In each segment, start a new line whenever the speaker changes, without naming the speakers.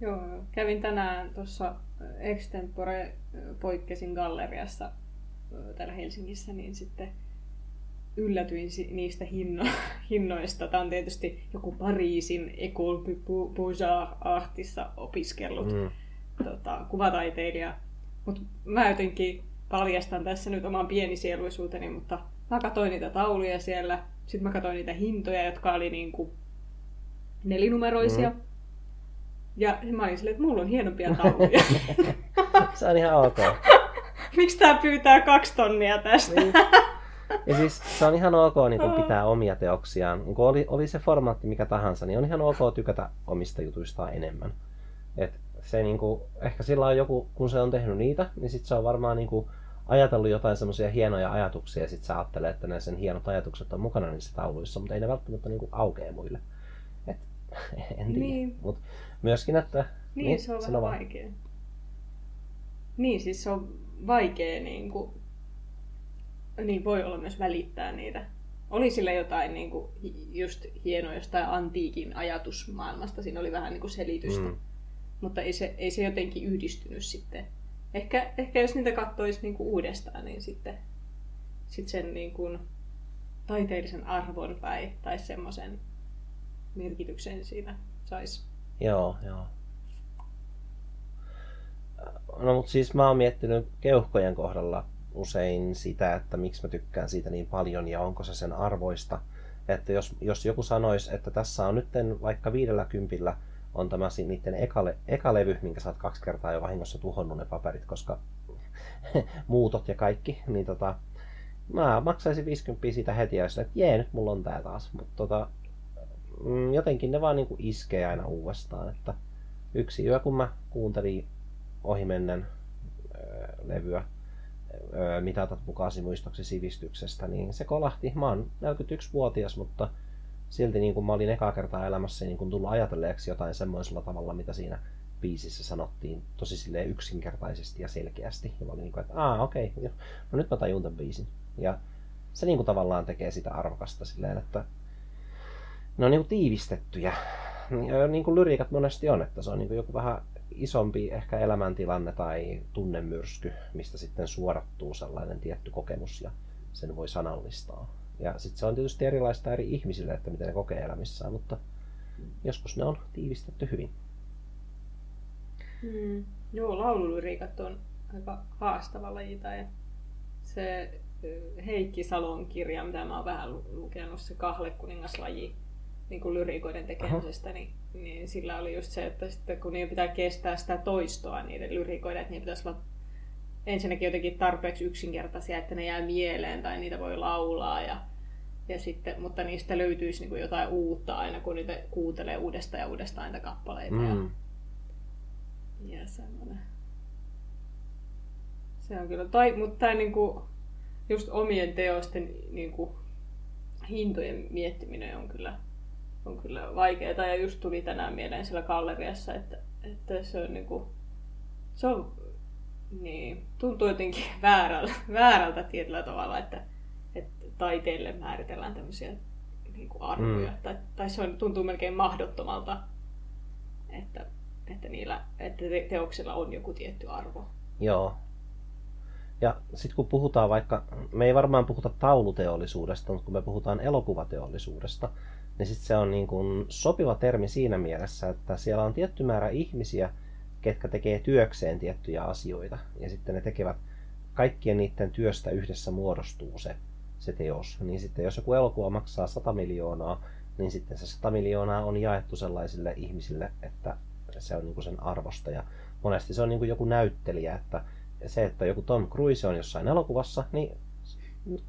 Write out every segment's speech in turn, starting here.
Joo, kävin tänään tuossa Extempore poikkesin galleriassa täällä Helsingissä, niin sitten yllätyin niistä hinno- hinnoista. Tämä on tietysti joku Pariisin École Beaux-Artissa opiskellut mm. tota, kuvataiteilija. Mutta mä jotenkin paljastan tässä nyt oman pienisieluisuuteni, mutta mä katsoin niitä tauluja siellä. Sitten mä katsoin niitä hintoja, jotka oli niinku nelinumeroisia. Mm. Ja mä olin silleen, että mulla on hienompia tauluja.
Se on ihan ok.
Miksi tää pyytää kaksi tonnia tästä? Niin.
Ja siis se on ihan ok niin kun pitää omia teoksiaan. Niin kun oli, oli se formaatti mikä tahansa, niin on ihan ok tykätä omista jutuistaan enemmän. Et se niin kuin, ehkä sillä on joku, kun se on tehnyt niitä, niin sitten se on varmaan niin kuin, ajatellut jotain semmoisia hienoja ajatuksia ja sitten sä ajattelee, että ne sen hienot ajatukset on mukana niissä tauluissa, mutta ei ne välttämättä niin kuin, aukea muille. En tiedä. Niin. Mut myöskin, että...
Niin, niin se on vähän vaikea. Niin, siis se on vaikea niin kuin, niin voi olla myös välittää niitä. Oli sillä jotain niin kuin, just hienoa jostain antiikin ajatusmaailmasta, siinä oli vähän niin kuin selitystä. Mm. Mutta ei se, ei se jotenkin yhdistynyt sitten. Ehkä, ehkä jos niitä katsoisi niin kuin uudestaan, niin sitten sit sen niin kuin, taiteellisen arvon tai, tai semmoisen merkityksen siinä saisi.
Joo, joo. No mutta siis mä oon miettinyt keuhkojen kohdalla usein sitä, että miksi mä tykkään siitä niin paljon ja onko se sen arvoista. Että jos, jos joku sanoisi, että tässä on nyt vaikka viidellä kympillä on tämä niiden eka, eka levy, minkä sä oot kaksi kertaa jo vahingossa tuhonnut ne paperit, koska muutot ja kaikki, niin tota, mä maksaisin 50 siitä heti ja että jee, nyt mulla on tää taas. Mutta tota, mm, jotenkin ne vaan niinku iskee aina uudestaan. Että yksi yö, kun mä kuuntelin ohimennen levyä, mitatat mukasi muistoksi sivistyksestä, niin se kolahti. Mä oon 41-vuotias, mutta silti niin kuin mä olin ekaa kertaa elämässä niin kuin tullut ajatelleeksi jotain semmoisella tavalla, mitä siinä biisissä sanottiin tosi silleen yksinkertaisesti ja selkeästi. Ja mä olin niin kuin, että aa okei, okay, no nyt mä tajun tämän biisin. Ja se niin kuin tavallaan tekee sitä arvokasta silleen, että ne on niin kuin tiivistettyjä. Niin kuin lyriikat monesti on, että se on niin kuin joku vähän isompi ehkä elämäntilanne tai tunnemyrsky, mistä sitten suorattuu sellainen tietty kokemus ja sen voi sanallistaa. Ja sitten se on tietysti erilaista eri ihmisille, että miten ne kokee elämissään, mutta joskus ne on tiivistetty hyvin.
Hmm. Joo, laululyriikat on aika haastava laji. Tai se Heikki Salon kirja, mitä mä oon vähän lukenut, se Kahlekuningaslaji, niin kuin lyrikoiden tekemisestä, niin, niin sillä oli just se, että sitten kun niiden pitää kestää sitä toistoa niiden lyrikoiden, että niiden pitäisi olla ensinnäkin jotenkin tarpeeksi yksinkertaisia, että ne jää mieleen tai niitä voi laulaa. Ja, ja sitten, mutta niistä löytyisi niin kuin jotain uutta aina, kun niitä kuuntelee uudestaan ja uudestaan niitä kappaleita. Mm. Ja, ja semmoinen. Se on kyllä. Tai, mutta tämä niin kuin, just omien teosten niin kuin, hintojen miettiminen on kyllä on kyllä vaikeaa. Ja just tuli tänään mieleen siellä galleriassa, että, että se on niinku, se on, niin, tuntuu jotenkin väärältä, väärältä tietyllä tavalla, että, että taiteelle määritellään tämmöisiä niin kuin arvoja. Mm. Tai, tai se on, tuntuu melkein mahdottomalta, että, että, niillä, että te, teoksilla on joku tietty arvo.
Joo. Ja sitten kun puhutaan vaikka, me ei varmaan puhuta tauluteollisuudesta, mutta kun me puhutaan elokuvateollisuudesta, niin sitten se on niin kuin sopiva termi siinä mielessä, että siellä on tietty määrä ihmisiä, ketkä tekee työkseen tiettyjä asioita. Ja sitten ne tekevät kaikkien niiden työstä yhdessä muodostuu se, se teos. Niin sitten jos joku elokuva maksaa 100 miljoonaa, niin sitten se 100 miljoonaa on jaettu sellaisille ihmisille, että se on niin kuin sen arvosta. Ja monesti se on niin kuin joku näyttelijä, että se, että joku Tom Cruise on jossain elokuvassa, niin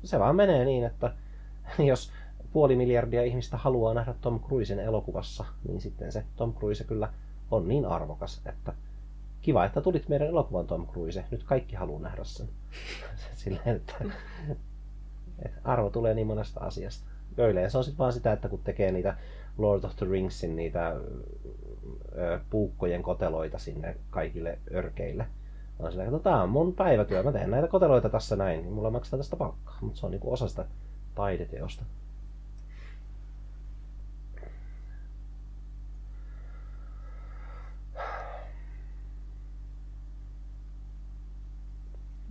se vaan menee niin, että jos puoli miljardia ihmistä haluaa nähdä Tom Cruisen elokuvassa, niin sitten se Tom Cruise kyllä on niin arvokas, että kiva, että tulit meidän elokuvan Tom Cruise. Nyt kaikki haluaa nähdä sen. Silleen, että, että arvo tulee niin monesta asiasta. Joille se on sitten vaan sitä, että kun tekee niitä Lord of the Ringsin niitä puukkojen koteloita sinne kaikille örkeille. On silleen, että tämä on mun päivätyö, mä teen näitä koteloita tässä näin, niin mulla maksetaan tästä palkkaa. Mutta se on niinku osa sitä taideteosta.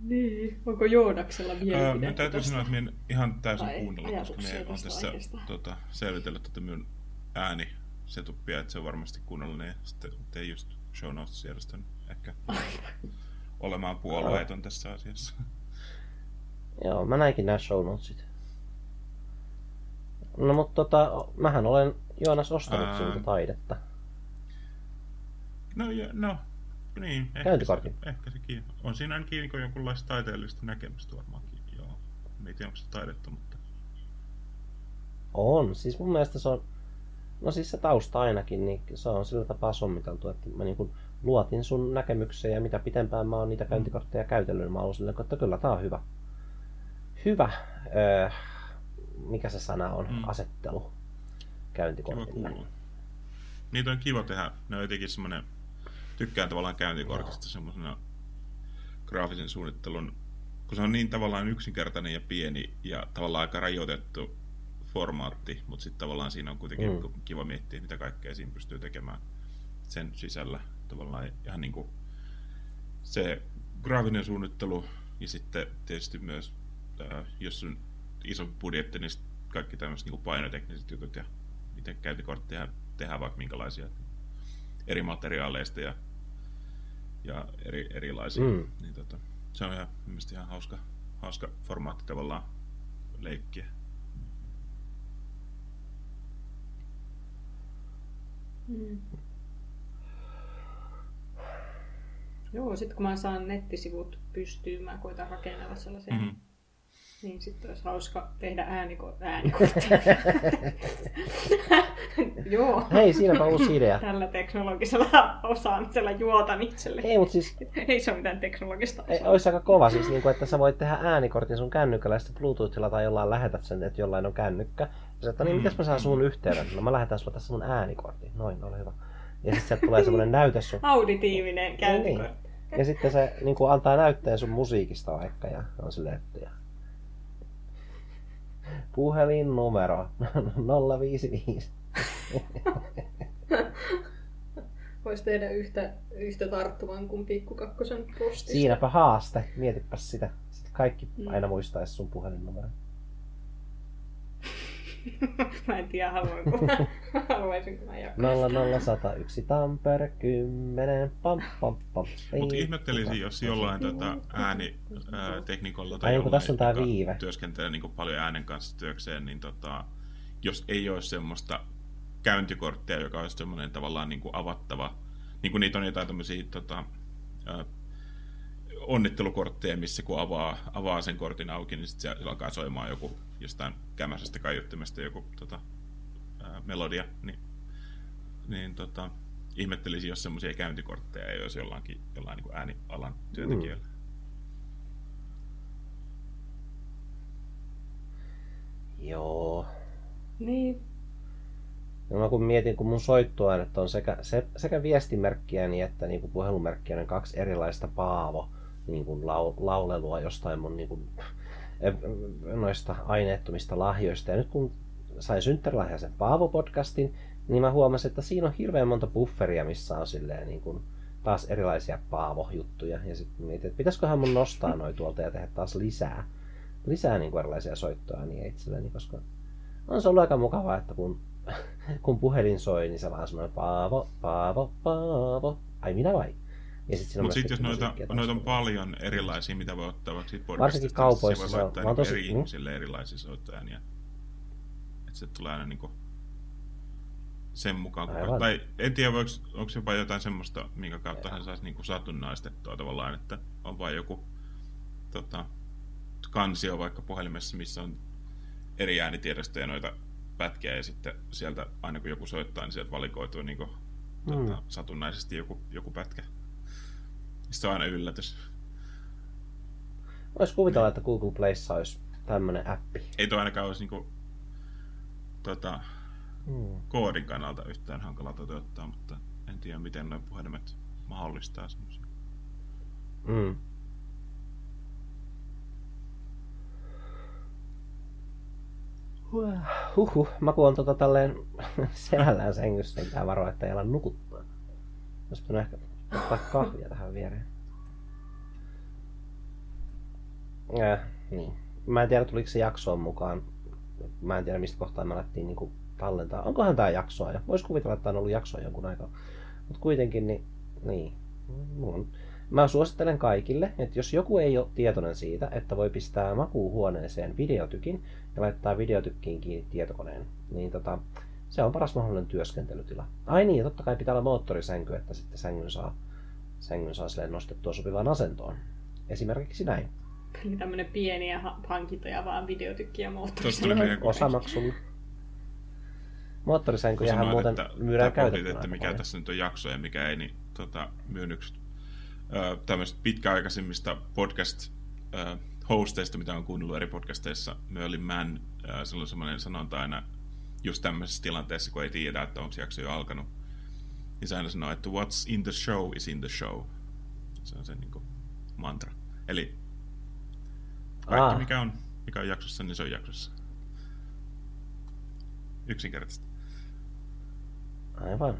Niin, onko Joonaksella
Öö,
mielipide?
mä täytyy sanoa, että minä en ihan täysin
Tai
kuunnella, koska minä olen tässä
aiheesta.
tota, selvitellyt tätä minun ääni setupia, että se on varmasti kunnollinen ja sitten tein just show notes järjestön ehkä olemaan puolueeton tässä asiassa.
Joo, mä näinkin nämä show notesit. No mutta tota, mähän olen Joonas ostanut
Ää.
sinulta taidetta.
No, ja, no niin. Ehkä
Käyntikortin.
Se, ehkä sekin. On siinä ainakin niin jonkunlaista taiteellista näkemystä varmaankin. Joo. En tiedä, onko se taidetta, mutta...
On, siis mun mielestä se on, no siis se tausta ainakin, niin se on sillä tapaa sommiteltu, että mä niin luotin sun näkemykseen ja mitä pitempään mä oon niitä käyntikortteja käytellyt, niin mä oon silleen, että kyllä tää on hyvä. Hyvä, öö, mikä se sana on,
Mm.
asettelu käyntikortille.
Niitä on kiva tehdä. Ne on jotenkin semmoinen... Tykkään tavallaan käyntikortista semmoisena graafisen suunnittelun, kun se on niin tavallaan yksinkertainen ja pieni ja tavallaan aika rajoitettu formaatti, mutta sitten tavallaan siinä on kuitenkin
Mm.
kiva miettiä, mitä kaikkea siinä pystyy tekemään sen sisällä. Tavallaan ihan niin kuin se graafinen suunnittelu ja sitten tietysti myös, ää, jos on iso budjetti, niin kaikki tämmöiset niin painotekniset jutut ja miten käyntikortteja tehdään vaikka minkälaisia eri materiaaleista ja, ja eri, erilaisia.
Mm.
Niin tota, se on ihan, mielestäni ihan hauska, hauska formaatti tavallaan leikkiä.
Mm. Joo, sitten kun mä saan nettisivut pystyyn, mä koitan rakennella sellaisia, mm-hmm. Niin sitten olisi hauska tehdä ääniko- äänikortteja. Joo.
Hei, siinäpä uusi idea.
Tällä teknologisella osaamisella juotan itselle.
Ei, mutta siis
Ei se ole mitään teknologista
ei, olisi aika kova siis, niin kuin, että sä voit tehdä äänikortin sun kännykällä ja sitten Bluetoothilla tai jollain lähetät sen, että jollain on kännykkä. Ja sä, että niin, mitäs mä saan sun yhteyden? No mä lähetän sulle tässä mun äänikortin. Noin, ole hyvä. Ja sitten sieltä tulee semmoinen näyte sun.
Auditiivinen käyntikortti.
Ja sitten se niin kuin antaa näytteen sun musiikista vaikka ja on silleen, että ja... Puhelinnumero 055.
Voisi tehdä yhtä, yhtä tarttuvan kuin pikkukakkosen postista.
Siinäpä haaste. Mietipäs sitä. Sitten kaikki
Mm.
aina muistaisi sun puhelinnumero.
mä en tiedä, haluanko. Haluaisinko mä jakaa.
00101 Tampere 10. Pam, pam, pam.
Mutta ihmettelisin, jos jollain tota ääniteknikolla tai
Ai,
jollain,
tässä on tää viive.
työskentelee niin paljon äänen kanssa työkseen, niin tota, jos ei ole semmoista käyntikorttia, joka olisi semmoinen tavallaan niin kuin avattava, niin kuin niitä on jotain tämmöisiä tota, onnittelukortteja, missä kun avaa, avaa sen kortin auki, niin sitten siellä alkaa soimaan joku jostain kämäisestä kaiuttimesta joku tota, ää, melodia, niin, niin tota, ihmettelisin, jos semmoisia käyntikortteja ei olisi jollain, jollain niin äänialan työntekijöillä. Mm.
Joo.
Niin.
No mä kun mietin, kun mun soittoäänet on sekä, se, sekä viestimerkkiäni että niin kuin puhelumerkkiäni kaksi erilaista Paavo niin kuin lau, laulelua jostain mun niin kuin, noista aineettomista lahjoista. Ja nyt kun sain synttärilahjaisen Paavo-podcastin, niin mä huomasin, että siinä on hirveän monta bufferia, missä on silleen niin kuin taas erilaisia Paavo-juttuja. Ja sitten mietin, että pitäisiköhän mun nostaa noi tuolta ja tehdä taas lisää, lisää niin kuin erilaisia soittoja niin itselleni, koska on se ollut aika mukavaa, että kun, kun puhelin soi, niin se vaan sanoo Paavo, Paavo, Paavo. Ai minä vai? Ja sit on
Mutta sitten jos noita, noita on paljon erilaisia, mitä voi ottaa vaikka siitä
Varsinkin
podcastista,
kaupoissa
niin
se
se
on-
voi
mä oon
soittaa
tosi-
eri
mm.
ihmisille erilaisia soittoääniä. Että se tulee aina niinku sen mukaan. Kuka,
Aivan.
tai en tiedä, voiko, onko jopa jotain semmoista, minkä kautta hän saisi niinku satunnaistettua tavallaan, että on vain joku tota, kansio vaikka puhelimessa, missä on eri äänitiedostoja noita pätkiä ja sitten sieltä aina kun joku soittaa, niin sieltä valikoituu niinku, tota,
Mm.
satunnaisesti joku, joku pätkä. Se on aina yllätys.
Vois kuvitella, että Google Playssa olisi tämmönen appi.
Ei toi ainakaan olisi niinku, tota,
Mm.
koodin kannalta yhtään hankala toteuttaa, mutta en tiedä miten nuo puhelimet mahdollistaa semmoisia.
Mm. Huhhuh, mä kun on tota tälleen selällään sängyssä, niin pitää varoa, että ei ala nukuttaa. Olisi ehkä ottaa kahvia tähän viereen. Äh, niin. Mä en tiedä, tuliko se jaksoon mukaan. Mä en tiedä, mistä kohtaa me alettiin niin tallentaa. Onkohan tää jaksoa? Ja vois kuvitella, että tää on ollut jaksoa jonkun aikaa. Mutta kuitenkin, niin, niin. On Mä suosittelen kaikille, että jos joku ei ole tietoinen siitä, että voi pistää makuuhuoneeseen videotykin ja laittaa videotykkiin kiinni tietokoneen, niin tota, se on paras mahdollinen työskentelytila. Ai niin, ja totta kai pitää olla moottorisänky, että sitten sängyn saa, sängyn saa silleen nostettua sopivaan asentoon. Esimerkiksi näin.
Eli tämmönen pieni ja ha- hankintoja vaan videotykki ja moottorisänky.
Osamaksulla. Moottorisänkyjähän muuten
että,
myydään käytettynä.
että mikä
paljon.
tässä nyt on jakso ja mikä ei, niin tota, myyn yksi ö, tämmöistä pitkäaikaisimmista podcast-hosteista, mitä on kuunnellut eri podcasteissa, Merlin Mann, ö, sillä on semmoinen sanonta aina just tämmöisessä tilanteessa, kun ei tiedä, että onko jakso jo alkanut. Niin se aina sanoo, että what's in the show is in the show. Se on se niin kuin, mantra. Eli kaikki,
Ah.
mikä on, mikä on jaksossa, niin se on jaksossa. Yksinkertaisesti.
Aivan.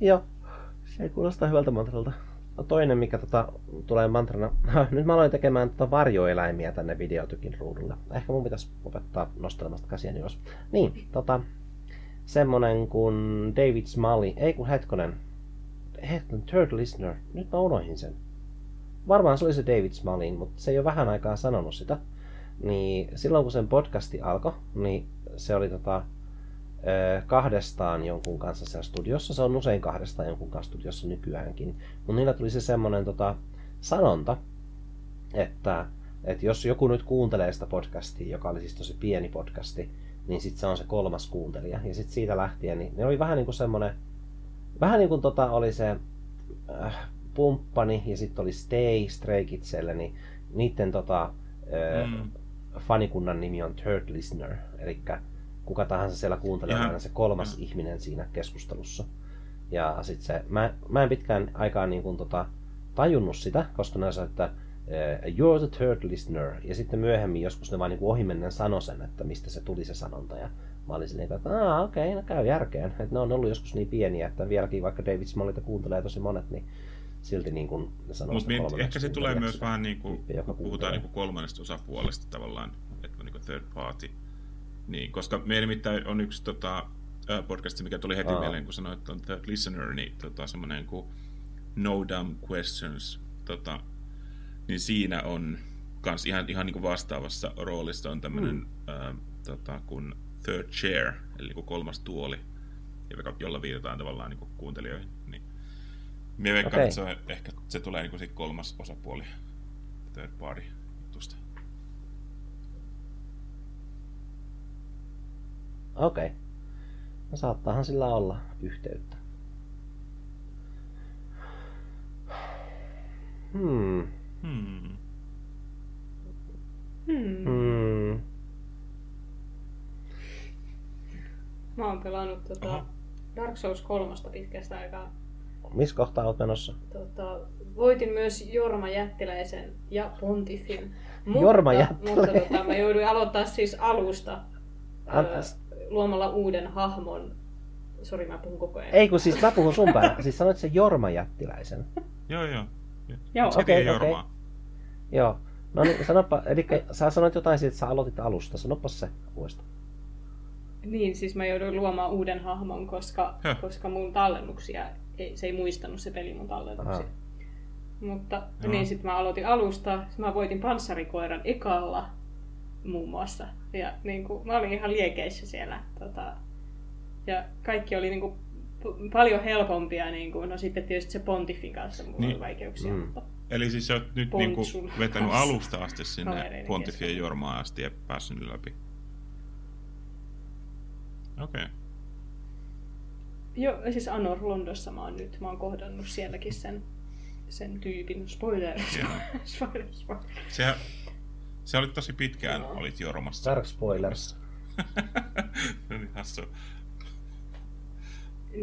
Joo, se kuulostaa hyvältä mantralta. No toinen, mikä tota, tulee mantrana. Nyt mä aloin tekemään tota varjoeläimiä tänne videotykin ruudulle. Ehkä mun pitäisi opettaa nostelemasta käsiä ylös. Niin, tota, semmonen kuin David Smalley. Ei kun hetkonen. Hetkonen, Third Listener. Nyt mä unohin sen. Varmaan se oli se David Smalley, mutta se ei ole vähän aikaa sanonut sitä. Niin silloin kun sen podcasti alkoi, niin se oli tota, kahdestaan jonkun kanssa siellä studiossa. Se on usein kahdestaan jonkun kanssa studiossa nykyäänkin. Mutta niillä tuli se semmoinen tota, sanonta, että, että jos joku nyt kuuntelee sitä podcastia, joka oli siis tosi pieni podcasti, niin sitten se on se kolmas kuuntelija. Ja sitten siitä lähtien, niin ne oli vähän niin kuin semmoinen, vähän niin kuin tota oli se äh, pumppani ja sitten oli Stay, Stray Kidselle, niin niiden tota, äh,
Mm.
fanikunnan nimi on Third Listener, eli kuka tahansa siellä kuuntelee aina se kolmas
ihan.
ihminen siinä keskustelussa. Ja sit se, mä, mä en pitkään aikaan niin kuin tota, tajunnut sitä, koska ne sanoivat, että eh, you're the third listener. Ja sitten myöhemmin joskus ne vaan niin ohimennen sanoi sen, että mistä se tuli se sanonta. Ja mä olin silleen, että aah okei, okay, no käy järkeen. Että ne on ollut joskus niin pieniä, että vieläkin vaikka David Smallita kuuntelee tosi monet, niin silti niin kuin ne sanoo
Mutta
sitä kolmanneksi
ehkä se tulee myös vähän niin kuin, kun puhutaan niin kuin kolmannesta osapuolesta tavallaan, että on niin kuin third party. Niin, koska meillä nimittäin on yksi tota, podcast, mikä tuli heti
Aa.
mieleen, kun sanoit, että on third listener, niin tota, semmoinen kuin No Dumb Questions, tota, niin siinä on kans ihan, ihan niin kuin vastaavassa roolissa on tämmöinen ää, tota, kuin third chair, eli kuin kolmas tuoli, joka- jolla viitataan tavallaan niin kuin kuuntelijoihin. Niin. Mie veikkaan,
Okei.
että se, on, ehkä se tulee niin kuin siitä kolmas osapuoli third party
Okei. Okay. No saattaahan sillä olla yhteyttä. Hmm.
Hmm.
Hmm.
Hmm.
Mä oon pelannut tota. Dark Souls 3 pitkästä aikaa.
Missä kohtaa olet menossa?
Tota, voitin myös Jorma Jättiläisen ja Pontifin. Mutta,
Jorma
Mutta
Jättiläinen.
tota, mä jouduin aloittaa siis alusta
An-
ö, luomalla uuden hahmon. Sori, mä puhun koko ajan.
Ei kun siis mä puhun sun päällä. Siis sanoit se Jorma Jättiläisen.
Joo, joo.
Joo,
okei,
okay,
okei.
Jormaa.
Joo. No niin, sanoppa, eli sä sanoit jotain siitä, että sä aloitit alusta. Sanoppa se uudestaan.
Niin, siis mä jouduin luomaan uuden hahmon, koska,
Höh.
koska mun tallennuksia, ei, se ei muistanut se peli mun tallennuksia.
Aha.
Mutta
Joo.
niin, sitten mä aloitin alusta. Sit mä voitin panssarikoiran ekalla muun muassa. Ja niin kuin, mä olin ihan liekeissä siellä. Tota, ja kaikki oli niin kuin, p- paljon helpompia. Niin kuin, no sitten tietysti se Pontifin kanssa mulla
Niin.
oli vaikeuksia.
Mm.
Mutta
Eli siis sä oot nyt niinku
Pontsun
vetänyt
kanssa.
alusta asti sinne Pontifien. Jormaan asti ja päässyt läpi. Okei. Okay.
Joo, siis Anor Londossa mä oon nyt. Mä oon kohdannut sielläkin sen, sen tyypin. Spoiler. Spoiler, spoiler.
Se, se oli tosi pitkään,
Joo.
olit Jormassa.
Dark spoilers.
Se oli hassu.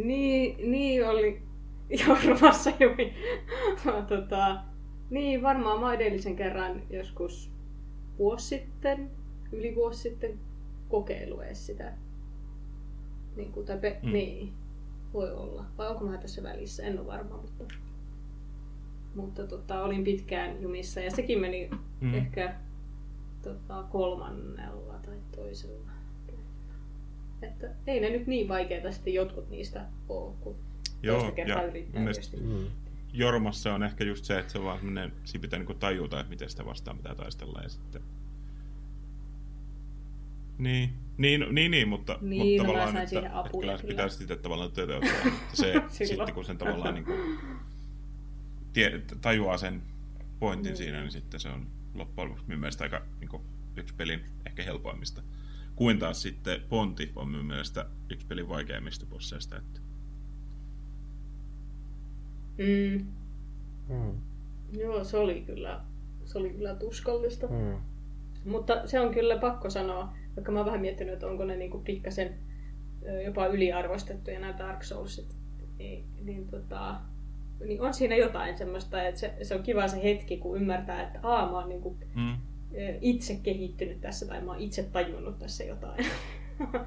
Niin, niin oli Jormassa juuri. Mä, tota, niin, varmaan mä edellisen kerran joskus vuosi sitten, yli vuosi sitten kokeilu edes sitä. Niin, kuin, tai pe-
Mm.
niin, voi olla. Vai onko mä tässä välissä, en ole varma, mutta... mutta tota, olin pitkään jumissa ja sekin meni
mm.
ehkä tota, kolmannella tai toisella. Että ei ne nyt niin vaikeita sitten jotkut niistä ole, kun
Joo, ja mielestä.
Mm.
Jormassa on ehkä just se, että se vaan semmoinen, siinä pitää niinku tajuta, että miten sitä vastaan pitää taistella ja sitten... Niin, niin, niin, niin mutta,
Niin,
mutta
no
tavallaan, että, että kyllä
kyllä.
pitää sitten tavallaan toteuttaa. Että se, sitten kun sen tavallaan niin kuin, tie, tajuaa sen pointin
Niin.
siinä, niin sitten se on loppujen lopuksi minun mielestä aika niin kuin, yksi pelin ehkä helpoimmista. Kuin taas sitten Pontif on minun mielestä yksi pelin vaikeimmista bosseista. Että,
Mm.
Mm.
Joo, se oli kyllä, se oli kyllä tuskallista.
Mm.
Mutta se on kyllä pakko sanoa, vaikka mä oon vähän miettinyt, että onko ne niinku pikkasen jopa yliarvostettuja nämä Dark Soulsit, niin, niin, tota, niin on siinä jotain semmoista, että se, se on kiva se hetki, kun ymmärtää, että aa, mä oon niinku
mm,
ö, itse kehittynyt tässä tai mä oon itse tajunnut tässä jotain.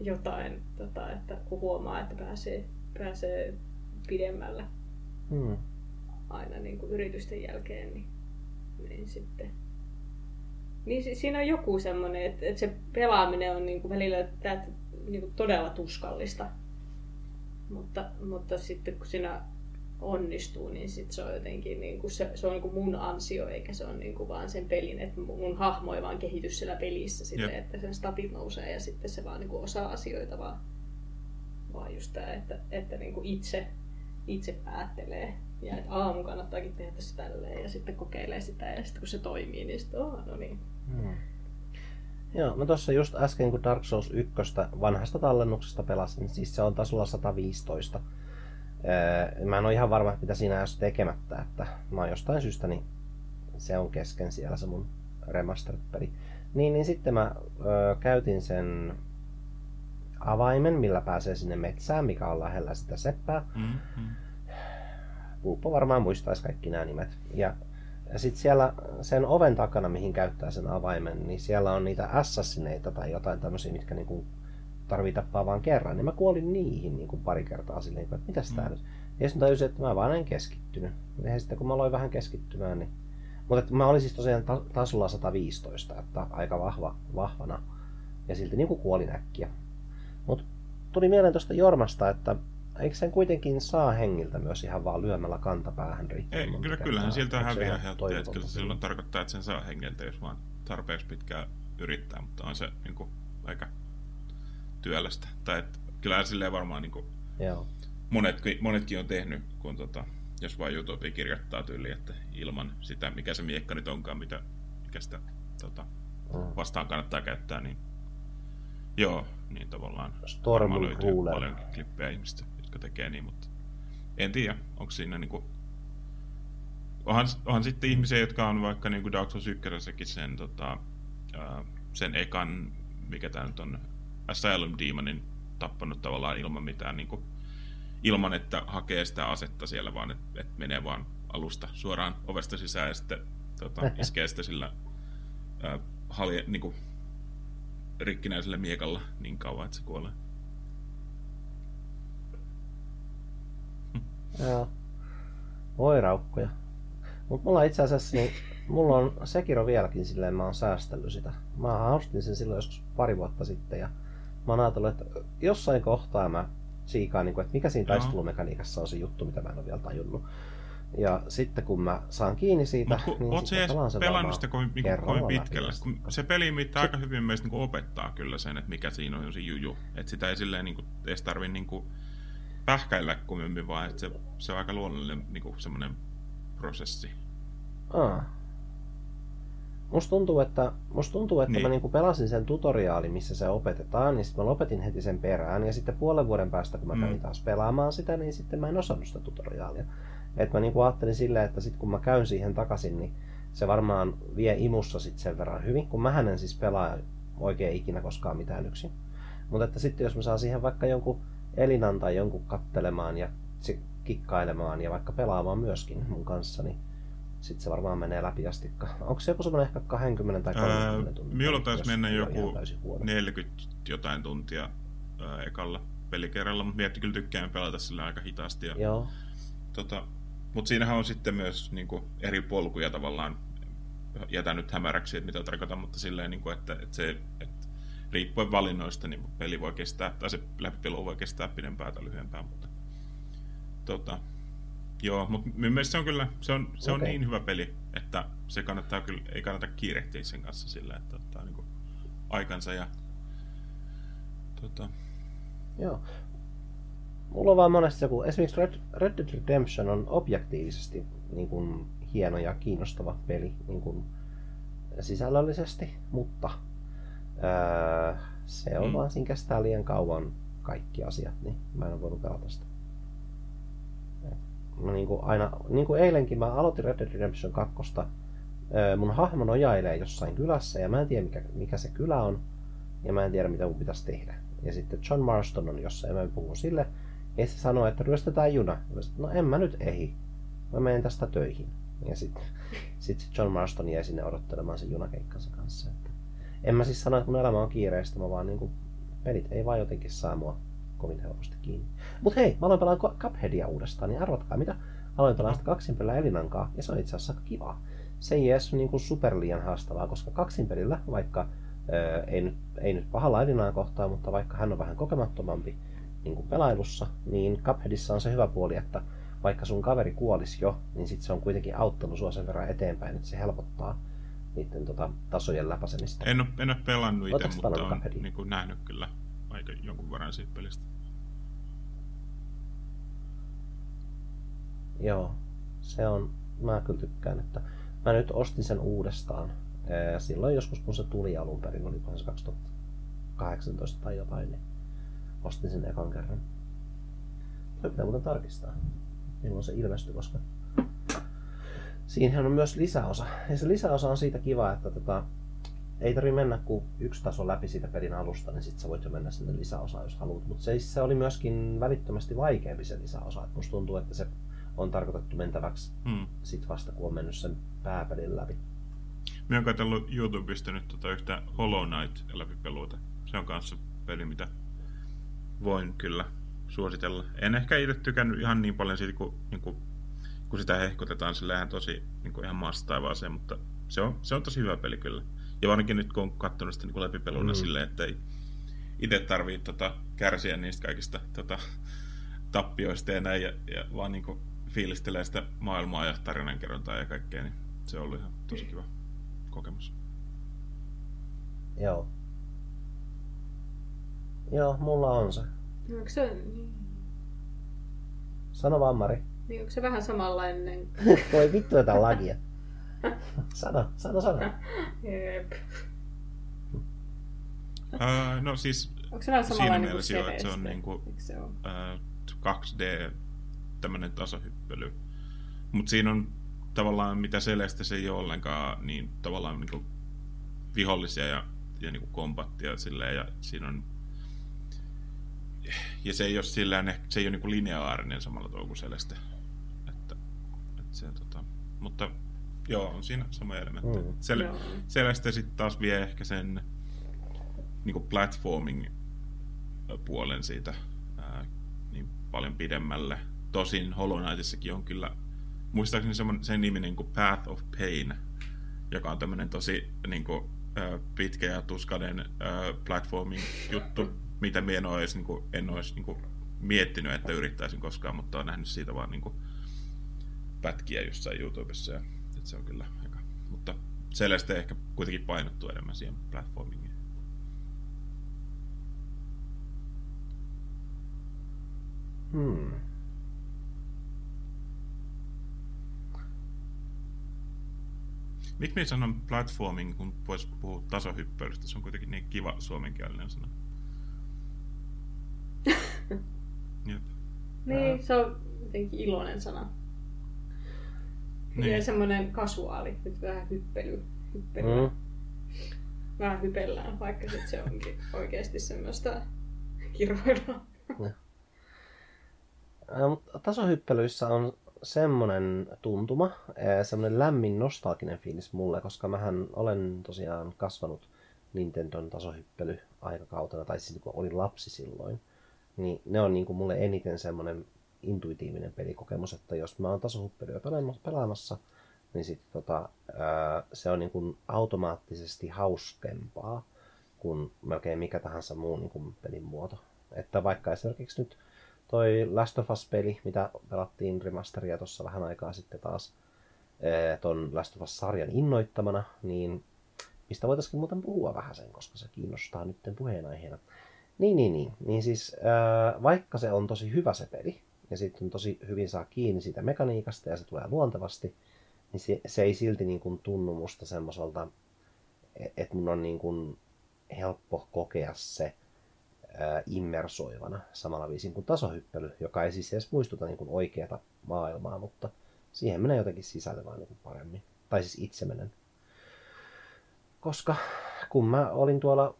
jotain, tota, että kun huomaa, että pääsee, pääsee pidemmällä
Mm.
aina niin kuin yritysten jälkeen, niin, niin sitten... Niin si- siinä on joku semmoinen, että, että se pelaaminen on niin kuin välillä tää, niin kuin todella tuskallista. Mutta, mutta sitten kun siinä onnistuu, niin sit se on jotenkin niin kuin se, se on niin kuin mun ansio, eikä se ole niin kuin vaan sen pelin, että mun mun hahmo ei vaan kehity siellä pelissä
Jep.
että sen statit nousee ja sitten se vaan niin kuin osaa asioita, vaan, vaan just tämä, että, että niin kuin itse, itse päättelee ja että aamu kannattaakin tehdä tässä tälleen ja sitten kokeilee sitä ja sitten kun se toimii, niin sitten oh, no niin.
Mm. Joo, mä tuossa just äsken kun Dark Souls 1 vanhasta tallennuksesta pelasin, siis se on tasolla 115. Öö, Mä en ole ihan varma, mitä siinä olisi tekemättä, että mä oon jostain syystä, niin se on kesken siellä se mun remastered-peli. Niin, niin sitten mä ö, käytin sen avaimen, millä pääsee sinne metsään, mikä on lähellä sitä seppää.
mm, mm.
Puuppo varmaan muistaisi kaikki nämä nimet. Ja, ja sitten siellä sen oven takana, mihin käyttää sen avaimen, niin siellä on niitä assassineita tai jotain tämmöisiä, mitkä niinku tarvii tappaa vaan kerran. Niin mä kuolin niihin niinku pari kertaa silleen, että mitäs tää
Mm.
nyt? Ja sitten tajusin, että mä vaan en keskittynyt. Ja sitten kun mä aloin vähän keskittymään, niin... Mutta mä olin siis tosiaan ta- tasolla 115, että aika vahva, vahvana. Ja silti niinku kuolin äkkiä. Mutta tuli mieleen tuosta Jormasta, että eikö sen kuitenkin saa hengiltä myös ihan vaan lyömällä kantapäähän riittävän
Ei, kyllä, kyllähän sieltä häviää että kyllä se silloin tarkoittaa, että sen saa hengeltä, jos vaan tarpeeksi pitkään yrittää, mutta on se niin kuin, aika työlästä. Tai että, kyllähän silleen varmaan niin kuin,
Joo.
monetkin, monetkin on tehnyt, kun tota, jos vain Utopia kirjoittaa tyyliin, että ilman sitä, mikä se miekka nyt onkaan, mitä, mikä sitä tota,
Mm.
vastaan kannattaa käyttää, niin joo, niin tavallaan
Storm
löytyy paljon klippejä ihmistä, jotka tekee niin, mutta en tiedä, onko siinä niinku... Onhan, onhan sitten ihmisiä, jotka on vaikka niinku Dark Souls 1 sen, tota, ää, sen ekan, mikä tämä nyt on, Asylum Demonin tappanut tavallaan ilman mitään, niinku, ilman että hakee sitä asetta siellä, vaan että et menee vaan alusta suoraan ovesta sisään ja sitten tota, iskee sitä sillä ää, halje, niinku, rikkinäisellä miekalla niin kauan, että se kuolee.
Joo. Voi raukkoja. Mutta mulla itse asiassa, niin, mulla on Sekiro vieläkin silleen, mä oon säästellyt sitä. Mä ostin sen silloin joskus pari vuotta sitten ja mä oon ajatellut, että jossain kohtaa mä siikaan, niin kuin, että mikä siinä taistelumekaniikassa on se juttu, mitä mä en ole vielä tajunnut. Ja sitten kun mä saan kiinni siitä,
Mutta kun
niin sitten pelaan sen
pelannut sitä kovin, niin kovin
läpi
pitkälle? Kun se peli mitä aika hyvin meistä niin opettaa kyllä sen, että mikä siinä on se juju. Että sitä ei silleen niin kuin, edes tarvi niin kuin, pähkäillä kummemmin, vaan että se, se on aika luonnollinen niin kuin, semmoinen prosessi.
Aa. Musta tuntuu, että, musta tuntuu, että
Niin.
mä niinku pelasin sen tutoriaalin, missä se opetetaan, niin sitten mä lopetin heti sen perään. Ja sitten puolen vuoden päästä, kun mä
Mm.
kävin taas pelaamaan sitä, niin sitten mä en osannut sitä tutoriaalia. Et mä niinku ajattelin silleen, että sit kun mä käyn siihen takaisin, niin se varmaan vie imussa sit sen verran hyvin, kun mä en siis pelaa oikein ikinä koskaan mitään yksin. Mutta että sitten jos mä saan siihen vaikka jonkun Elinan tai jonkun kattelemaan ja kikkailemaan ja vaikka pelaamaan myöskin mun kanssa, niin sitten se varmaan menee läpi asti. Onko se joku semmoinen ehkä 20 tai 30
Öö,
tuntia?
minulla taisi mennä joku
ihan täysin huono.
40 jotain tuntia ää, ekalla pelikerralla, mutta mietti kyllä tykkään pelata sillä aika hitaasti. Ja,
Joo.
tota, Mutta siinähän on sitten myös niin kuin, eri polkuja tavallaan, jätän nyt hämäräksi, että mitä tarkoitan, mutta silleen, niin kuin, että, että, se, että riippuen valinnoista niin peli voi kestää, tai se läpipelu voi kestää pidempään tai lyhyempään, mutta tota, joo, mutta minun mielestä se on kyllä, se on, se on okay. niin hyvä peli, että se kannattaa kyllä, ei kannata kiirehtiä sen kanssa sillä, että ottaa niin kuin, aikansa ja tota...
Joo. Mulla on vaan monesti joku, esimerkiksi Red, Red Dead Redemption on objektiivisesti niin kuin, hieno ja kiinnostava peli niin kuin, sisällöllisesti, mutta ää, se on mm. vaan, siinä kestää liian kauan kaikki asiat, niin mä en ole voinut pelata sitä. Mä niin kuin aina, niin kuin eilenkin mä aloitin Red Dead Redemption 2. Mun hahmo nojailee jossain kylässä ja mä en tiedä mikä, mikä se kylä on ja mä en tiedä mitä mun pitäisi tehdä. Ja sitten John Marston on jossain ja mä puhun sille ja se sanoo, että ryöstetään juna. Mä sanoin, no en mä nyt ehi. Mä menen tästä töihin. Ja sitten sit John Marston jäi sinne odottelemaan sen junakeikkansa kanssa. Että en mä siis sano, että mun elämä on kiireistä, mä vaan niinku, pelit ei vaan jotenkin saa mua kovin helposti kiinni. Mut hei, mä aloin pelaa Cupheadia uudestaan, niin arvatkaa mitä. Aloin pelaa sitä kaksinpelillä Elinankaa, ja se on itse asiassa kiva. Se ei edes niinku super liian haastavaa, koska kaksinpelillä, vaikka ää, ei, nyt, ei nyt pahalla Elinaan kohtaa, mutta vaikka hän on vähän kokemattomampi niin kuin pelailussa, niin Cupheadissa on se hyvä puoli, että vaikka sun kaveri kuolisi jo, niin sit se on kuitenkin auttanut sua sen verran eteenpäin, että se helpottaa niiden tota, tasojen läpäisemistä.
En ole, en ole pelannut itse, mutta olen niin kuin nähnyt kyllä aika jonkun verran siitä pelistä.
Joo, se on, mä kyllä tykkään, että mä nyt ostin sen uudestaan. Silloin joskus kun se tuli alun perin, oli se 2018 tai jotain, niin ostin sen ekan kerran. Toi pitää muuten tarkistaa, milloin se ilmestyi, koska Siinähän on myös lisäosa. Ja se lisäosa on siitä kiva, että tota, ei tarvi mennä kuin yksi taso läpi siitä pelin alusta, niin sitten sä voit jo mennä sinne lisäosaan, jos haluat. Mutta se, se oli myöskin välittömästi vaikeampi se lisäosa. Et musta tuntuu, että se on tarkoitettu mentäväksi hmm. sit vasta, kun on mennyt sen pääpelin läpi.
Mä oon katsellut YouTubesta nyt tota yhtä Hollow Knight läpipeluuta. Se on kanssa peli, mitä voin kyllä suositella. En ehkä itse tykännyt ihan niin paljon siitä, kun, niin kuin kun sitä hehkutetaan silleen tosi niin kuin ihan mastaivaaseen, mutta se on, se on tosi hyvä peli kyllä. Ja varsinkin nyt kun on katsonut sitä niin läpipeluna mm. silleen, että ei itse tarvitse tota, kärsiä niistä kaikista tota, tappioista ja näin, ja, ja vaan niin kuin fiilistelee sitä maailmaa ja tarinankerrontaa ja kaikkea, niin se on ollut ihan tosi kiva kokemus.
Joo. Joo, mulla on se.
No, onko se... Niin.
Sano vaan, Mari.
Niin onko se vähän samanlainen?
Voi vittu tätä lagia. Sano, sano, sano.
Jep.
Uh, no siis
Onko se vähän samanlainen kuin
jo, että se on niinku, se on? Uh, 2D tämmönen tasohyppely. Mutta siinä on tavallaan, mitä Celeste se ei ole ollenkaan, niin tavallaan niinku vihollisia ja, ja niinku kombattia silleen, ja siinä on ja se ei ole, sillään, se ei ole niinku lineaarinen samalla tavalla kuin Celeste se, tota, mutta joo, on siinä sama elementti. Mm. Sel, Celeste sitten taas vie ehkä sen niin kuin platforming puolen siitä ää, niin paljon pidemmälle. Tosin Hollow Knightissakin on kyllä, muistaakseni semmoinen, sen nimi niin kuin Path of Pain, joka on tämmöinen tosi niin kuin, ää, pitkä ja tuskainen ää, platforming juttu, mitä minä en ole edes, niin kuin, en olisi niin kuin, miettinyt, että yrittäisin koskaan, mutta olen nähnyt siitä vaan niin kuin, pätkiä jossain YouTubessa. Ja, että se on kyllä aika... Mutta Celeste ehkä kuitenkin painottuu enemmän siihen platformingiin.
Hmm.
Miksi me sanon platforming, kun voisi puhua tasohyppelystä? Se on kuitenkin niin kiva suomenkielinen sana.
Jep. Niin, se on jotenkin iloinen sana. Niin. Ja semmoinen kasuaali, nyt vähän hyppely. hyppely. Mm. Vähän hypellään, vaikka sit se onkin oikeasti semmoista kirvoilua.
Tasohyppelyissä on semmoinen tuntuma, semmoinen lämmin nostalginen fiilis mulle, koska mähän olen tosiaan kasvanut Nintendon tasohyppely aikakautena, tai siis kun olin lapsi silloin, niin ne on niin kuin mulle eniten semmoinen intuitiivinen pelikokemus, että jos mä oon tasohuppelyä pelaamassa, niin sit tota, se on niin kuin automaattisesti hauskempaa kuin melkein mikä tahansa muu niin kuin pelin muoto. Että vaikka esimerkiksi nyt toi Last of Us-peli, mitä pelattiin remasteria tuossa vähän aikaa sitten taas ton Last of Us-sarjan innoittamana, niin mistä voitaisiin muuten puhua vähän sen, koska se kiinnostaa nyt puheenaiheena. Niin, niin, niin. Niin siis, ää, vaikka se on tosi hyvä se peli, ja sitten tosi hyvin saa kiinni siitä mekaniikasta ja se tulee luontevasti, niin se, se ei silti niin kuin tunnu musta semmoiselta, että mun on niin kuin helppo kokea se immersoivana samalla viisin kuin tasohyppely, joka ei siis edes muistuta niin kuin oikeata maailmaa, mutta siihen menee jotenkin sisälle vaan niin kuin paremmin. Tai siis itse menen. Koska kun mä olin tuolla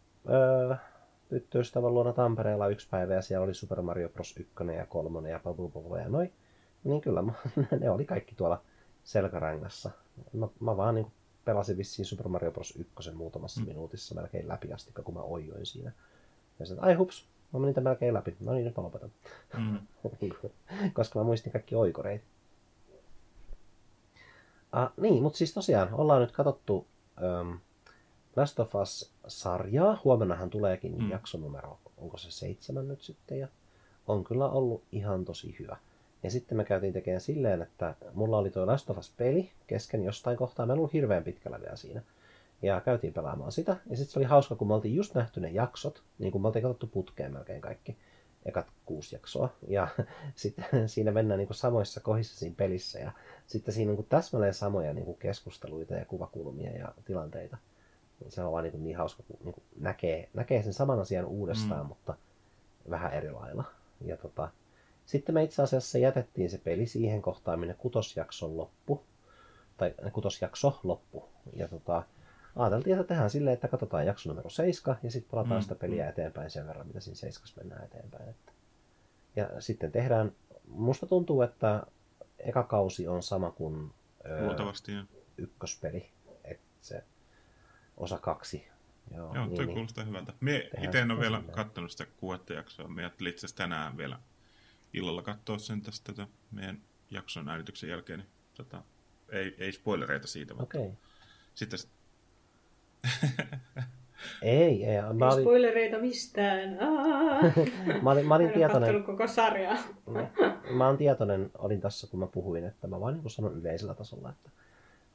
tyttöystävän luona Tampereella yksi päivä ja siellä oli Super Mario Bros. 1 ja 3 ja Bobble ja noin, niin kyllä mä, ne oli kaikki tuolla selkärangassa. Mä, mä vaan niin pelasin vissiin Super Mario Bros. 1 muutamassa mm. minuutissa melkein läpi asti, kun mä oijoin siinä. Ja sitten, ai hups, mä menin tämän melkein läpi. No niin, nyt mä lopetan. Mm. Koska mä muistin kaikki oikoreita. Ah, niin, mutta siis tosiaan, ollaan nyt katsottu um, Last of Us-sarjaa. Huomennahan tuleekin mm. jaksonumero, onko se seitsemän nyt sitten, ja on kyllä ollut ihan tosi hyvä. Ja sitten me käytiin tekemään silleen, että mulla oli tuo Last of Us-peli kesken jostain kohtaa, mä en ollut hirveän pitkällä vielä siinä. Ja käytiin pelaamaan sitä, ja sitten se oli hauska, kun me oltiin just nähty ne jaksot, niin kuin me oltiin katsottu putkeen melkein kaikki, ekat kuusi jaksoa. Ja sitten siinä mennään niin kuin samoissa kohdissa siinä pelissä, ja sitten siinä on niin täsmälleen samoja niin kuin keskusteluita ja kuvakulmia ja tilanteita se on vaan niin, niin hauska, kun niin näkee, näkee sen saman asian uudestaan, mm. mutta vähän eri lailla. Ja tota, sitten me itse asiassa jätettiin se peli siihen kohtaan, minne kutosjakson loppu, tai kutosjakso loppu. Ja tota, ajateltiin, että tehdään silleen, että katsotaan jakso numero 7 ja sitten palataan mm. sitä peliä eteenpäin sen verran, mitä siinä 7 mennään eteenpäin. Että. Ja sitten tehdään, musta tuntuu, että eka kausi on sama kuin
Luultavasti,
ykköspeli. Että se osa kaksi.
Joo, Joo niin, toi niin. kuulostaa hyvältä. Mie itse en ole vielä katsonut sitä kuudetta jaksoa. Me ajattelin itse tänään vielä illalla katsoa sen tästä tota, meidän jakson äänityksen jälkeen. Niin, tota, ei, ei spoilereita siitä, mutta okay. sitten...
ei, ei.
Mä olin... Spoilereita mistään.
mä olin, mä olin tietoinen.
koko sarjaa.
mä, mä olin tietoinen, olin tässä kun mä puhuin, että mä vaan niin sanon yleisellä tasolla, että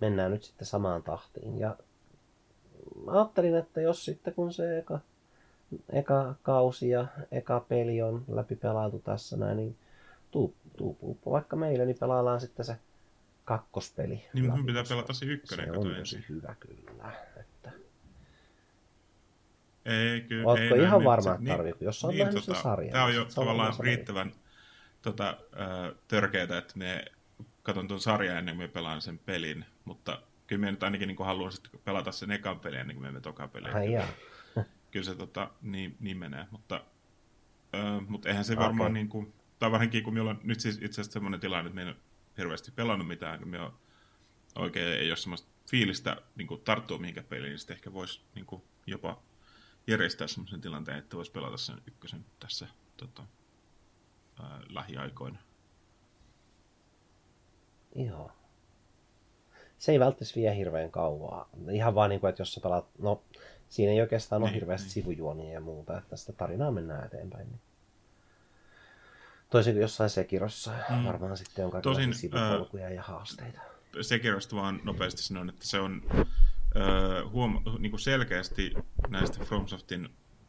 mennään nyt sitten samaan tahtiin. Ja ajattelin, että jos sitten kun se eka, eka kausi ja eka peli on läpi pelailtu tässä näin, niin tuu, tuu vaikka meille, niin pelaillaan sitten se kakkospeli.
Niin mun pitää pelata se ykkönen.
Se on tosi hyvä kyllä. Että...
Ei, kyllä.
Ootko
ei
ihan varma, että niin, jos on niin, tota, sarja.
Tämä on jo tavallaan riittävän tota, äh, törkeätä, että me katson tuon sarjan ennen kuin me pelaan sen pelin, mutta kyllä me nyt ainakin niin haluan sitten pelata sen ekan pelin ennen kuin me emme toka peliä.
Ai
kyllä, kyllä se tota, niin, niin menee, mutta, ö, mutta eihän se okay. varmaan niin kuin, tai varsinkin kun meillä on nyt siis itse asiassa semmoinen tilanne, että me ei ole hirveästi pelannut mitään, kun me on oikein ei ole semmoista fiilistä niin kuin tarttua mihinkään peliin, niin sitten ehkä voisi niin kuin, jopa järjestää semmoisen tilanteen, että voisi pelata sen ykkösen tässä tota, ää, lähiaikoina.
Joo se ei välttämättä vie hirveän kauaa. Ihan vaan niin kuin, että jos sä pelaat, no siinä ei oikeastaan ole niin, hirveästi niin. sivujuonia ja muuta, että sitä tarinaa mennään eteenpäin. Niin. Toisin kuin jossain Sekirossa mm. varmaan sitten on kaikenlaisia sivupolkuja äh, ja haasteita.
Sekirosta vaan nopeasti sanon, että se on äh, huom- niin kuin selkeästi näistä FromSoftin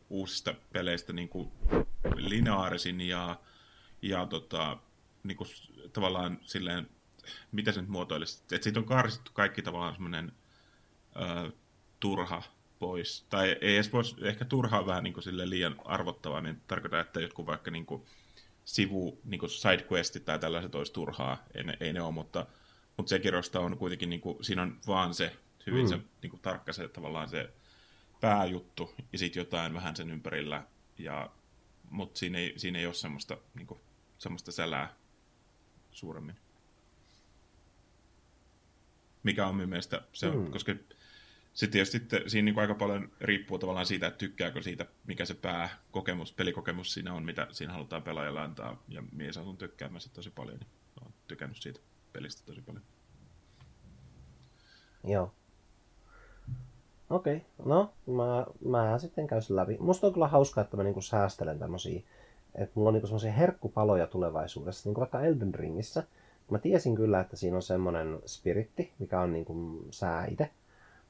uusista peleistä niin kuin lineaarisin ja, ja tota, niin kuin, tavallaan silleen mitä se nyt muotoilisi, että siitä on karsittu kaikki tavallaan semmoinen turha pois, tai ei edes voisi, ehkä turhaa vähän niin sille liian arvottavaa, niin tarkoittaa, että jotkut vaikka niin kuin sivu, niin kuin sidequestit tai tällaiset olisi turhaa, ei ne, ei ne ole, mutta, mutta Sekirosta on kuitenkin, niin kuin, siinä on vaan se hyvin mm. se niin kuin tarkka se tavallaan se pääjuttu, ja sitten jotain vähän sen ympärillä, ja, mutta siinä ei, siinä ei ole semmoista, niin kuin, semmoista sälää suuremmin mikä on minun mielestä, se mm. koska sitten tietysti sitten, siinä niin aika paljon riippuu tavallaan siitä, että tykkääkö siitä, mikä se pääkokemus, pelikokemus siinä on, mitä siinä halutaan pelaajalle antaa. Ja mies on tykkäämässä tosi paljon, niin olen tykännyt siitä pelistä tosi paljon.
Joo. Okei, okay. no mä, mä sitten käyn sen läpi. Musta on kyllä hauskaa, että mä niinku säästelen tämmösiä, että mulla on niinku semmoisia herkkupaloja tulevaisuudessa, niinku vaikka Elden Ringissä. Mä tiesin kyllä, että siinä on semmoinen spiritti, mikä on niinku sää itse.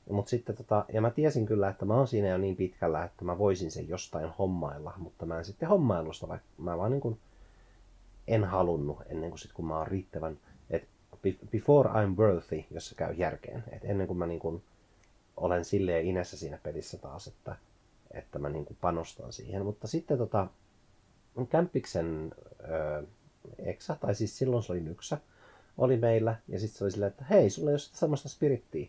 Mut sitten tota, ja mä tiesin kyllä, että mä oon siinä jo niin pitkällä, että mä voisin sen jostain hommailla, mutta mä en sitten hommailusta, vaikka mä vaan niin en halunnut ennen kuin sit, kun mä oon riittävän, että before I'm worthy, jos se käy järkeen. Et ennen kuin mä niin kuin olen silleen inessä siinä pelissä taas, että, että mä niin kuin panostan siihen. Mutta sitten tota, Kämppiksen öö, Exa, tai siis silloin se oli Nyksä, oli meillä, ja sitten se oli silleen, että hei, sulla ei ole samasta spirittiä.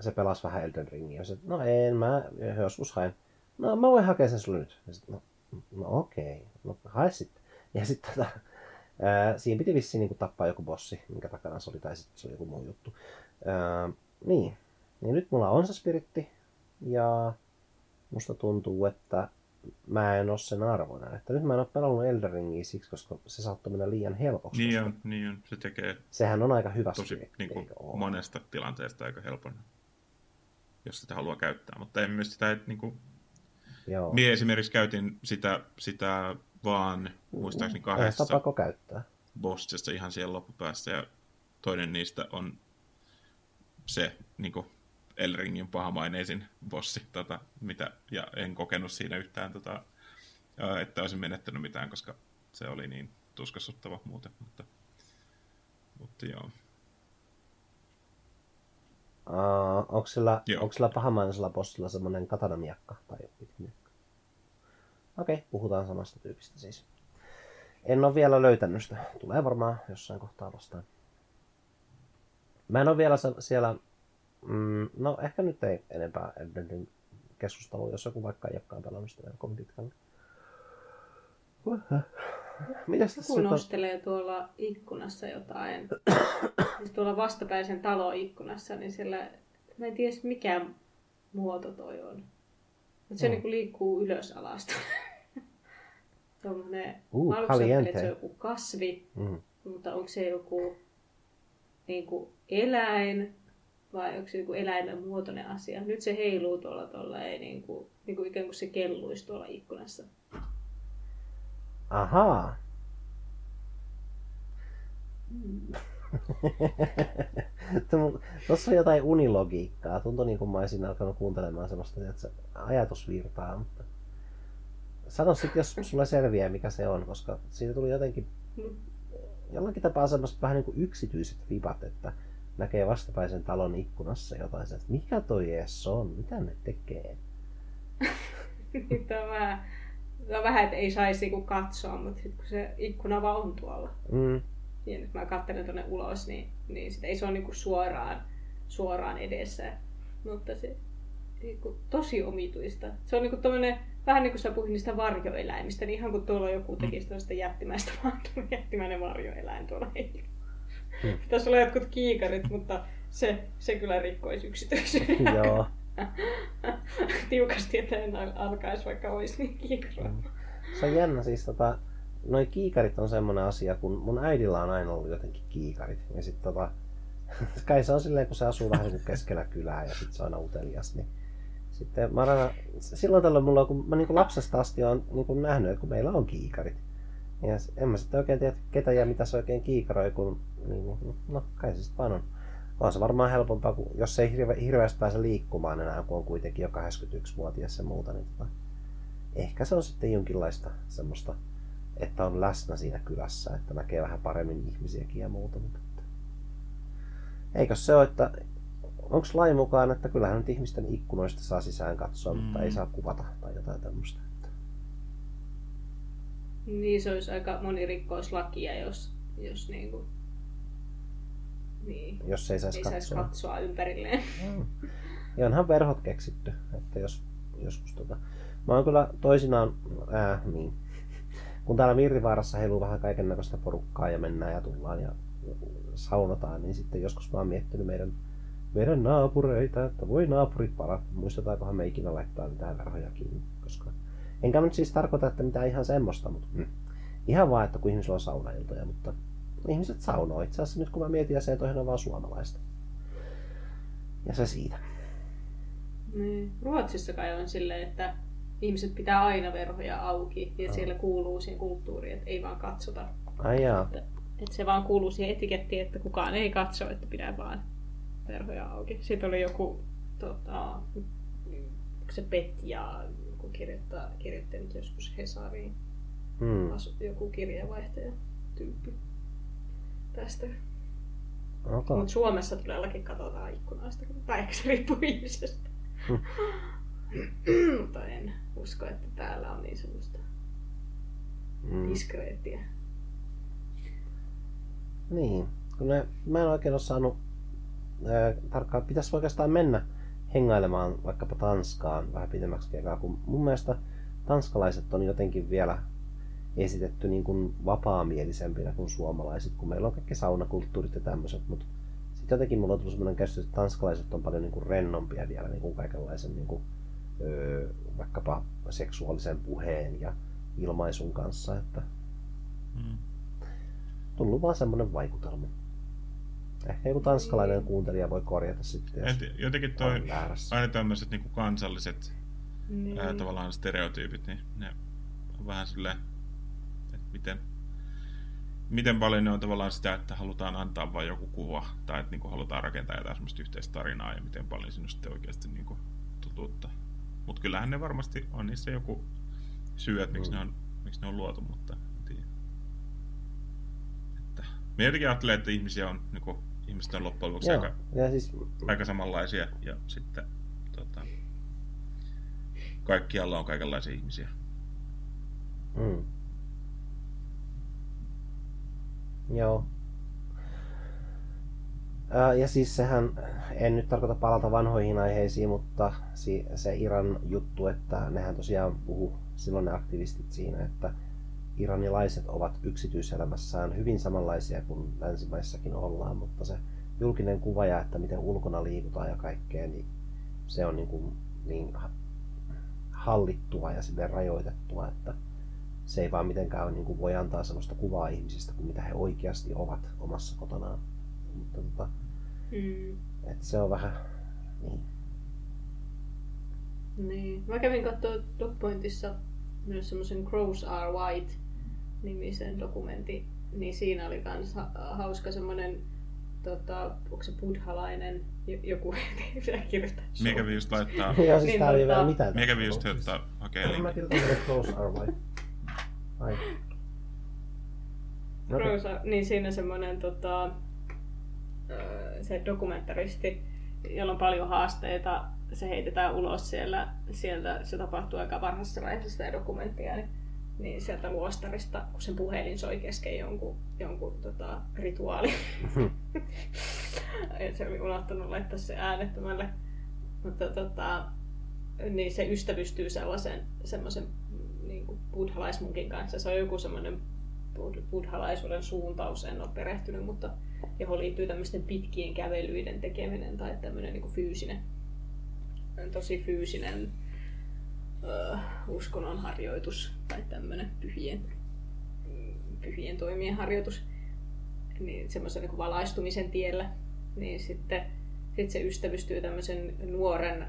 Se pelasi vähän Elden Ringia. Ja no en, mä joskus haen. No mä voin hakea sen sulle nyt. Ja sit, no, no okei, okay. no hae sitten. Ja sitten tota, siinä piti vissiin niin tappaa joku bossi, minkä takana se oli, tai sitten se oli joku muu juttu. Ää, niin, niin nyt mulla on se spiritti, ja musta tuntuu, että mä en ole sen arvoinen. Että nyt mä en ole pelannut Elden Ringia siksi, koska se saattaa mennä liian helpoksi.
Niin on, niin on. Se tekee
Sehän on aika hyvä
tosi
spiritti,
niin kuin, monesta tilanteesta aika helpon, jos sitä haluaa käyttää. Mutta en myös sitä, että niin kuin,
Joo.
Mie esimerkiksi käytin sitä, sitä vaan muistaakseni
sitä
kahdessa
pakko käyttää.
bossissa ihan siellä loppupäässä ja toinen niistä on se niin kuin Elringin pahamaineisin bossi, tota, mitä, ja en kokenut siinä yhtään, tota, että olisin menettänyt mitään, koska se oli niin tuskassuttava muuten, mutta, mutta joo.
Uh, onko sillä,
Joo.
onko sillä pahamainisella bossilla semmoinen katanamiakka tai pitimiakka? Okei, okay, puhutaan samasta tyypistä siis. En ole vielä löytänyt sitä. Tulee varmaan jossain kohtaa vastaan. Mä en ole vielä siellä... Mm, no ehkä nyt ei enempää Elden Ring keskustelua, jos joku vaikka ei olekaan pelannut sitä kovin pitkälle. Mitäs tässä
Joku
nyt on?
nostelee tuolla ikkunassa jotain. siis tuolla vastapäisen talon ikkunassa, niin siellä, mä en tiedä mikä muoto toi on. Mutta se
Mm.
niinku liikkuu ylös alasta. Tuommoinen,
Uh,
mä aluksi että se on joku kasvi,
Mm.
mutta onko se joku niinku eläin vai onko se joku eläimen muotoinen asia. Nyt se heiluu tuolla tuolla, ei niinku, niinku ikään kuin se kelluisi tuolla ikkunassa.
Ahaa. Tuossa on jotain unilogiikkaa. Tuntuu niin kuin mä olisin alkanut kuuntelemaan semmoista että se ajatusvirtaa. Mutta... Sano sitten, jos sulle selviää, mikä se on, koska siitä tuli jotenkin
Mm.
jollakin tapaa semmoiset vähän niin kuin yksityiset vibat, että näkee vastapäisen talon ikkunassa jotain, että mikä toi edes on, mitä ne tekee.
Tämä on vähän, että ei saisi niinku katsoa, mutta sitten kun se ikkuna vaan on tuolla,
Mm.
ja nyt mä katselen tuonne ulos, niin, niin sit ei se ole niinku suoraan, suoraan edessä. Mutta se niinku, tosi omituista. Se on niinku tommonen, vähän niin kuin sä puhuit niistä varjoeläimistä, niin ihan kuin tuolla joku tekisi tuosta jättimäistä vaan jättimäinen varjoeläin tuolla heillä.
Hmm.
Pitäisi olla jotkut kiikarit, mutta se, se kyllä rikkoisi yksityisyyden.
Joo.
Tiukasti, että en al- alkaisi vaikka olisi niin kiikaroimaan.
Se on jännä siis tota, noi kiikarit on semmoinen asia, kun mun äidillä on aina ollut jotenkin kiikarit. Ja sit tota, kai se on silleen, kun se asuu vähän niin kuin keskellä kylää ja sit se on aina utelias, niin sitten mä aina, silloin tällöin mulla on, kun mä niin lapsesta asti on niin nähnyt, että kun meillä on kiikarit. Ja en mä sitten oikein tiedä, ketä ja mitä se oikein kiikaroi, kun niin, niin, no kai se sitten vaan on. On se varmaan helpompaa, kun, jos ei hirve, hirveästi pääse liikkumaan enää, kun on kuitenkin jo 81-vuotias ja muuta, niin tota, ehkä se on sitten jonkinlaista semmoista, että on läsnä siinä kylässä, että näkee vähän paremmin ihmisiäkin ja muuta. Mutta että- eikö se ole, että onko lain mukaan, että kyllähän nyt ihmisten ikkunoista saa sisään katsoa, mm. mutta
Mm.
ei saa kuvata tai jotain tämmöistä.
Niin se olisi aika moni rikkoislakia, jos, jos niinku, niin,
Jos ei saisi
ei
katsoa.
katsoa ympärilleen.
Mm. Ja onhan verhot keksitty, että jos joskus tota... Mä oon kyllä toisinaan, ää, niin. Kun täällä Mirrivaarassa heiluu vähän kaiken näköistä porukkaa ja mennään ja tullaan ja saunotaan, niin sitten joskus mä oon miettinyt meidän meidän naapureita, että voi naapurit palata. Muistetaankohan me ikinä laittaa mitään verhoja kiinni, koska... Enkä nyt siis tarkoita, että mitään ihan semmoista, mutta mm. ihan vaan, että kun ihmisillä on saunailtoja, mutta ihmiset saunoo. Itse asiassa nyt kun mä mietin, ja se on vaan suomalaista. Ja se siitä.
Niin. Ruotsissa kai on silleen, että ihmiset pitää aina verhoja auki ja oh. siellä kuuluu siihen kulttuuriin, että ei vaan katsota.
Ai jaa.
Että, että se vaan kuuluu siihen etikettiin, että kukaan ei katso, että pitää vaan verhoja auki. Sitten oli joku tota, se Petja, kirjoittaa, kirjoittanut joskus Hesariin. Hmm. Joku kirjeenvaihtaja tyyppi tästä. Okay. Mutta Suomessa todellakin katsotaan ikkunasta, tai ehkä se riippuu ihmisestä. Hmm. Mutta en usko, että täällä on niin semmoista mm. diskreettiä.
Niin, kun ne, mä en oikein ole saanut ää, tarkkaan, pitäisi oikeastaan mennä hengailemaan vaikkapa Tanskaan vähän pidemmäksi aikaa, kun mun mielestä tanskalaiset on jotenkin vielä esitetty niin kuin vapaamielisempinä kuin suomalaiset, kun meillä on kaikki saunakulttuurit ja tämmöiset, mutta sitten jotenkin mulla on tullut sellainen käsitys, että tanskalaiset on paljon niin kuin rennompia vielä niin kuin kaikenlaisen niin kuin, öö, vaikkapa seksuaalisen puheen ja ilmaisun kanssa, että mm. tullut vaan semmoinen vaikutelma. Ehkä joku tanskalainen kuuntelija voi korjata sitten, jos
Jotenkin toi, aina tämmöiset niin kansalliset niin. ää, tavallaan stereotyypit, niin ne on vähän silleen, että miten, miten paljon ne on tavallaan sitä, että halutaan antaa vain joku kuva, tai että niin kuin halutaan rakentaa jotain semmoista yhteistä tarinaa, ja miten paljon sinun sitten oikeasti niin kuin totuutta. Mutta kyllähän ne varmasti on niissä joku syy, että miksi, mm. ne, on, miksi ne on luotu, mutta en tiedä. Että, mä jotenkin ajattelen, että ihmisiä on niin kuin, ihmiset on loppujen lopuksi aika, ja siis... aika samanlaisia ja sitten tota, kaikkialla on kaikenlaisia ihmisiä.
Mm. Joo. Ää, ja siis sehän, en nyt tarkoita palata vanhoihin aiheisiin, mutta se Iran juttu, että nehän tosiaan puhu silloin ne aktivistit siinä, että iranilaiset ovat yksityiselämässään hyvin samanlaisia kuin länsimaissakin ollaan, mutta se julkinen kuva ja että miten ulkona liikutaan ja kaikkea, niin se on niin, kuin niin hallittua ja sille rajoitettua, että se ei vaan mitenkään niin kuin voi antaa sellaista kuvaa ihmisistä kuin mitä he oikeasti ovat omassa kotonaan. Mutta tota, mm. että se on vähän niin.
Niin. Mä kävin katsoa Dogpointissa myös semmoisen Crows Are White nimisen dokumentin, niin siinä oli kans hauska semmoinen tota, onko se buddhalainen, joku ei pidä kirjoittaa.
Mie kävi just laittaa...
Joo, siis niin, tää ei tota... vielä mitään.
Mie kävi just laittaa hakee linkin.
Mä kirjoitan, että Crows Are White. Ai.
Crows Are, niin siinä semmoinen tota, se dokumentaristi, jolla on paljon haasteita, se heitetään ulos siellä, sieltä, se tapahtuu aika varhaisessa vaiheessa sitä dokumenttia, niin, niin sieltä luostarista, kun sen puhelin soi kesken jonkun, jonkun tota, rituaali. se oli unohtanut laittaa se äänettömälle. Mutta tota, niin se ystävystyy sellaisen semmoisen niin buddhalaismunkin kanssa. Se on joku semmoinen buddhalaisuuden suuntaus, en ole perehtynyt, mutta johon liittyy tämmöisten pitkien kävelyiden tekeminen tai tämmöinen niin fyysinen, tosi fyysinen uh, uskonnon harjoitus tai tämmöinen pyhien, pyhien toimien harjoitus niin semmoisen niin valaistumisen tiellä, niin sitten sit se ystävystyy tämmöisen nuoren,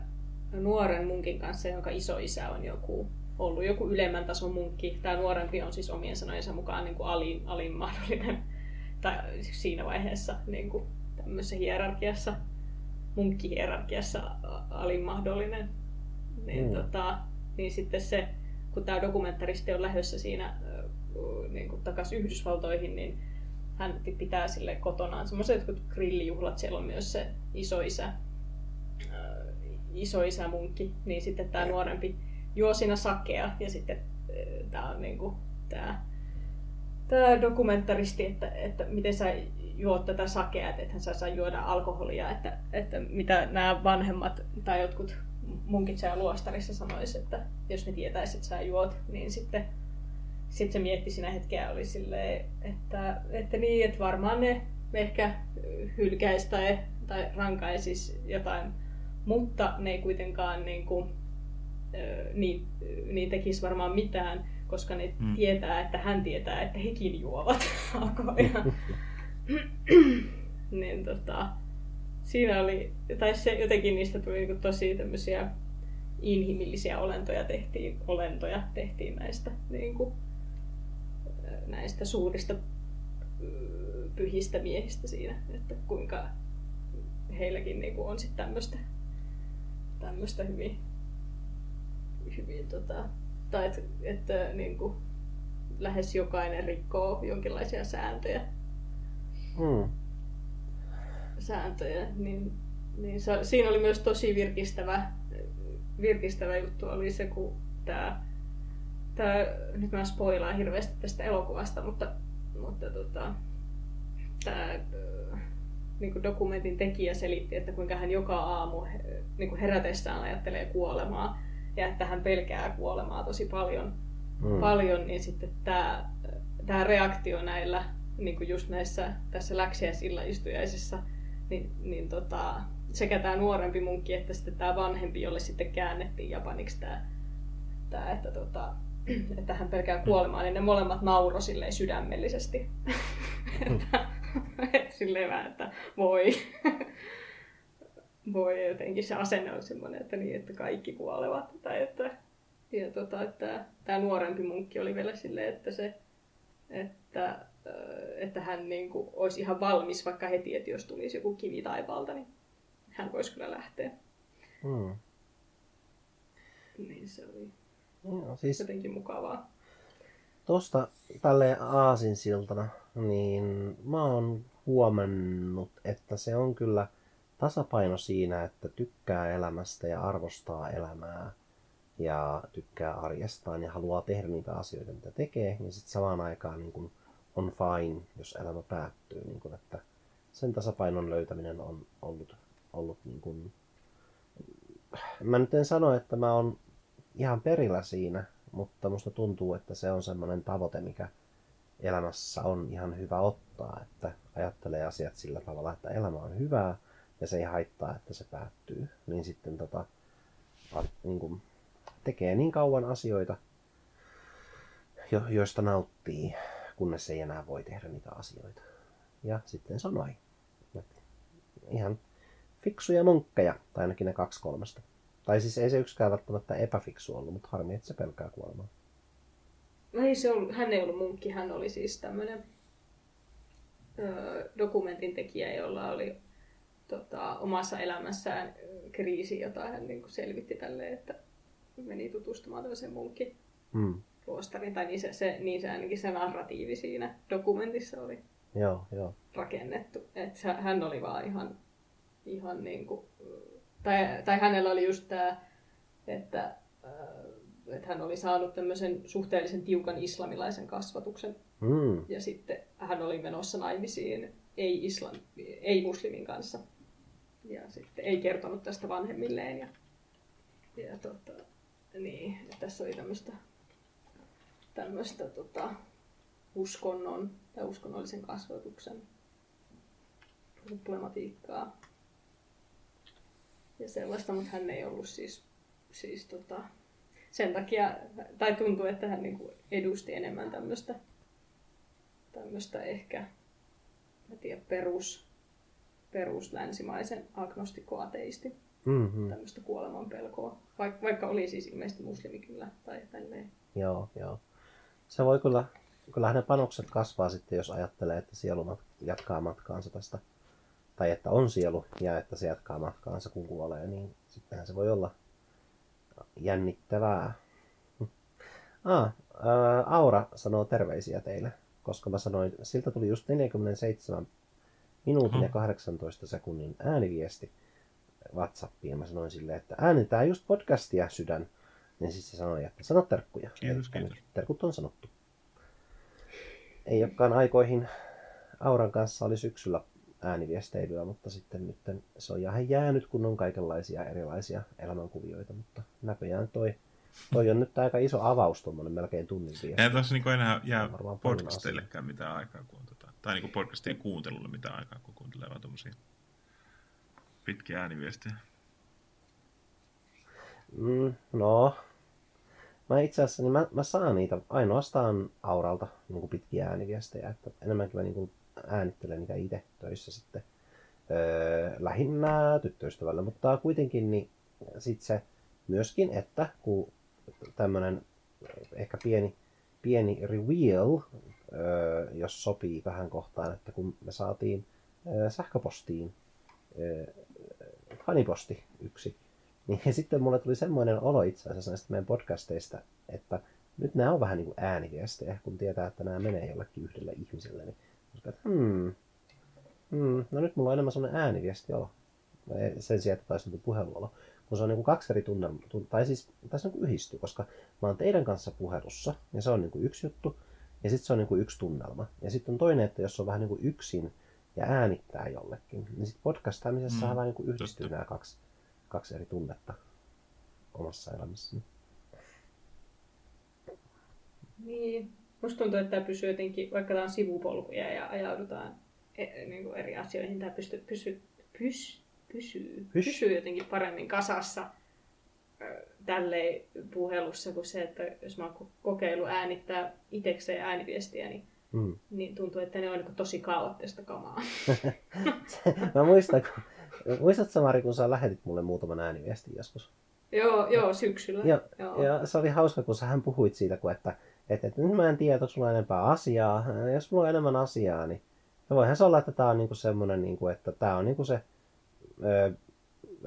nuoren munkin kanssa, jonka isoisä on joku ollut joku ylemmän tason munkki. Tämä nuorempi on siis omien sanojensa mukaan niin kuin alin, alin mahdollinen, tai siis siinä vaiheessa niin kuin tämmöisessä hierarkiassa, munkkihierarkiassa alin mahdollinen. Niin, mm. tota, niin sitten se, kun tämä dokumentaristi on lähdössä siinä niin kuin takaisin Yhdysvaltoihin, niin hän pitää sille kotonaan semmoiset jotkut grillijuhlat, siellä on myös se isoisä, isoisä munkki, niin sitten tämä nuorempi juo siinä sakea ja sitten tämä on niinku tämä tämä dokumentaristi, että, että miten sä juot tätä sakea, että ethän sä saa juoda alkoholia, että, että mitä nämä vanhemmat tai jotkut munkit siellä luostarissa sanois, että jos ne tietäisi, että sä juot, niin sitten sitten se mietti siinä hetkeä oli silleen, että, että niin, että varmaan ne ehkä hylkäisi tai tai rankaisis jotain, mutta ne ei kuitenkaan niin kuin, niin, niin tekisi varmaan mitään, koska ne mm. tietää, että hän tietää, että hekin juovat alkoholia. niin tota, siinä oli, tai se jotenkin niistä tuli niin tosi tämmöisiä inhimillisiä olentoja tehtiin, olentoja tehtiin näistä, niin kuin, näistä suurista pyhistä miehistä siinä, että kuinka heilläkin niin kuin on sitten tämmöistä, tämmöistä hyvin, hyvin tota, tai että, että niin kuin, lähes jokainen rikkoo jonkinlaisia sääntöjä. Hmm. Sääntöjä, niin, niin se, siinä oli myös tosi virkistävä, virkistävä juttu oli se, kun tämä, tämä nyt mä spoilaan hirveästi tästä elokuvasta, mutta, mutta tota, tämä niin kuin dokumentin tekijä selitti, että kuinka hän joka aamu niin kuin herätessään ajattelee kuolemaa ja että hän pelkää kuolemaa tosi paljon, mm. paljon niin sitten tämä, tämä reaktio näillä, niin kuin just näissä tässä läksiäisistujaisissa, niin, niin tota, sekä tämä nuorempi munkki että sitten tämä vanhempi, jolle sitten käännettiin japaniksi tämä, tämä että, tota, että hän pelkää kuolemaa, niin ne molemmat nauro silleen sydämellisesti. että, et silleen vähän, että voi. voi jotenkin se asenne on semmoinen, että, niin, että kaikki kuolevat. Tai että, ja tota, että tämä nuorempi munkki oli vielä silleen, että, se, että, että hän niin kuin, olisi ihan valmis vaikka heti, että jos tulisi joku kivi taipaalta, niin hän voisi kyllä lähteä. Hmm. Niin se oli no, siis... jotenkin mukavaa.
Tuosta tälle aasinsiltana, niin mä oon huomannut, että se on kyllä tasapaino siinä, että tykkää elämästä ja arvostaa elämää ja tykkää arjestaan ja haluaa tehdä niitä asioita, mitä tekee, niin sitten samaan aikaan niin kun on fine, jos elämä päättyy. Niin kun, että sen tasapainon löytäminen on ollut, ollut niin kun... mä nyt en sano, että mä oon ihan perillä siinä, mutta musta tuntuu, että se on semmoinen tavoite, mikä elämässä on ihan hyvä ottaa, että ajattelee asiat sillä tavalla, että elämä on hyvää ja se ei haittaa, että se päättyy. Niin sitten tota, niin kuin, tekee niin kauan asioita, jo, joista nauttii, kunnes ei enää voi tehdä niitä asioita. Ja sitten sanoi. Ihan fiksuja munkkeja, tai ainakin ne kaksi kolmesta. Tai siis ei se yksikään välttämättä epäfiksu ollut, mutta harmi, että se pelkää kuolemaa.
Ei se ollut, hän ei ollut munkki, hän oli siis tämmöinen dokumentin tekijä, jolla oli tota, omassa elämässään kriisi, jota hän niin kuin selvitti tälle, että meni tutustumaan toiseen munkki mm. Luostariin. Tai niin se, se, niin se ainakin se narratiivi siinä dokumentissa oli
joo, joo.
rakennettu. Että hän oli vaan ihan, ihan niin kuin, tai, tai hänellä oli just tämä, että, että hän oli saanut tämmöisen suhteellisen tiukan islamilaisen kasvatuksen. Mm. Ja sitten hän oli menossa naimisiin ei-islam, ei-muslimin kanssa ja sitten ei kertonut tästä vanhemmilleen. Ja, ja tota, niin, tässä oli tämmöistä, tämmöistä tota, uskonnon tai uskonnollisen kasvatuksen problematiikkaa ja sellaista, mutta hän ei ollut siis, siis tota, sen takia, tai tuntuu, että hän niinku edusti enemmän tämmöistä, tämmöistä ehkä, mä tiedän, perus, peruslänsimaisen agnostikoateisti. Mm-hmm. Tämmöistä kuoleman pelkoa. Vaik- vaikka oli siis ilmeisesti muslimi kyllä tai tälleen.
Joo, joo. Se voi kyllä, kyllä ne panokset kasvaa sitten, jos ajattelee, että sielu jatkaa matkaansa tästä. Tai että on sielu ja että se jatkaa matkaansa kun kuolee, niin sittenhän se voi olla jännittävää. Ah, ää, Aura sanoo terveisiä teille, koska mä sanoin, siltä tuli just 47 minuutin ja 18 sekunnin ääniviesti Whatsappiin. Mä sanoin silleen, että äänitään just podcastia sydän. Niin siis se sanoi, että sano terkkuja.
Kiitos, kiitos.
Terkut on sanottu. Ei olekaan aikoihin Auran kanssa oli syksyllä ääniviesteilyä, mutta sitten nyt se on ihan jäänyt, kun on kaikenlaisia erilaisia elämänkuvioita, mutta näköjään toi, toi on nyt aika iso avaus, tuommoinen melkein tunnin viesti.
Ei tässä niin enää jää podcasteillekään mitään aikaa, kun tota tai niin podcastien kuuntelulle mitä aikaa, kun kuuntelee vaan tuommoisia pitkiä ääniviestejä?
Mm, no, mä itse asiassa niin mä, mä saan niitä ainoastaan Auralta niin kuin pitkiä ääniviestejä, että enemmänkin mä niin kuin äänittelen niitä itse töissä sitten öö, lähinnä tyttöystävälle, mutta kuitenkin niin sit se myöskin, että kun tämmönen ehkä pieni, pieni reveal, öö, jos sopii tähän kohtaan, että kun me saatiin öö, sähköpostiin öö, faniposti yksi, niin sitten mulle tuli semmoinen olo itse asiassa näistä meidän podcasteista, että nyt nämä on vähän niin kuin ääniviestejä, kun tietää, että nämä menee jollekin yhdelle ihmiselle, niin että hmm, hmm, no nyt mulla on enemmän semmoinen ääniviesti olo. Sen sijaan, että taisi niin puheluolo. Kun se on niin kuin kaksi eri tunnelmaa, tai siis tässä niin yhdistyy, koska mä oon teidän kanssa puhelussa, ja se on niin kuin yksi juttu, ja sitten se on niin kuin yksi tunnelma. Ja sitten on toinen, että jos on vähän niin kuin yksin ja äänittää jollekin, niin sitten podcastaamisessa mm, vähän niin kuin yhdistyy totta. nämä kaksi, kaksi eri tunnetta omassa elämässäni.
Niin, musta tuntuu, että tämä pysyy jotenkin, vaikka tämä on sivupolkuja ja ajaudutaan e, niin kuin eri asioihin, tämä pystyy, pysyy, pys, pysyy, Pysh. pysyy jotenkin paremmin kasassa tälleen puhelussa kuin se, että jos mä oon kokeillut äänittää itsekseen ääniviestiä, niin, mm. niin tuntuu, että ne on niin tosi kaoottista kamaa.
mä muistan, kun, muistatko Mari, kun sä lähetit mulle muutaman ääniviestin joskus?
Joo, joo syksyllä.
Ja, joo. ja se oli hauska, kun sähän puhuit siitä, kun että, että, että nyt mä en tiedä, onko sulla enempää asiaa. Jos mulla on enemmän asiaa, niin voihan se olla, että tämä on niinku semmoinen, niinku, että tämä on niinku se ö,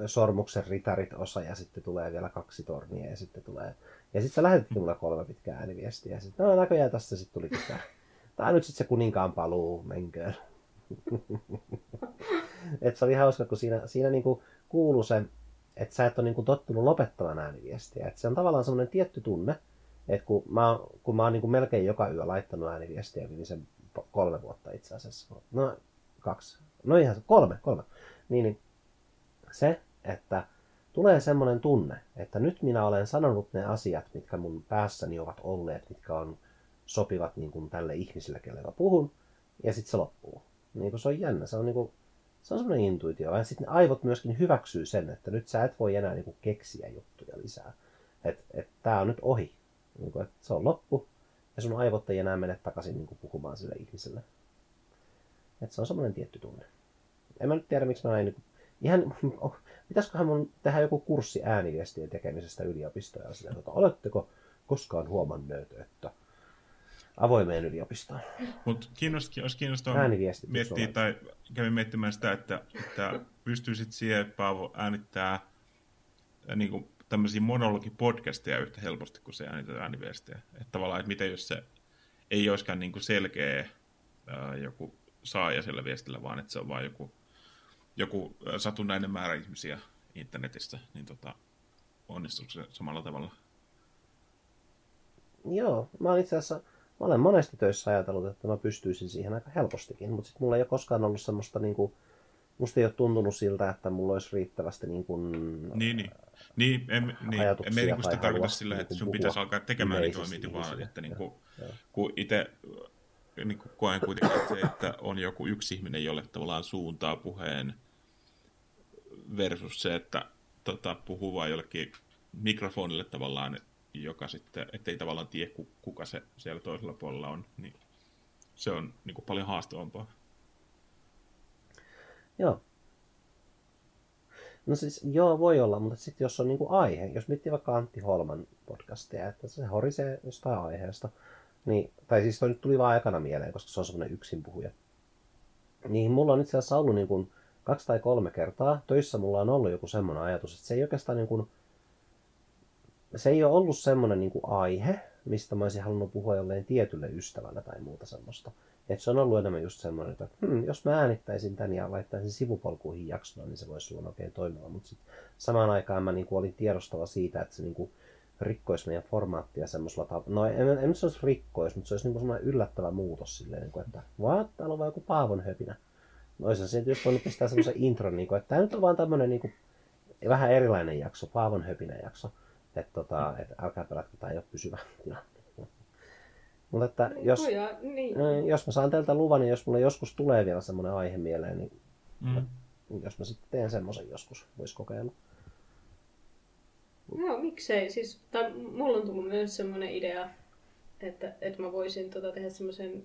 sormuksen ritarit osa ja sitten tulee vielä kaksi tornia ja sitten tulee... Ja sitten sä lähetit mulle kolme pitkää ääniviestiä ja sitten no näköjään tässä sitten tuli tämä. Tämä on nyt sitten se kuninkaan paluu, menköön. Et se oli hauska, kun siinä, siinä niinku kuuluu se, että sä et ole niinku tottunut lopettamaan ääniviestiä. Et se on tavallaan semmoinen tietty tunne, että kun mä, kun mä oon niinku melkein joka yö laittanut ääniviestiä, niin sen kolme vuotta itse asiassa. No kaksi. No ihan kolme, kolme. Niin, niin se, että tulee semmoinen tunne, että nyt minä olen sanonut ne asiat, mitkä mun päässäni ovat olleet, mitkä on sopivat niin kuin tälle ihmiselle, kelle mä puhun, ja sitten se loppuu. Niin kuin se on jännä, se on, niin kuin, se on semmoinen intuitio. Ja sitten aivot myöskin hyväksyy sen, että nyt sä et voi enää niin kuin keksiä juttuja lisää. Että et, tämä on nyt ohi. Niin kuin, että se on loppu, ja sun aivot ei enää mene takaisin niin kuin puhumaan sille ihmiselle. Että se on semmoinen tietty tunne. En mä nyt tiedä, miksi mä näin niin ihan, pitäisiköhän mun tehdä joku kurssi ääniviestien tekemisestä yliopistoja ja että oletteko koskaan huomanneet, että avoimeen yliopistoon.
Mutta olisi kiinnostavaa miettiä tai kävin miettimään sitä, että, että pystyisit siihen, Paavo, äänittää äh, niin kuin tämmöisiä monologipodcasteja yhtä helposti kuin se äänittää ääniviestejä. Että tavallaan, että miten jos se ei olisikaan niin kuin selkeä ää, äh, joku saaja sillä viestillä, vaan että se on vain joku joku satunnainen määrä ihmisiä internetissä, niin tota, onnistuuko se samalla tavalla?
Joo, mä olen itse asiassa, mä olen monesti töissä ajatellut, että mä pystyisin siihen aika helpostikin, mutta sitten mulla ei ole koskaan ollut semmoista niin kuin, musta ei ole tuntunut siltä, että mulla olisi riittävästi niin kuin,
niin, niin. Niin, en, niin, en niin sitä tarkoita sillä, että sun pitäisi alkaa tekemään niitä toimintoja, vaan että niin kuin, kun itse niin kuin koen kuitenkin että se, että on joku yksi ihminen, jolle tavallaan suuntaa puheen versus se, että tota, puhuu vain jollekin mikrofonille tavallaan, joka sitten, ettei tavallaan tiedä, kuka se siellä toisella puolella on, niin se on niin kuin paljon haastavampaa.
Joo. No siis joo, voi olla, mutta sitten jos on niin kuin aihe, jos miettii vaikka Antti Holman podcastia, että se horisee jostain aiheesta, niin, tai siis toi nyt tuli vaan aikana mieleen, koska se on semmoinen yksin puhuja. Niin mulla on itse asiassa ollut niin kuin, kaksi tai kolme kertaa töissä mulla on ollut joku semmoinen ajatus, että se ei oikeastaan niin kuin, se ei ole ollut semmoinen niin kuin aihe, mistä mä olisin halunnut puhua jolleen tietylle ystävälle tai muuta semmoista. Et se on ollut enemmän just semmoinen, että hmm, jos mä äänittäisin tän ja laittaisin sivupolkuihin jaksona, niin se voisi olla oikein toimiva. Mutta sitten samaan aikaan mä niin kuin olin tiedostava siitä, että se niin kuin rikkoisi meidän formaattia semmoisella tavalla. No en, en, en se olisi rikkoisi, mutta se olisi niin semmoinen yllättävä muutos silleen, niin kuin, että what, täällä on vaan joku paavon höpinä. No olisi se just voinut pistää semmoisen intron, niin kuin, että tämä nyt on vaan tämmöinen niin kuin, vähän erilainen jakso, Paavon höpinä jakso. Että tota, et älkää pelätkö, tämä ei ole pysyvä Mutta että jos,
no, niin.
jos mä saan teiltä luvan, niin jos mulle joskus tulee vielä semmoinen aihe mieleen, niin mm. jos mä sitten teen semmoisen joskus, voisi kokeilla.
No miksei, siis, tai mulla on tullut myös semmoinen idea, että, että mä voisin tota, tehdä semmoisen,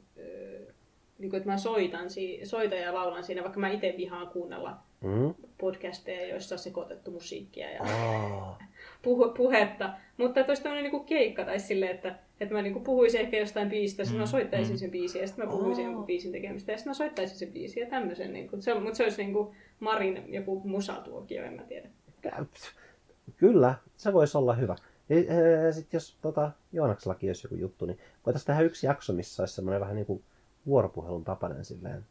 niin kuin, että mä soitan, si- soitan ja laulan siinä, vaikka mä itse vihaan kuunnella
Mm.
podcasteja, joissa on sekoitettu musiikkia ja
Aa,
puhu- puhetta. Mutta että olisi tämmöinen niin keikka tai silleen, että, että mä niin puhuisin ehkä jostain biisistä, sitten mä
Mm,
soittaisin
mm.
sen biisin ja sitten mä puhuisin
Aa.
jonkun biisin tekemistä ja sitten mä soittaisin sen biisin ja tämmöisen. Niin kuin, se, mutta se olisi niin kuin Marin joku musatuokio, en mä tiedä.
Kyllä, se voisi olla hyvä. Sitten jos tota, Joonaksellakin olisi joku juttu, niin voitaisiin tehdä yksi jakso, missä olisi semmoinen vähän niin kuin vuoropuhelun tapainen silleen.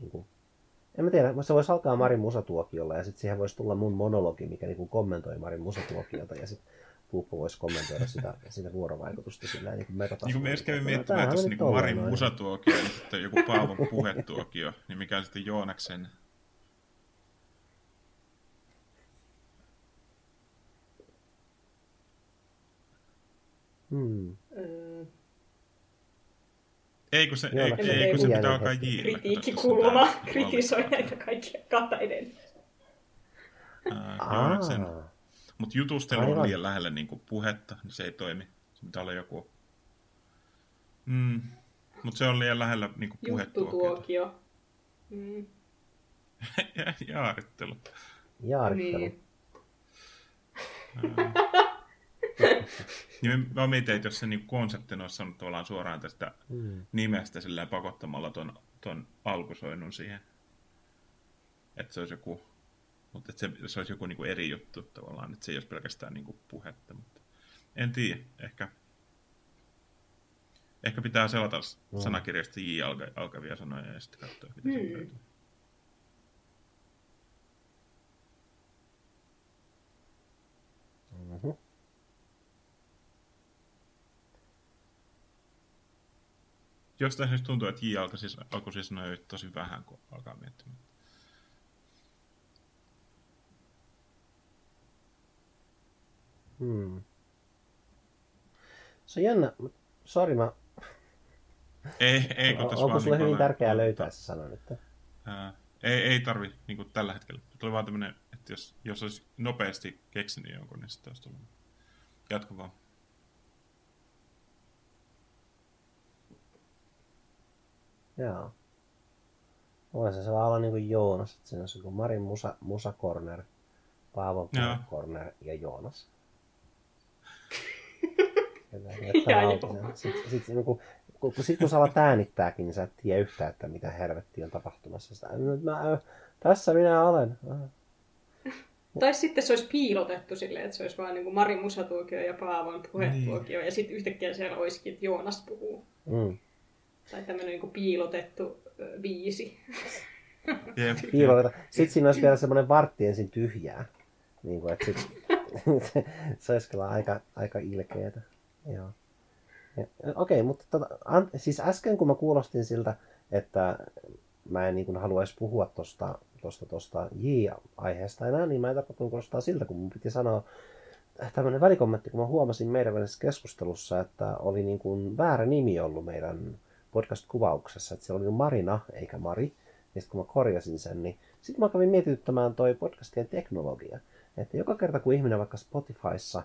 Niin kuin, en mä tiedä, se voisi alkaa Marin musatuokiolla ja sitten siihen voisi tulla mun monologi, mikä niin kuin kommentoi Marin musatuokiota ja sitten Puuppo voisi kommentoida sitä, sitä vuorovaikutusta silleen niin kuin
Niin kuin me edes kävin miettimään, että jos
nyt
niin
ollaan
Marin
noin.
musatuokio ja sitten joku Paavon puhetuokio, niin mikä on sitten Joonaksen
Hmm.
Ei kun se, ei,
Joonaksen
ei, kun se pitää alkaa
hetki.
Jillä.
kritiikkikulma kritisoi näitä kaikkia kataiden.
Joonaksen.
Aa,
Mutta jutustelu on liian lähellä niin kuin puhetta, niin se ei toimi. Se pitää olla joku... Mm. Mutta se on liian lähellä niin kuin puhetuokiota.
Juttutuokio. Mm.
ja jaarittelu.
jaarittelu.
Niin.
Niin mä mietin, että jos se niin konseptina olisi saanut tavallaan suoraan tästä
Hmm.
nimestä sillä pakottamalla ton, ton alkusoinnun siihen. Että se olisi joku, mutta että se, se olisi joku niin kuin eri juttu tavallaan, että se ei olisi pelkästään niin kuin puhetta. Mutta en tiedä, ehkä, ehkä pitää selata
Mm.
sanakirjasta J alka, alkavia sanoja ja sitten katsoa, mitä se
Hmm.
löytyy.
Mhm.
Jostain syystä tuntuu, että J alkoi siis, alkoi siis sanoa tosi vähän, kun alkaa miettimään.
Hmm. Se on jännä. Sori, mä...
Ei, ei, kun tässä
onko sulle
niin
hyvin tärkeää löytää se sana nyt?
Ää, ei, ei tarvi niin kuin tällä hetkellä. Tuli vaan tämmönen, että jos, jos olisi nopeasti keksinyt jonkun, niin sitten olisi tullut. Jatko vaan.
Joo. Voisi se vaan olla niin kuin Joonas, että siinä olisi joku Marin Musa, Musa Corner, Paavo
Joo.
Corner ja Joonas. Sitten sit, niin kun, kun, kun, sit, kun sä alat äänittääkin, niin sä et tiedä yhtään, että mitä helvettiä on tapahtumassa. Sitä, nyt mä, tässä minä olen.
Tai sitten se olisi piilotettu silleen, että se olisi vaan niin kuin Marin musatuokio ja Paavon puhetuokio. Ja sitten yhtäkkiä siellä olisikin, että Joonas puhuu.
Mm.
Tai tämmöinen niin piilotettu ö, biisi.
Jep,
Piiloteta. Sitten siinä olisi vielä semmoinen vartti ensin tyhjää. Niin kuin, että sit, se olisi kyllä aika, aika ilkeetä. Joo. Ja- Okei, mutta tota, an, siis äsken kun mä kuulostin siltä, että mä en niin kuin haluaisi puhua tuosta tosta, tosta J-aiheesta enää, niin mä en tarkoittanut kuulostaa siltä, kun mun piti sanoa tämmöinen välikommentti, kun mä huomasin meidän välisessä keskustelussa, että oli niin kuin väärä nimi ollut meidän podcast-kuvauksessa, että siellä oli Marina eikä Mari. Ja sitten kun mä korjasin sen, niin sitten mä kävin mietityttämään toi podcastien teknologia. Että joka kerta kun ihminen vaikka Spotifyssa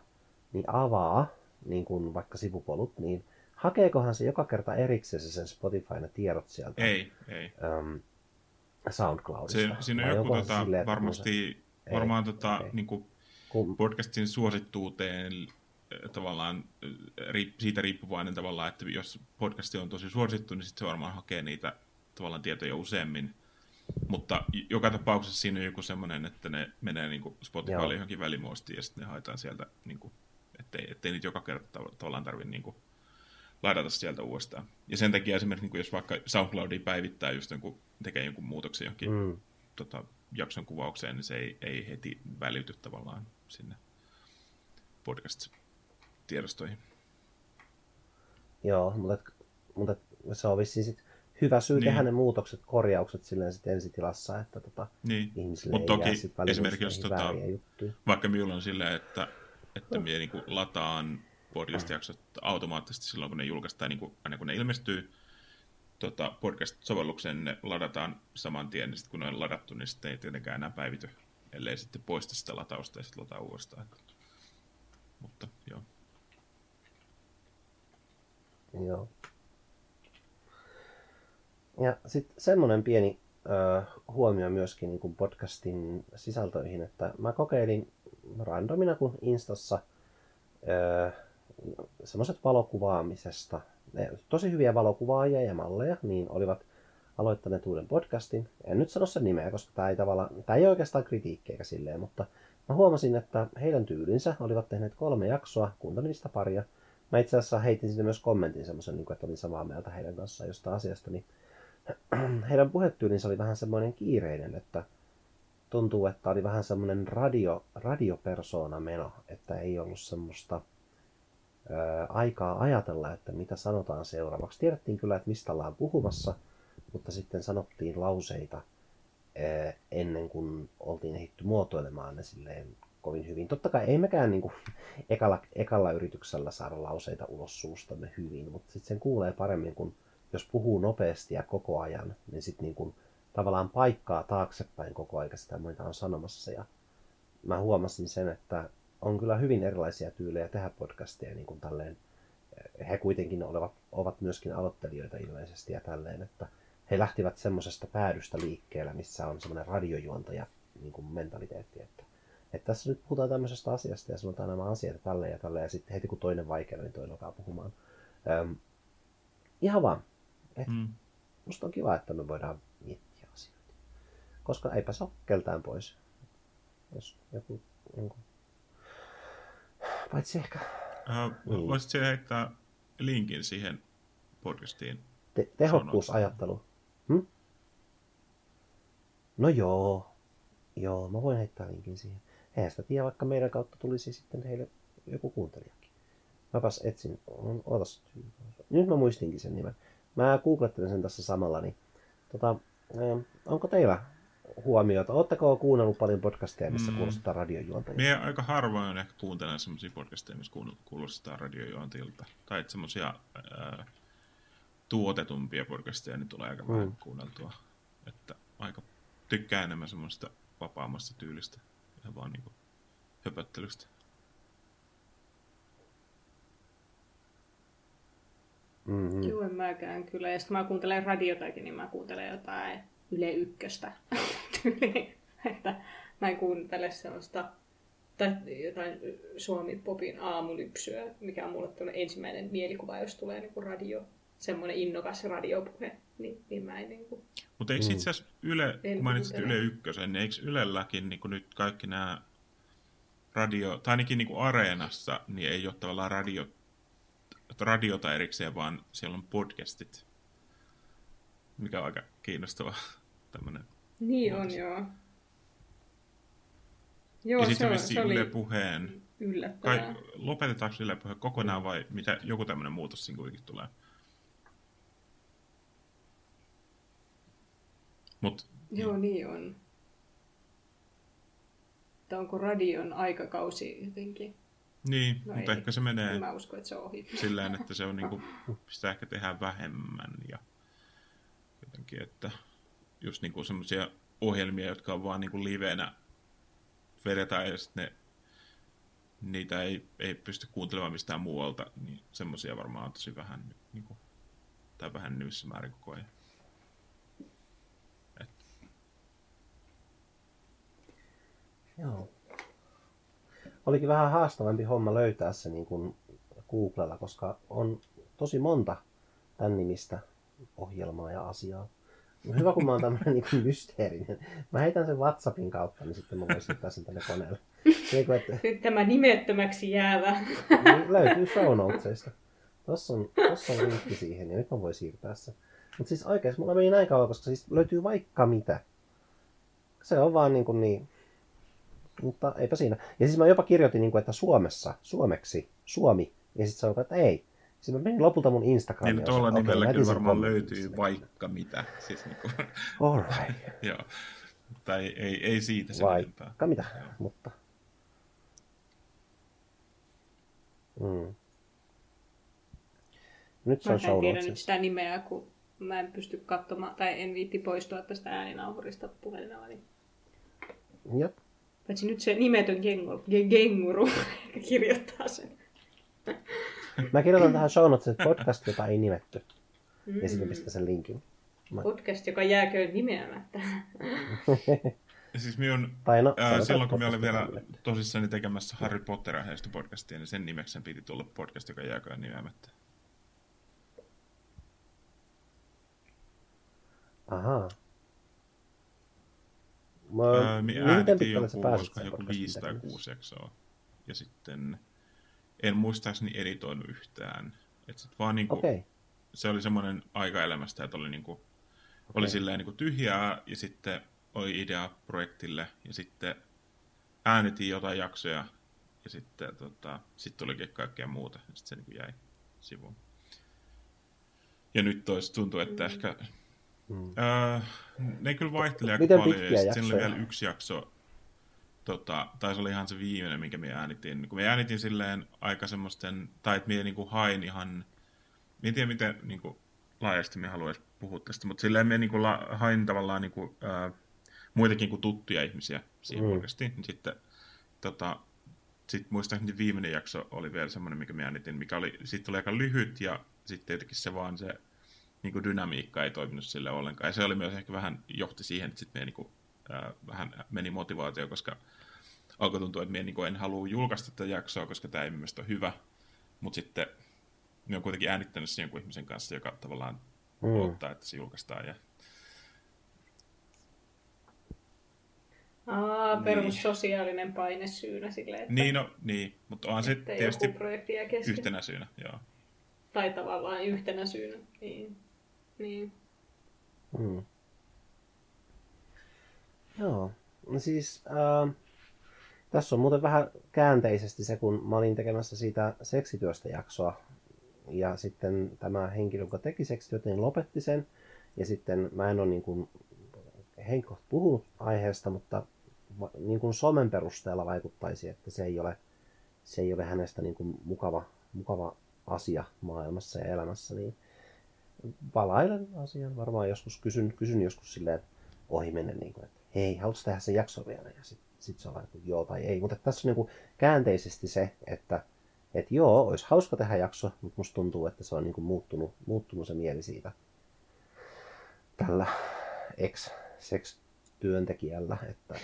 niin avaa niin kuin vaikka sivupolut, niin hakeekohan se joka kerta erikseen se sen Spotify ne tiedot sieltä
ei, ei.
äm, SoundCloudista?
Se, siinä on joku
se
tota,
silleen, kun
varmasti,
Ei,
varmaan tota,
okei.
niin kuin
se- kun,
podcastin suosittuuteen tavallaan riip, siitä riippuvainen tavallaan, että jos podcasti on tosi suosittu, niin sitten se varmaan hakee niitä tavallaan tietoja useammin. Mutta joka tapauksessa siinä on joku semmoinen, että ne menee niin. Spotifylle johonkin välimuostiin ja sitten ne haetaan sieltä, niin kuin, ettei, ettei niitä joka kerta tav- tavallaan tarvitse niin kuin, ladata sieltä uudestaan. Ja sen takia esimerkiksi, niin kuin jos vaikka SoundCloudia päivittää just jonkun, tekee jonkun muutoksen johonkin
mm,
tota, jakson kuvaukseen, niin se ei, ei heti välity tavallaan sinne podcast-tiedostoihin.
joo, mutta, mutta se on vissiin sit hyvä syy
Niin.
tehdä ne muutokset, korjaukset silleen sit ensitilassa, että tota,
Niin.
ihmisille
Mut
ei
toki
jää sit
esimerkiksi jos tota-. Vaikka minulla on silleen, että, että minä niin lataan podcast-jaksot automaattisesti silloin, kun ne julkaistaan, niin kuin, aina kun ne ilmestyy, tota, podcast-sovelluksen, ne ladataan saman tien, niin sitten kun ne on ladattu, niin sitten ei tietenkään enää päivity, ellei sitten poista sitä latausta ja sitten lataa uudestaan. Mutta joo.
Joo. Ja sitten semmoinen pieni ö, huomio myöskin niin kuin podcastin sisältöihin, että mä kokeilin randomina kuin Instassa semmoiset valokuvaamisesta. Ne, tosi hyviä valokuvaajia ja malleja, niin olivat aloittaneet uuden podcastin. En nyt sano sen nimeä, koska tämä ei, tavalla, tämä ei oikeastaan kritiikkiä silleen, mutta mä huomasin, että heidän tyylinsä olivat tehneet kolme jaksoa, kuuntelin niistä paria. Mä itse asiassa heitin sinne myös kommentin semmoisen, niin että olin samaa mieltä heidän kanssaan jostain asiasta, niin heidän puhetyylinsä oli vähän semmoinen kiireinen, että tuntuu, että oli vähän semmoinen radio, radiopersona meno, että ei ollut semmoista ää, aikaa ajatella, että mitä sanotaan seuraavaksi. Tiedettiin kyllä, että mistä ollaan puhumassa, mutta sitten sanottiin lauseita ää, ennen kuin oltiin ehditty muotoilemaan ne silleen kovin hyvin. Totta kai ei mekään niin kuin, ekalla, ekalla yrityksellä saada lauseita ulos suustamme hyvin, mutta sitten sen kuulee paremmin, kun jos puhuu nopeasti ja koko ajan, niin sitten niin tavallaan paikkaa taaksepäin koko ajan sitä, mitä on sanomassa. Ja mä huomasin sen, että on kyllä hyvin erilaisia tyylejä tehdä podcasteja niin kuin tälleen. He kuitenkin olevat, ovat myöskin aloittelijoita ilmeisesti ja tälleen, että he lähtivät semmoisesta päädystä liikkeellä, missä on semmoinen radiojuontaja niin kuin mentaliteetti, että, että tässä nyt puhutaan tämmöisestä asiasta ja sanotaan nämä asiat tälleen ja tälleen ja sitten heti kun toinen vaikea, niin toinen alkaa puhumaan. Öm, ihan vaan. Et mm. Musta on kiva, että me voidaan miettiä asioita. Koska eipä se ole keltään pois. Jos joku, joku... Paitsi ehkä...
Niin. Voisitko heittää linkin siihen podcastiin?
Te- tehokkuusajattelu. Hm? No joo. Joo, mä voin heittää linkin siihen. Eihän sitä tiedä, vaikka meidän kautta tulisi sitten heille joku kuuntelijakin. Mäpäs etsin. Ootas. Nyt mä muistinkin sen nimen. Mä googlettelen sen tässä samalla, niin tota, onko teillä huomiota? Oletteko kuunnellut paljon podcasteja, missä mm. kuulostaa radiojuontajia?
Mie aika harvoin ehkä kuuntelen semmoisia podcasteja, missä kuulostaa radiojuontajilta. Tai semmoisia tuotetumpia podcasteja, niin tulee aika vähän mm. kuunneltua. Että aika tykkään enemmän semmoista vapaammasta tyylistä. Ihan vaan niinku höpöttelystä.
Mm-hmm. Joo, en mäkään kyllä. Ja sitten mä kuuntelen radiotakin, niin mä kuuntelen jotain Yle Ykköstä. että mä en kuuntele sellaista tai jotain Suomi-popin aamulypsyä, mikä on mulle ensimmäinen mielikuva, jos tulee niin kuin radio, semmoinen innokas radiopuhe, niin, niin mä en niin kuin...
Mutta eikö itse asiassa Yle, kun mainitsit Yle Ykkösen, niin eikö Ylelläkin niin kuin nyt kaikki nämä radio, tai ainakin niin kuin Areenassa, niin ei ole tavallaan radio radiota erikseen, vaan siellä on podcastit, mikä on aika kiinnostava tämmöinen.
Niin muotos. on, joo.
Joo, ja sitten se, oli Yle Puheen. Kai, lopetetaanko Yle Puheen kokonaan vai mitä, joku tämmöinen muutos siinä kuitenkin tulee? Mut,
Joo, niin, niin on. Että onko radion aikakausi jotenkin
niin, no mutta ei. ehkä se menee
mä usko, että se on ohi.
silleen, että se on niinku, sitä ehkä tehdään vähemmän ja jotenkin, että just niinku semmoisia ohjelmia, jotka on vaan niinku livenä vedetään ja sitten ne, niitä ei, ei pysty kuuntelemaan mistään muualta, niin semmoisia varmaan on tosi vähän niinku, tai vähän nyvissä määrin koko ajan.
Joo olikin vähän haastavampi homma löytää se niin kuin Googlella, koska on tosi monta tämän nimistä ohjelmaa ja asiaa. Hyvä, kun mä oon tämmöinen niin mysteerinen. Mä heitän sen WhatsAppin kautta, niin sitten mä voisin siirtää sen tänne koneelle.
Niin että... Nyt tämä nimettömäksi jäävä.
Niin, löytyy show notesista. Tossa on, tossa on linkki siihen ja nyt mä voin siirtää sen. Mutta siis oikeasti mulla meni näin kauan, koska siis löytyy vaikka mitä. Se on vaan niin, kuin niin mutta eipä siinä. Ja siis mä jopa kirjoitin, niin kuin, että Suomessa, suomeksi, Suomi, ja sitten sanoin, että ei. Sitten mä menin lopulta mun Instagramiin.
Niin tuolla okay, nimellä kyllä varmaan löytyy vaikka mitä. Siis niin kuin...
All right.
Joo. Tai ei, ei siitä
se Vaikka enempää. mitä, Joo. mutta... Mm.
Nyt se on Mä en tiedä nyt sitä nimeä, kun mä en pysty katsomaan, tai en viitti poistua tästä ääninauhurista puhelimella. Niin...
Jep.
Paitsi nyt se nimetön gengo, ge- genguru kirjoittaa sen.
Mä kirjoitan tähän show notes, että podcast, jota ei nimetty. Ja sitten pistän sen linkin. Mä...
Podcast, joka jääköön nimeämättä.
Ja siis minun,
Tai no,
ää, silloin kun mä olin vielä
nimetty.
tosissani tekemässä Harry Potter aiheesta podcastia, niin sen nimeksi sen piti tulla podcast, joka jääköön nimeämättä.
Ahaa. Mä,
Ää, me
miten
äänettiin
pitkälle sä
joku,
sen
joku viisi tai kuusi jaksoa. Ja sitten en muistaakseni editoinut yhtään. Et sit vaan niinku.
Okay.
se oli semmoinen aika elämästä, että oli, niinku, okay. oli silleen niinku tyhjää ja sitten oli idea projektille ja sitten äänitin jotain jaksoja ja sitten tota, sit tulikin kaikkea muuta ja sitten se niinku jäi sivuun. Ja nyt tois tuntuu, että mm. ehkä
Mm.
Öö, ne kyllä vaihtelee aika
Miten
paljon. Ja siinä oli vielä yksi jakso, tota, tai se oli ihan se viimeinen, minkä me äänitin. Kun me äänitin silleen aika semmoisten, tai että me niinku hain ihan, en tiedä miten niinku, laajasti me haluaisi puhua tästä, mutta silleen me niinku la, hain tavallaan niinku, ää, muitakin kuin tuttuja ihmisiä siihen
Mm.
podcastiin. Sitten tota, sit muistaakseni viimeinen jakso oli vielä semmoinen, mikä me äänitin, mikä oli, siitä oli aika lyhyt ja sitten jotenkin se vaan se niin kuin dynamiikka ei toiminut sille ollenkaan. Ja se oli myös ehkä vähän johti siihen, että sitten niin kuin, ää, vähän meni motivaatio, koska alkoi tuntua, että minä niin kuin en halua julkaista tätä jaksoa, koska tämä ei mielestäni ole hyvä. Mutta sitten minä olen kuitenkin äänittänyt sen jonkun ihmisen kanssa, joka tavallaan
Mm.
odottaa, että se julkaistaan. Ja
Aa,
Niin.
perus sosiaalinen paine syynä silleen, että,
niin, no, niin, mutta on se tietysti yhtenä syynä. Joo.
Tai tavallaan yhtenä syynä. Niin. Niin.
Mm. Joo, no siis äh, tässä on muuten vähän käänteisesti se, kun mä olin tekemässä siitä seksityöstä jaksoa ja sitten tämä henkilö, joka teki seksityötä, niin lopetti sen ja sitten mä en ole niin kuin henkilöt puhunut aiheesta, mutta niin kuin somen perusteella vaikuttaisi, että se ei ole, se ei ole hänestä niin kuin mukava, mukava asia maailmassa ja elämässä, niin palailen asian. Varmaan joskus kysyn, kysyn joskus silleen ohi menen, niin kuin, että hei, haluatko tehdä sen jakson vielä? Ja sitten sit se on että joo tai ei. Mutta tässä on niin kuin käänteisesti se, että et joo, olisi hauska tehdä jakso, mutta musta tuntuu, että se on niin kuin muuttunut, muuttunut se mieli siitä tällä ex-sex-työntekijällä, että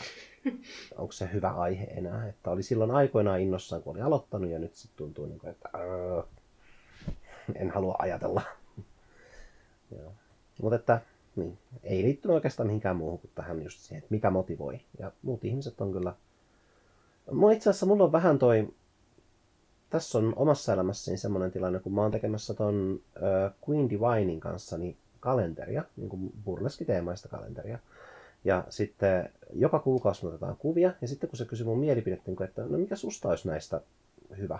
onko se hyvä aihe enää. Että oli silloin aikoinaan innossaan, kun oli aloittanut ja nyt sitten tuntuu, niin kuin, että "Arr, en halua ajatella. Joo. Mutta että niin, ei liittynyt oikeastaan mihinkään muuhun kuin tähän just siihen, että mikä motivoi. Ja muut ihmiset on kyllä... Mulla itse asiassa mulla on vähän toi... Tässä on omassa elämässäni semmoinen tilanne, kun mä oon tekemässä ton äh, Queen Divinein kanssa niin kalenteria, niin kuin burleskiteemaista kalenteria. Ja sitten joka kuukausi me otetaan kuvia, ja sitten kun se kysyy mun mielipidettä, niin että no mikä susta olisi näistä hyvä,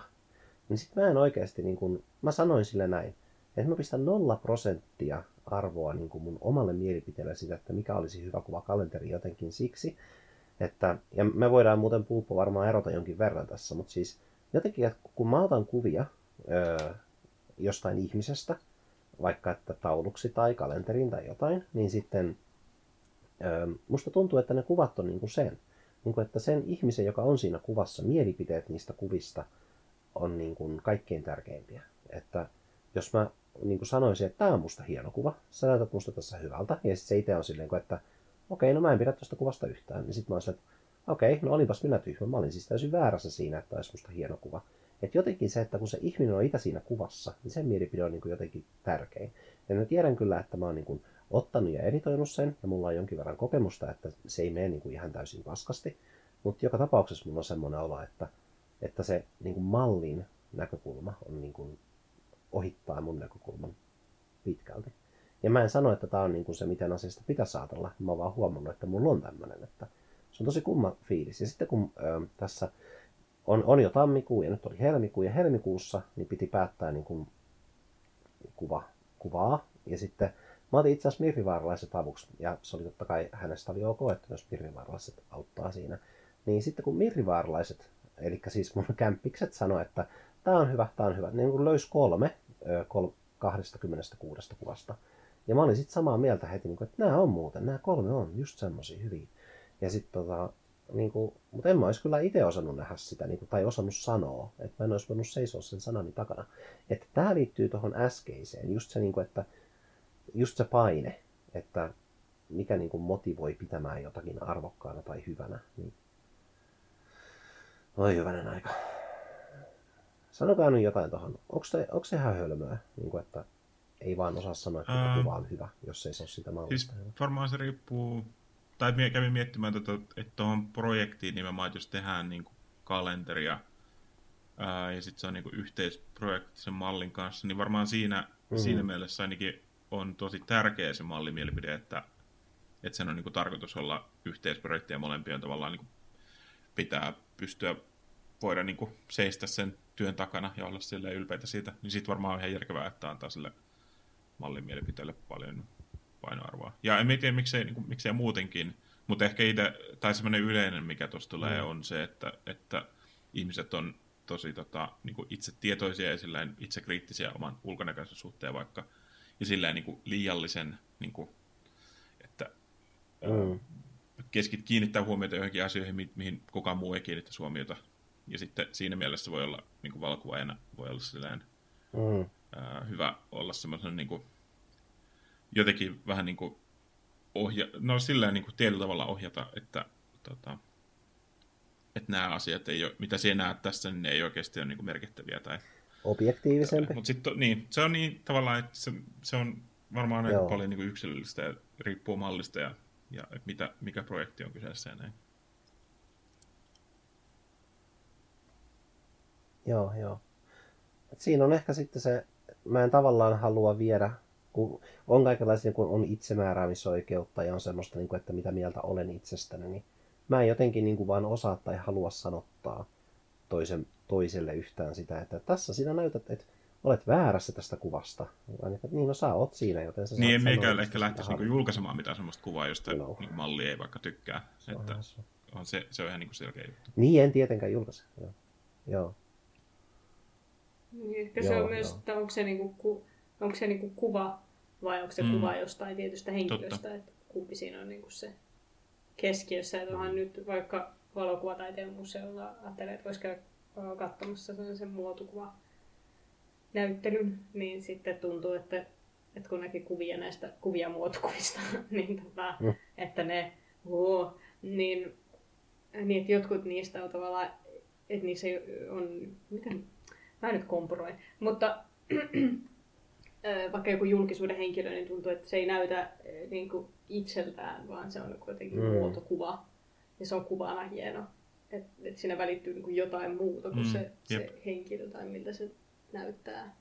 niin sitten mä en oikeasti, niin kuin, mä sanoin sille näin, että mä pistän nolla prosenttia arvoa niin kuin mun omalle mielipiteelle sitä, että mikä olisi hyvä kuva kalenteri jotenkin siksi, että, ja me voidaan muuten puuppo varmaan erota jonkin verran tässä, mutta siis jotenkin, että kun mä otan kuvia öö, jostain ihmisestä, vaikka että tauluksi tai kalenteriin tai jotain, niin sitten öö, musta tuntuu, että ne kuvat on niin kuin sen. Niin kuin, että sen ihmisen, joka on siinä kuvassa, mielipiteet niistä kuvista on niin kuin kaikkein tärkeimpiä. Että jos mä niin kuin sanoisin, että tämä on musta hieno kuva, sä näytät musta tässä hyvältä, ja sitten se itse on silleen, että okei, no mä en pidä tuosta kuvasta yhtään, niin sitten mä olisin, että okei, no olipas minä tyhmä, mä olin siis täysin väärässä siinä, että olisi musta hieno kuva. Että jotenkin se, että kun se ihminen on itse siinä kuvassa, niin sen mielipide on niin kuin jotenkin tärkein. Ja mä tiedän kyllä, että mä oon niin kuin ottanut ja editoinut sen, ja mulla on jonkin verran kokemusta, että se ei mene niin kuin ihan täysin paskasti. Mutta joka tapauksessa mulla on semmoinen olo, että, että se niin kuin mallin näkökulma on niin kuin ohittaa mun näkökulman pitkälti. Ja mä en sano, että tämä on niin kuin se, miten asiasta pitäisi ajatella. Mä oon vaan huomannut, että mulla on tämmöinen, että se on tosi kumma fiilis. Ja sitten kun ö, tässä on, on jo tammikuu ja nyt oli helmikuu ja helmikuussa, niin piti päättää niin kuin kuva, kuvaa. Ja sitten mä otin itse asiassa mirrivaaralaiset avuksi ja se oli totta kai hänestä oli ok, että myös mirrivaaralaiset auttaa siinä. Niin sitten kun mirrivaaralaiset, eli siis mun kämppikset sanoi, että tämä on hyvä, tämä on hyvä, niin kun löysi kolme ö, kol, 26 kuvasta. Ja mä olin sitten samaa mieltä heti, niin kuin, että nämä on muuten, nämä kolme on just semmoisia hyviä. Ja sitten tota, niin kuin, mutta en mä olisi kyllä itse osannut nähdä sitä, niin kuin, tai osannut sanoa, että mä en olisi voinut seisoa sen sanani takana. Että tämä liittyy tuohon äskeiseen, just se, niin kuin, että just se paine, että mikä niin kuin motivoi pitämään jotakin arvokkaana tai hyvänä. Niin... Oi hyvänen aika. Sanokaa nyt jotain tuohon. Onko se, onko se ihan hölmöä, niin kuin, että ei vaan osaa sanoa, että Ää... kuva on hyvä, jos ei se ole sitä mallista.
Siis varmaan se riippuu, tai kävin miettimään, että, että tuohon projektiin nimenomaan, jos tehdään niin kuin kalenteria, ää, ja sitten se on niin kuin yhteisprojekti sen mallin kanssa, niin varmaan siinä, mm-hmm. siinä mielessä ainakin on tosi tärkeä se mallimielipide, että, että sen on niin kuin tarkoitus olla yhteisprojekti ja molempien tavallaan niin kuin pitää pystyä voida niin kuin seistä sen työn takana ja olla sille ylpeitä siitä, niin sitten varmaan on ihan järkevää, että antaa sille mallin mielipiteelle paljon painoarvoa. Ja en tiedä, miksei, niin kuin, miksei muutenkin, mutta ehkä itse, tai semmoinen yleinen, mikä tuossa tulee, mm. on se, että, että ihmiset on tosi tota, niin kuin itse tietoisia ja silleen itse kriittisiä oman ulkonäköisen suhteen vaikka, ja silleen niin kuin liiallisen, niin kuin, että mm. keskit kiinnittää huomiota johonkin asioihin, mi- mihin kukaan muu ei kiinnitä huomiota. Ja sitten siinä mielessä voi olla niin kuin valkuvaajana, voi olla silleen, mm. ää, hyvä olla semmoisen niin kuin, jotenkin vähän niin kuin ohja, no silleen niin kuin tietyllä tavalla ohjata, että, tota, että nämä asiat, ei ole, mitä sinä näet tässä, niin ne ei oikeasti ole niin kuin merkittäviä. Tai,
Objektiivisempi.
Mutta sitten niin, se on niin tavallaan, että se, se on varmaan aika paljon niin kuin yksilöllistä ja riippuu mallista ja, ja että mitä, mikä projekti on kyseessä ja näin.
Joo, joo. Et siinä on ehkä sitten se, mä en tavallaan halua viedä kun on kaikenlaisia, kun on itsemääräämisoikeutta ja on semmoista, niin kuin, että mitä mieltä olen itsestäni, niin mä en jotenkin niin kuin vaan osaa tai halua sanottaa toisen, toiselle yhtään sitä, että tässä sinä näytät, että olet väärässä tästä kuvasta. Että niin, no sä oot siinä, joten sä
Niin, en meikä ehkä lähtisi niinku julkaisemaan mitään semmoista kuvaa, josta no. niin malli ei vaikka tykkää. Se että on se, se on ihan niin kuin selkeä juttu.
Niin, en tietenkään julkaise. Joo. joo.
Niin, ehkä joo, se on myös, että onko se, niinku, ku, onko se niinku kuva vai onko se mm. kuva jostain tietystä henkilöstä, Totta. että kumpi siinä on niinku se keskiössä. Että onhan nyt vaikka valokuvataiteen museolla ajattelee, että voisi käydä katsomassa sen muotokuva näyttelyn, niin sitten tuntuu, että, että kun näki kuvia näistä kuvia muotokuvista, niin tota, mm. että ne, oo, niin, niin että jotkut niistä on tavallaan, että niissä on, miten, mä nyt kompuroin, mutta vaikka joku julkisuuden henkilö, niin tuntuu, että se ei näytä niin kuin itseltään, vaan se on kuitenkin mm. muotokuva. Ja se on kuvana hieno. Että et siinä välittyy niin kuin jotain muuta kuin mm. se, se henkilö tai miltä se näyttää.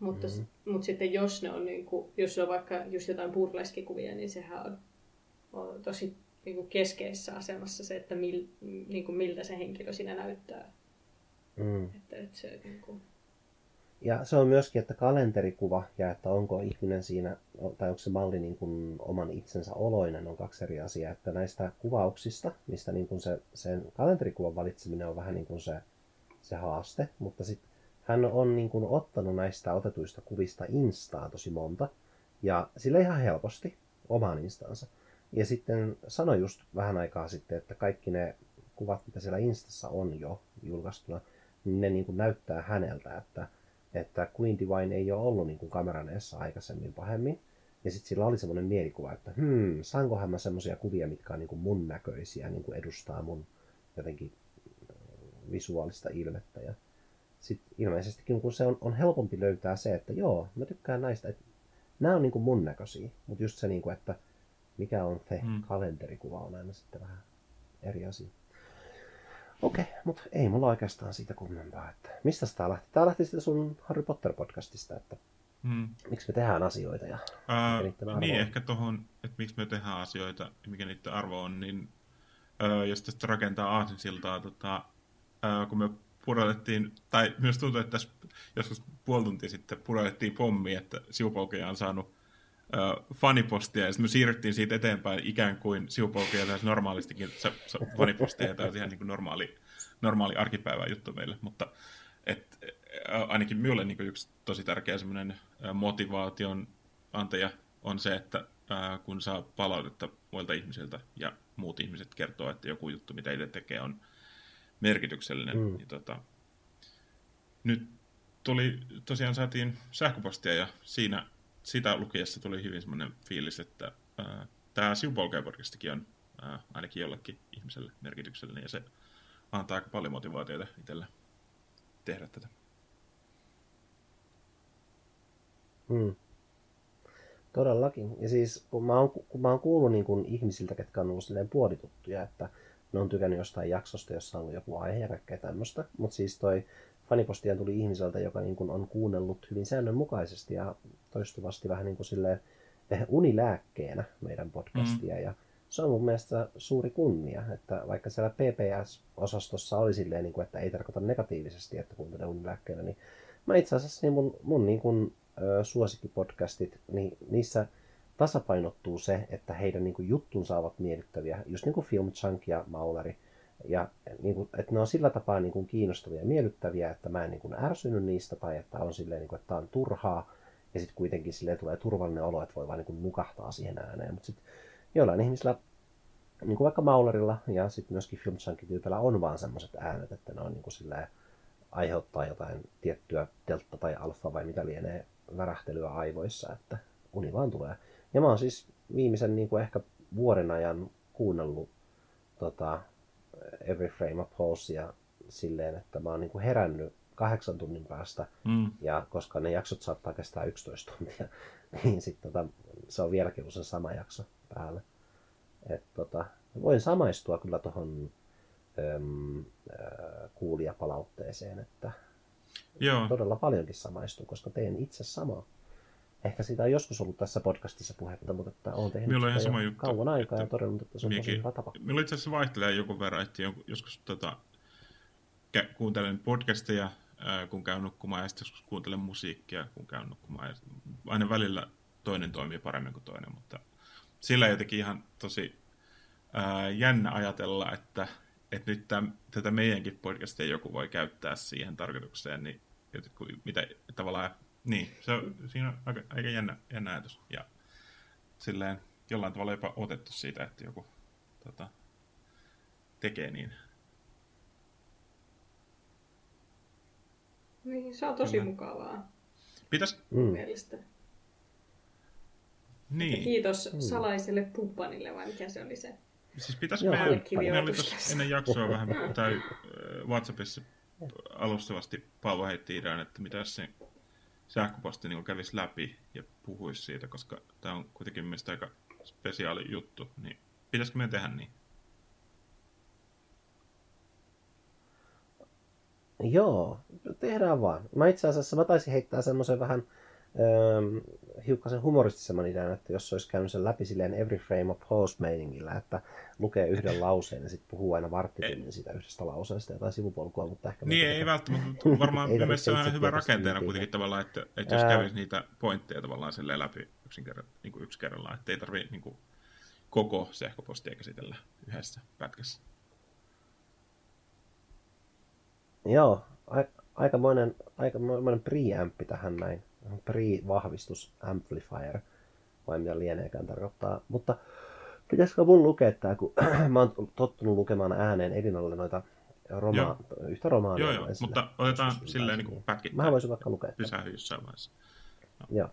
Mutta mm. mut sitten jos ne on, niin kuin, jos on vaikka just jotain burleskikuvia, niin sehän on, on tosi niin kuin keskeisessä asemassa se, että mil, niin kuin miltä se henkilö siinä näyttää. Mm. Että, että se, niin kuin,
ja se on myöskin, että kalenterikuva ja että onko ihminen siinä, tai onko se malli niin kuin oman itsensä oloinen, on kaksi eri asiaa. Että näistä kuvauksista, mistä niin kuin se, sen kalenterikuvan valitseminen on vähän niin kuin se, se haaste, mutta sitten hän on niin kuin ottanut näistä otetuista kuvista Instaa tosi monta, ja sillä ihan helposti omaan Instansa. Ja sitten sanoi just vähän aikaa sitten, että kaikki ne kuvat, mitä siellä Instassa on jo julkaistuna, niin ne niin kuin näyttää häneltä, että että Queen Divine ei ole ollut niin kuin kameran eessä aikaisemmin pahemmin. Ja sitten sillä oli semmoinen mielikuva, että hmm, saankohan mä semmoisia kuvia, mitkä on niin kuin mun näköisiä, niin kuin edustaa mun jotenkin äh, visuaalista ilmettä. Ja sitten ilmeisestikin kun se on, on helpompi löytää se, että joo, mä tykkään näistä, että nämä on niin kuin mun näköisiä, mutta just se, niin kuin, että mikä on se hmm. kalenterikuva on aina sitten vähän eri asia. Okei, mutta ei mulla oikeastaan siitä kummempaa. Että mistä tämä lähti? Tämä lähti sitten sun Harry Potter-podcastista, että hmm. miksi me tehdään asioita ja
ää, Niin, on. ehkä tuohon, että miksi me tehdään asioita ja mikä niiden arvo on, niin ää, jos tästä rakentaa aasinsiltaa, tota, ää, kun me pudotettiin, tai myös tuntuu, että tässä joskus puoli tuntia sitten pudotettiin pommi, että sivupolkeja on saanut fanipostia, ja sitten me siirryttiin siitä eteenpäin ikään kuin sivupolkuja lähes normaalistikin fanipostia, ja tämä on ihan niin kuin normaali, normaali arkipäivä juttu meille, mutta et, ainakin minulle niin yksi tosi tärkeä semmoinen motivaation palauteenantaja on se, että ää, kun saa palautetta muilta ihmisiltä ja muut ihmiset kertoo, että joku juttu, mitä itse tekee, on merkityksellinen. Mm. Niin, tota, nyt tuli, tosiaan saatiin sähköpostia ja siinä sitä lukiessa tuli hyvin semmoinen fiilis, että tämä Sivupolkea-podcastikin on ää, ainakin jollekin ihmiselle merkityksellinen ja se antaa aika paljon motivaatiota itselle tehdä tätä.
Hmm. Todellakin. Ja siis kun mä oon, kun mä oon kuullut niin kun ihmisiltä, ketkä on ollut silleen puolituttuja, että ne on tykännyt jostain jaksosta, jossa on ollut joku aihe ja tämmöistä. Mutta siis toi fanipostia tuli ihmiseltä, joka niin kun on kuunnellut hyvin säännönmukaisesti ja toistuvasti vähän niin kuin silleen eh, unilääkkeenä meidän podcastia. Mm. Ja se on mun mielestä suuri kunnia, että vaikka siellä PPS-osastossa oli silleen, niin kuin, että ei tarkoita negatiivisesti, että kuuntelee unilääkkeenä, niin mä itse asiassa niin mun, mun niin kuin, ö, suosikkipodcastit, niin niissä tasapainottuu se, että heidän niin kuin, juttunsa ovat miellyttäviä, just niin kuin Film Chunk ja Mauleri, ja niin kuin, että ne on sillä tapaa niin kuin, kiinnostavia ja miellyttäviä, että mä en niin kuin, ärsynyt niistä, tai että on silleen, niin kuin, että tämä on turhaa, ja sitten kuitenkin silleen tulee turvallinen olo, että voi vaan niin kuin, nukahtaa siihen ääneen, mutta sitten joillain ihmisillä, niin kuin vaikka Maulerilla ja sitten myöskin Filmchunkin on vaan semmoiset äänet, että ne on niin kuin silleen, aiheuttaa jotain tiettyä delta tai alfa vai mitä lienee värähtelyä aivoissa, että uni vaan tulee. Ja mä oon siis viimeisen niin kuin ehkä vuoden ajan kuunnellut tota, Every Frame of Pulsea silleen, että mä oon niin kuin herännyt kahdeksan tunnin päästä, mm. ja koska ne jaksot saattaa kestää 11 tuntia, niin sitten tota, se on vieläkin usein sama jakso päällä. Et, tota, voin samaistua kyllä tuohon kuulijapalautteeseen, että Joo. todella paljonkin samaistun, koska teen itse samaa. Ehkä siitä on joskus ollut tässä podcastissa puhetta, mutta että olen tehnyt
Minulla on ihan sama juttu,
kauan aikaa ja todennut, että se on tosi hyvä tapa.
Minulla itse asiassa vaihtelee joku verran, että joskus tota, kuuntelen podcasteja, kun käyn nukkumaan, ja sitten joskus kuuntelen musiikkia, kun käyn nukkumaan. Ja aina välillä toinen toimii paremmin kuin toinen, mutta sillä jotenkin ihan tosi ää, jännä ajatella, että että nyt täm, tätä meidänkin podcastia joku voi käyttää siihen tarkoitukseen, niin mitä tavallaan, niin, se on, siinä on aika, aika jännä, jännä ajatus. Ja silleen jollain tavalla jopa otettu siitä, että joku tota, tekee niin.
Niin, se on tosi Kyllä. mukavaa.
Pitäis...
Mm. Mielestä.
Niin.
Ja kiitos mm. salaiselle pumppanille, vai mikä se oli se?
Siis pitäisikö meidän, meidän oli ennen jaksoa vähän, tai WhatsAppissa alustavasti Paavo heitti idean, että mitä se sähköposti niin kävisi läpi ja puhuisi siitä, koska tämä on kuitenkin mielestäni aika spesiaali juttu, niin pitäisikö meidän tehdä niin?
Joo, tehdään vaan. Mä itse asiassa mä taisin heittää semmoisen vähän öö, hiukkasen humoristisemman idean, että jos olisi käynyt sen läpi silleen every frame of post meiningillä, että lukee yhden lauseen ja sitten puhuu aina varttitunnin siitä yhdestä lauseesta jotain sivupolkua, mutta ehkä...
Niin, ei välttämättä, mutta varmaan ei se on hyvä rakenteena kuitenkin tavallaan, että, että jos Ää... kävisi niitä pointteja tavallaan silleen läpi yksin kerran, niin kuin yksi kerrallaan, että ei tarvitse niin kuin, koko sähköpostia käsitellä yhdessä pätkässä.
Joo, aikamoinen, aikamoinen preampi tähän näin pre-vahvistus amplifier, vai mitä lieneekään tarkoittaa. Mutta pitäisikö mun lukea tämä, kun mä oon tottunut lukemaan ääneen Elinalle noita roma- joo. yhtä romaania.
Joo, joo, mutta otetaan silleen niin pätkittäin.
Mä voisin vaikka lukea.
Pysähy jossain vaiheessa.
No. Joo.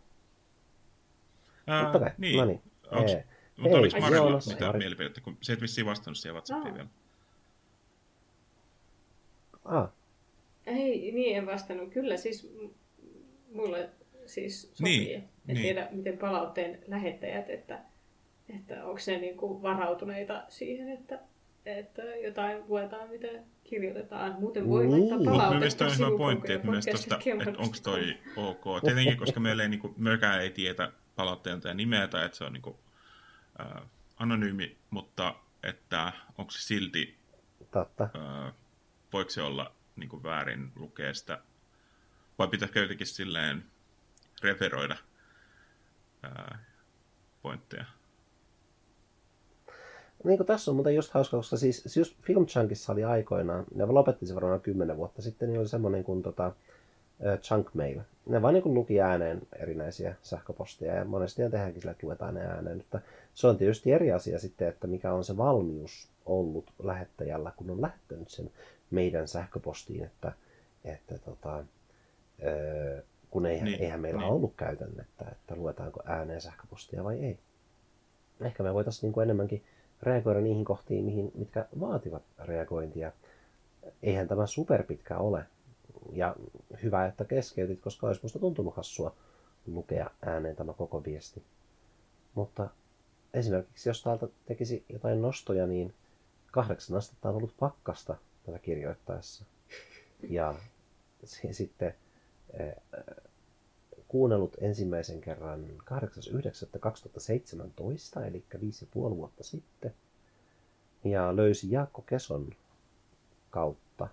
Ää, Mutta kai, niin. no niin.
Onks, Ei. mutta oliko Marilla mitään mielipidettä, kun se et vissiin vastannut siihen WhatsAppiin no. vielä?
Ah.
Ei, niin en vastannut. Kyllä siis mulle siis sopii. Niin, en niin. tiedä, miten palautteen lähettäjät, että, että onko se niin kuin varautuneita siihen, että, että jotain luetaan, mitä kirjoitetaan. Muuten voi niin. laittaa palautetta.
Mielestäni on hyvä pointti, että, tosta, että onko toi ok. Tietenkin, koska meillä ei, niin kuin, mökään ei tiedä palautteen tai nimeä tai että se on niin kuin, äh, anonyymi, mutta että onko se silti,
Totta. Äh,
voiko se olla niin kuin väärin lukea sitä, vai pitäisikö jotenkin silleen referoida ää, pointteja.
Niin kuin tässä on muuten just hauska, koska siis, siis Film Chunkissa oli aikoinaan, ne lopetti se varmaan kymmenen vuotta sitten, niin oli semmoinen kuin tota, junk mail. Ne vaan niin luki ääneen erinäisiä sähköposteja ja monesti tehdäänkin sillä, että luetaan ne ääneen. Että se on tietysti eri asia sitten, että mikä on se valmius ollut lähettäjällä, kun on lähettänyt sen meidän sähköpostiin, että, että tota, kun eihän, niin, eihän meillä niin. ollut käytännettä, että luetaanko ääneen sähköpostia vai ei. Ehkä me voitaisiin niin kuin enemmänkin reagoida niihin kohtiin, mihin, mitkä vaativat reagointia. Eihän tämä superpitkä ole. Ja hyvä, että keskeytit, koska olisi minusta tuntunut hassua lukea ääneen tämä koko viesti. Mutta esimerkiksi jos täältä tekisi jotain nostoja, niin kahdeksan astetta on ollut pakkasta tätä kirjoittaessa. Ja sitten kuunnellut ensimmäisen kerran 8.9.2017, eli 5,5 vuotta sitten. Ja löysi Jaakko Keson kautta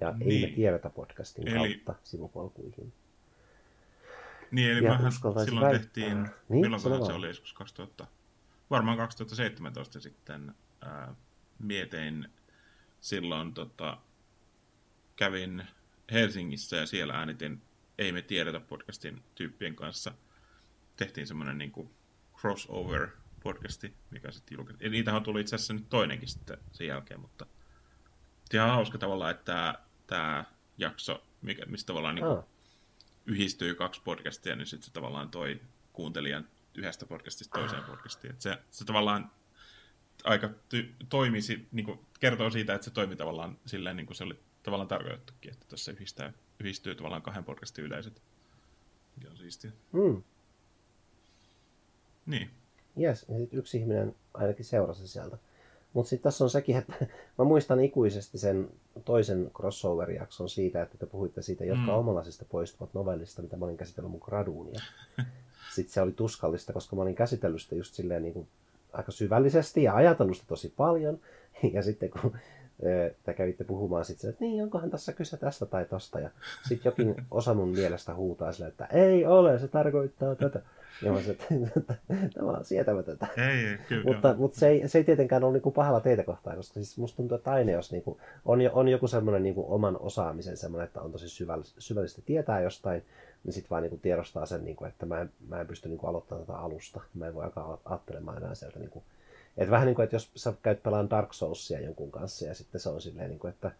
ja niin. Ei me tiedetä podcastin eli... kautta sivupolkuihin.
Niin, eli ja silloin väittää. tehtiin, niin, milloin se, se oli joskus 2000, varmaan 2017 sitten ää, mietin silloin tota, kävin Helsingissä ja siellä äänitin Ei me tiedetä podcastin tyyppien kanssa. Tehtiin semmoinen niin kuin crossover podcasti, mikä sitten julkaistiin. Eli niitähän tuli itse asiassa nyt toinenkin sitten sen jälkeen, mutta ihan hauska tavalla, että tämä jakso, mikä, mistä tavallaan niin oh. yhdistyy kaksi podcastia, niin sitten se tavallaan toi kuuntelijan yhdestä podcastista toiseen podcastiin. Et se, se tavallaan aika ty- toimisi, niin kuin, kertoo siitä, että se toimi tavallaan silleen, niin kuin se oli tavallaan tarkoitettukin, että tässä yhdistää, yhdistyy tavallaan kahden podcastin yleiset. Mikä on siistiä.
Mm.
Niin.
Jes, ja sitten yksi ihminen ainakin seurasi sieltä. Mutta sitten tässä on sekin, että mä muistan ikuisesti sen toisen crossover-jakson siitä, että te puhuitte siitä, jotka mm. omalaisista poistuvat novellista, mitä mä olin käsitellyt mun graduun. Ja sitten se oli tuskallista, koska mä olin käsitellyt sitä just silleen niin kuin aika syvällisesti ja ajatellut sitä tosi paljon. Ja sitten kun te kävitte puhumaan sitten, että niin, onkohan tässä kyse tästä tai tosta. Ja sitten jokin osa mun mielestä huutaa sille, että ei ole, se tarkoittaa tätä. Ja mä sanoin, että tämä on sietämätöntä.
Ei, ei, kyllä.
mutta, mutta se, ei, se ei tietenkään ole niinku pahalla teitä kohtaan, koska siis musta tuntuu, että aina jos niinku on, on joku semmoinen niinku oman osaamisen semmoinen, että on tosi syvällistä, syvällisesti tietää jostain, niin sitten vaan niinku tiedostaa sen, niinku, että mä en, mä en pysty niinku aloittamaan tätä alusta. Mä en voi alkaa ajattelemaan enää sieltä niinku, että vähän niin kuin, että jos sä käyt pelaan Dark Soulsia jonkun kanssa ja sitten se on silleen, niin kuin, että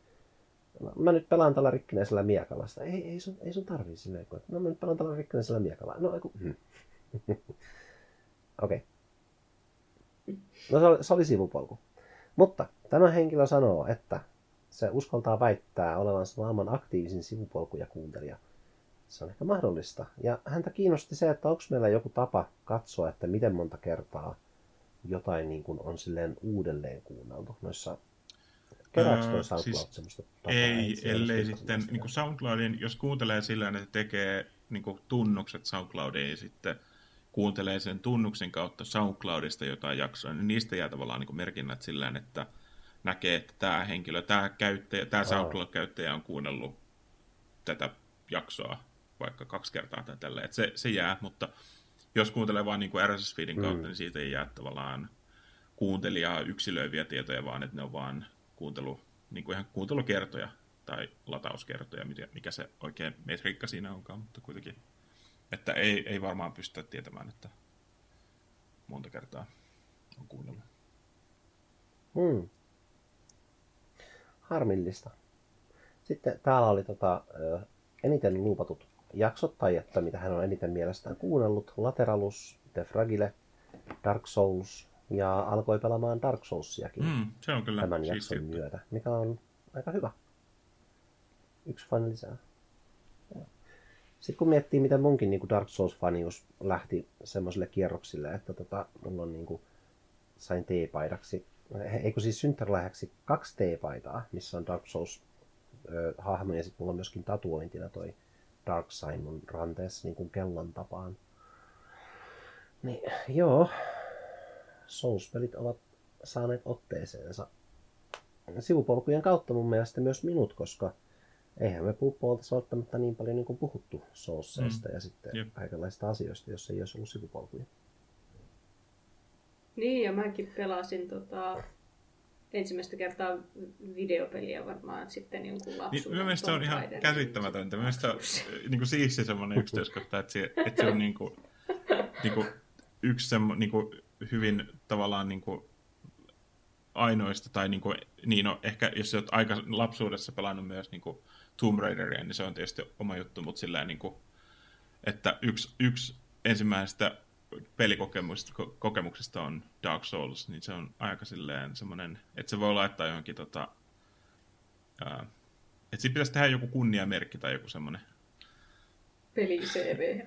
mä nyt pelaan tällä rikkinäisellä miekalla. Sitä, ei, ei, sun, ei sun tarvii silleen, että no mä nyt pelaan tällä rikkinäisellä miekalla. No, eiku, hmm. Okei. Okay. No se oli, se oli sivupolku. Mutta tämä henkilö sanoo, että se uskaltaa väittää olevansa maailman aktiivisin sivupolkuja kuuntelija. Se on ehkä mahdollista. Ja häntä kiinnosti se, että onko meillä joku tapa katsoa, että miten monta kertaa – jotain niin kuin on silleen uudelleen kuunneltu noissa Kerääkö öö, SoundCloud siis semmoista?
Ei, ellei sitten niin kuin SoundCloudin, jos kuuntelee sillä että tekee niin kuin tunnukset SoundCloudiin ja sitten kuuntelee sen tunnuksen kautta SoundCloudista jotain jaksoa, niin niistä jää tavallaan niin merkinnät sillä että näkee, että tämä henkilö, tämä, käyttäjä, tämä SoundCloud-käyttäjä on kuunnellut tätä jaksoa vaikka kaksi kertaa tai. Että se, se jää, mutta jos kuuntelee vain niin RSS-feedin mm. kautta, mm. niin siitä ei jää tavallaan kuuntelijaa yksilöiviä tietoja, vaan että ne on vaan kuuntelu, niin kuin ihan kuuntelukertoja tai latauskertoja, mikä se oikein metriikka siinä onkaan, mutta kuitenkin, että ei, ei varmaan pystytä tietämään, että monta kertaa on kuunnellut.
Hmm. Harmillista. Sitten täällä oli tota, eniten luupatut jaksot, tai että mitä hän on eniten mielestään kuunnellut, Lateralus, The Fragile, Dark Souls, ja alkoi pelaamaan Dark Soulsiakin
mm, se on kyllä
tämän jakson juttu. myötä, mikä on aika hyvä. Yksi fani lisää. Sitten kun miettii, miten munkin niin Dark Souls-fanius lähti semmoisille kierroksille, että tota, mulla on niin kuin, sain teepaidaksi, eikö siis synttärilahjaksi kaksi teepaitaa, missä on Dark Souls hahmo ja sitten mulla on myöskin tatuointina toi Dark Sign mun ranteessa niin kuin kellon tapaan. Niin, joo. Souls-pelit ovat saaneet otteeseensa sivupolkujen kautta mun mielestä myös minut, koska eihän me puolta välttämättä niin paljon niin kuin puhuttu Soulsseista mm. ja sitten Jep. kaikenlaista asioista, jos ei olisi ollut sivupolkuja.
Niin, ja mäkin pelasin tota, ensimmäistä kertaa videopeliä varmaan sitten jonkun
Niin,
lapsuuden.
minun mielestä se on ihan käsittämätöntä. Minun mielestä se on niin kuin siisti semmoinen yksityiskohta, että se, että se on niin kuin, niin kuin yksi semmo, niin kuin hyvin tavallaan niin kuin ainoista, tai niin, kuin, niin no, ehkä jos olet aika lapsuudessa pelannut myös niin kuin Tomb Raideria, niin se on tietysti oma juttu, mutta sillä niin kuin, että yksi, yksi ensimmäisestä kokemuksista on Dark Souls, niin se on aika silleen semmoinen, että se voi laittaa johonkin tota, ää, että siinä pitäisi tehdä joku kunniamerkki tai joku semmoinen.
Peli CV.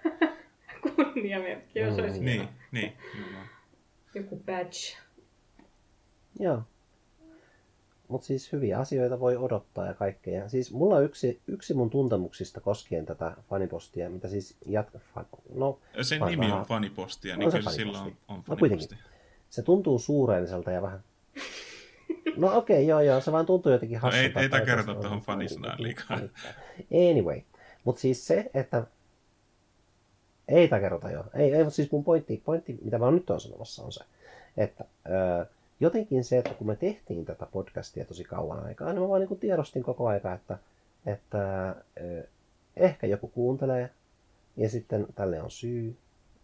Kunniamerkki, jos olisi
Mm.
Niin, niin. nimenomaan.
joku badge.
Joo. Mutta siis hyviä asioita voi odottaa ja kaikkea. Siis mulla on yksi, yksi mun tuntemuksista koskien tätä fanipostia, mitä siis jat... fan- No,
Sen
Vai-
nimi on fanipostia,
On
niin kyllä sillä on,
faniposti.
on
No kuitenkin.
faniposti.
se tuntuu suureelliselta ja vähän... No okei, okay, joo joo, se vaan tuntuu jotenkin
No
hassulta.
ei- ei takerrota
tästä on-
tuohon fanisanaan liikaa.
Anyway, mutta siis se, että... Ei takerrota joo. Ei, ei mutta siis mun pointti, pointti, mitä mä nyt on sanomassa, on se, että öö, jotenkin se, että kun me tehtiin tätä podcastia tosi kauan aikaa, niin mä vaan niin tiedostin koko aika, että, että ehkä joku kuuntelee, ja sitten tälle on syy,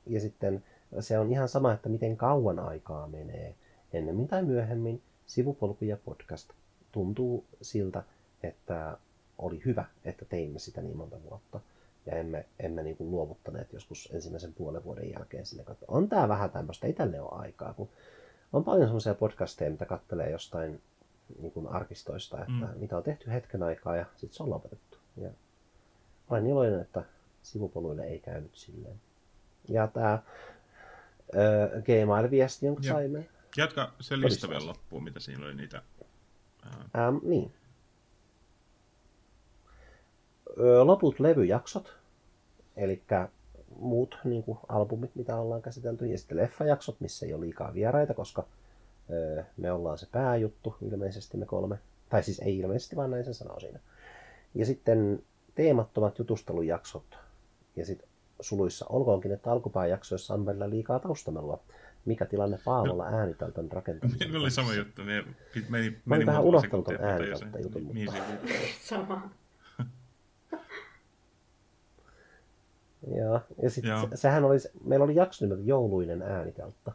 ja sitten se on ihan sama, että miten kauan aikaa menee ennemmin tai myöhemmin. Sivupolku ja podcast tuntuu siltä, että oli hyvä, että teimme sitä niin monta vuotta. Ja emme, emme niin kuin luovuttaneet joskus ensimmäisen puolen vuoden jälkeen sinne, että on tämä vähän tämmöistä, ei tälle ole aikaa. Kun on paljon semmoisia podcasteja, mitä kattelee jostain niin kuin arkistoista, että
Mm.
mitä on tehty hetken aikaa ja sitten se on lopetettu. Ja olen iloinen, että sivupoluille ei käynyt silleen. Ja tämä Gmail-viesti, jonka
Joo.
saimme.
Jatka se lista vielä loppuun, mitä siinä oli niitä. ää,
Ähm, niin. Öö, loput levyjaksot, eli muut niin kuin albumit, mitä ollaan käsitelty, ja sitten leffajaksot, missä ei ole liikaa vieraita, koska öö, me ollaan se pääjuttu, ilmeisesti me kolme. Tai siis ei ilmeisesti, vaan näin se sanoo siinä. Ja sitten teemattomat jutustelujaksot, ja sitten suluissa olkoonkin, että alkupääjaksoissa on välillä liikaa taustamelua. Mikä tilanne Paavolla äänitältön rakentamisen
Meillä oli sama juttu. Me, meni,
Mä olin
meni
vähän unohtanut ton äänikaltta jutun,
mihin
mutta-.
Sama.
Joo, ja sitten
Joo.
se, sehän oli, meillä oli jakso nimeltä Jouluinen ääniteltta,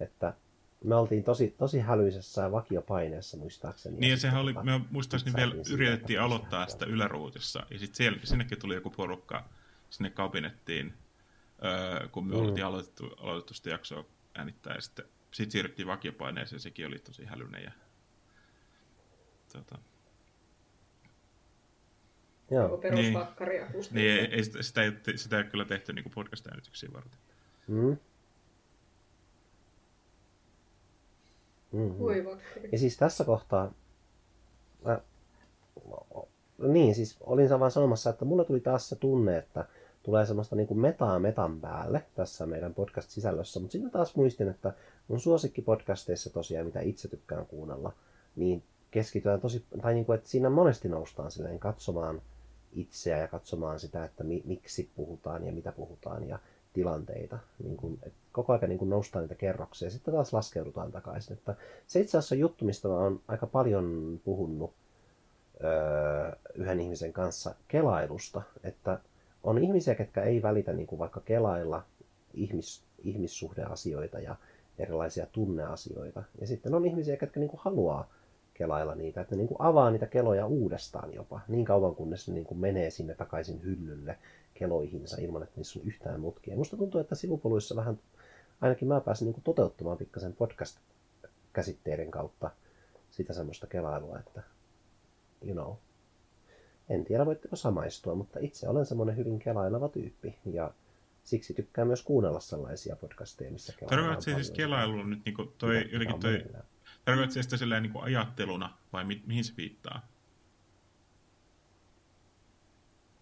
että me oltiin tosi, tosi hälyisessä vakiopaineessa muistaakseni.
Niin ja sehän oli,
tota,
me muistaakseni vielä yritettiin aloittaa sitä yläruutissa, ja sitten sinnekin tuli joku porukka sinne kabinettiin, öö, kun me
Mm.
oltiin aloitettu, aloitettu sitä jaksoa äänittää, ja sitten sit siirryttiin vakiopaineeseen, ja sekin oli tosi hälyinen. Ja, tota,
Joo,
akustiikka.
niin ei, ei, sitä, sitä, ei, sitä ei ole kyllä tehty niin podcast-äänityksiä varten.
mm. Mm-hmm.
Voi vakkari.
Ja siis tässä kohtaa, mä, niin siis olin vaan sanomassa, että mulle tuli taas se tunne, että tulee semmoista niin kuin metaa metan päälle tässä meidän podcast-sisällössä, mutta sitten taas muistin, että mun suosikkipodcasteissa tosiaan, mitä itse tykkään kuunnella, niin keskitytään tosi, tai niin kuin, että siinä monesti noustaan silleen katsomaan itseä ja katsomaan sitä, että mi, miksi puhutaan ja mitä puhutaan ja tilanteita. Niin kuin, että koko ajan niin kuin noustaan niitä kerroksia ja sitten taas laskeudutaan takaisin. Että se itse asiassa on juttu, mistä mä aika paljon puhunut öö, yhden ihmisen kanssa kelailusta, että on ihmisiä, ketkä ei välitä niin kuin vaikka kelailla ihmis, ihmissuhdeasioita ja erilaisia tunneasioita. Ja sitten on ihmisiä, ketkä niin kuin haluaa kelailla niitä, että ne niin kuin avaa niitä keloja uudestaan jopa, niin kauan kunnes ne niin kuin menee sinne takaisin hyllylle keloihinsa ilman, että niissä on yhtään mutkia. Musta tuntuu, että sivupoluissa vähän, ainakin mä pääsin niin kuin toteuttamaan pikkasen podcast-käsitteiden kautta sitä semmoista kelailua, että you know, en tiedä voitteko samaistua, mutta itse olen semmoinen hyvin kelaileva tyyppi ja siksi tykkään myös kuunnella sellaisia podcasteja, missä kelaillaan
Tarkoitatko siis
paljon.
kelailu nyt niin kuin toi, jotenkin toi,
meillä.
Tarkoitatko sitä silleen niin kuin ajatteluna, vai mi, mihin se viittaa?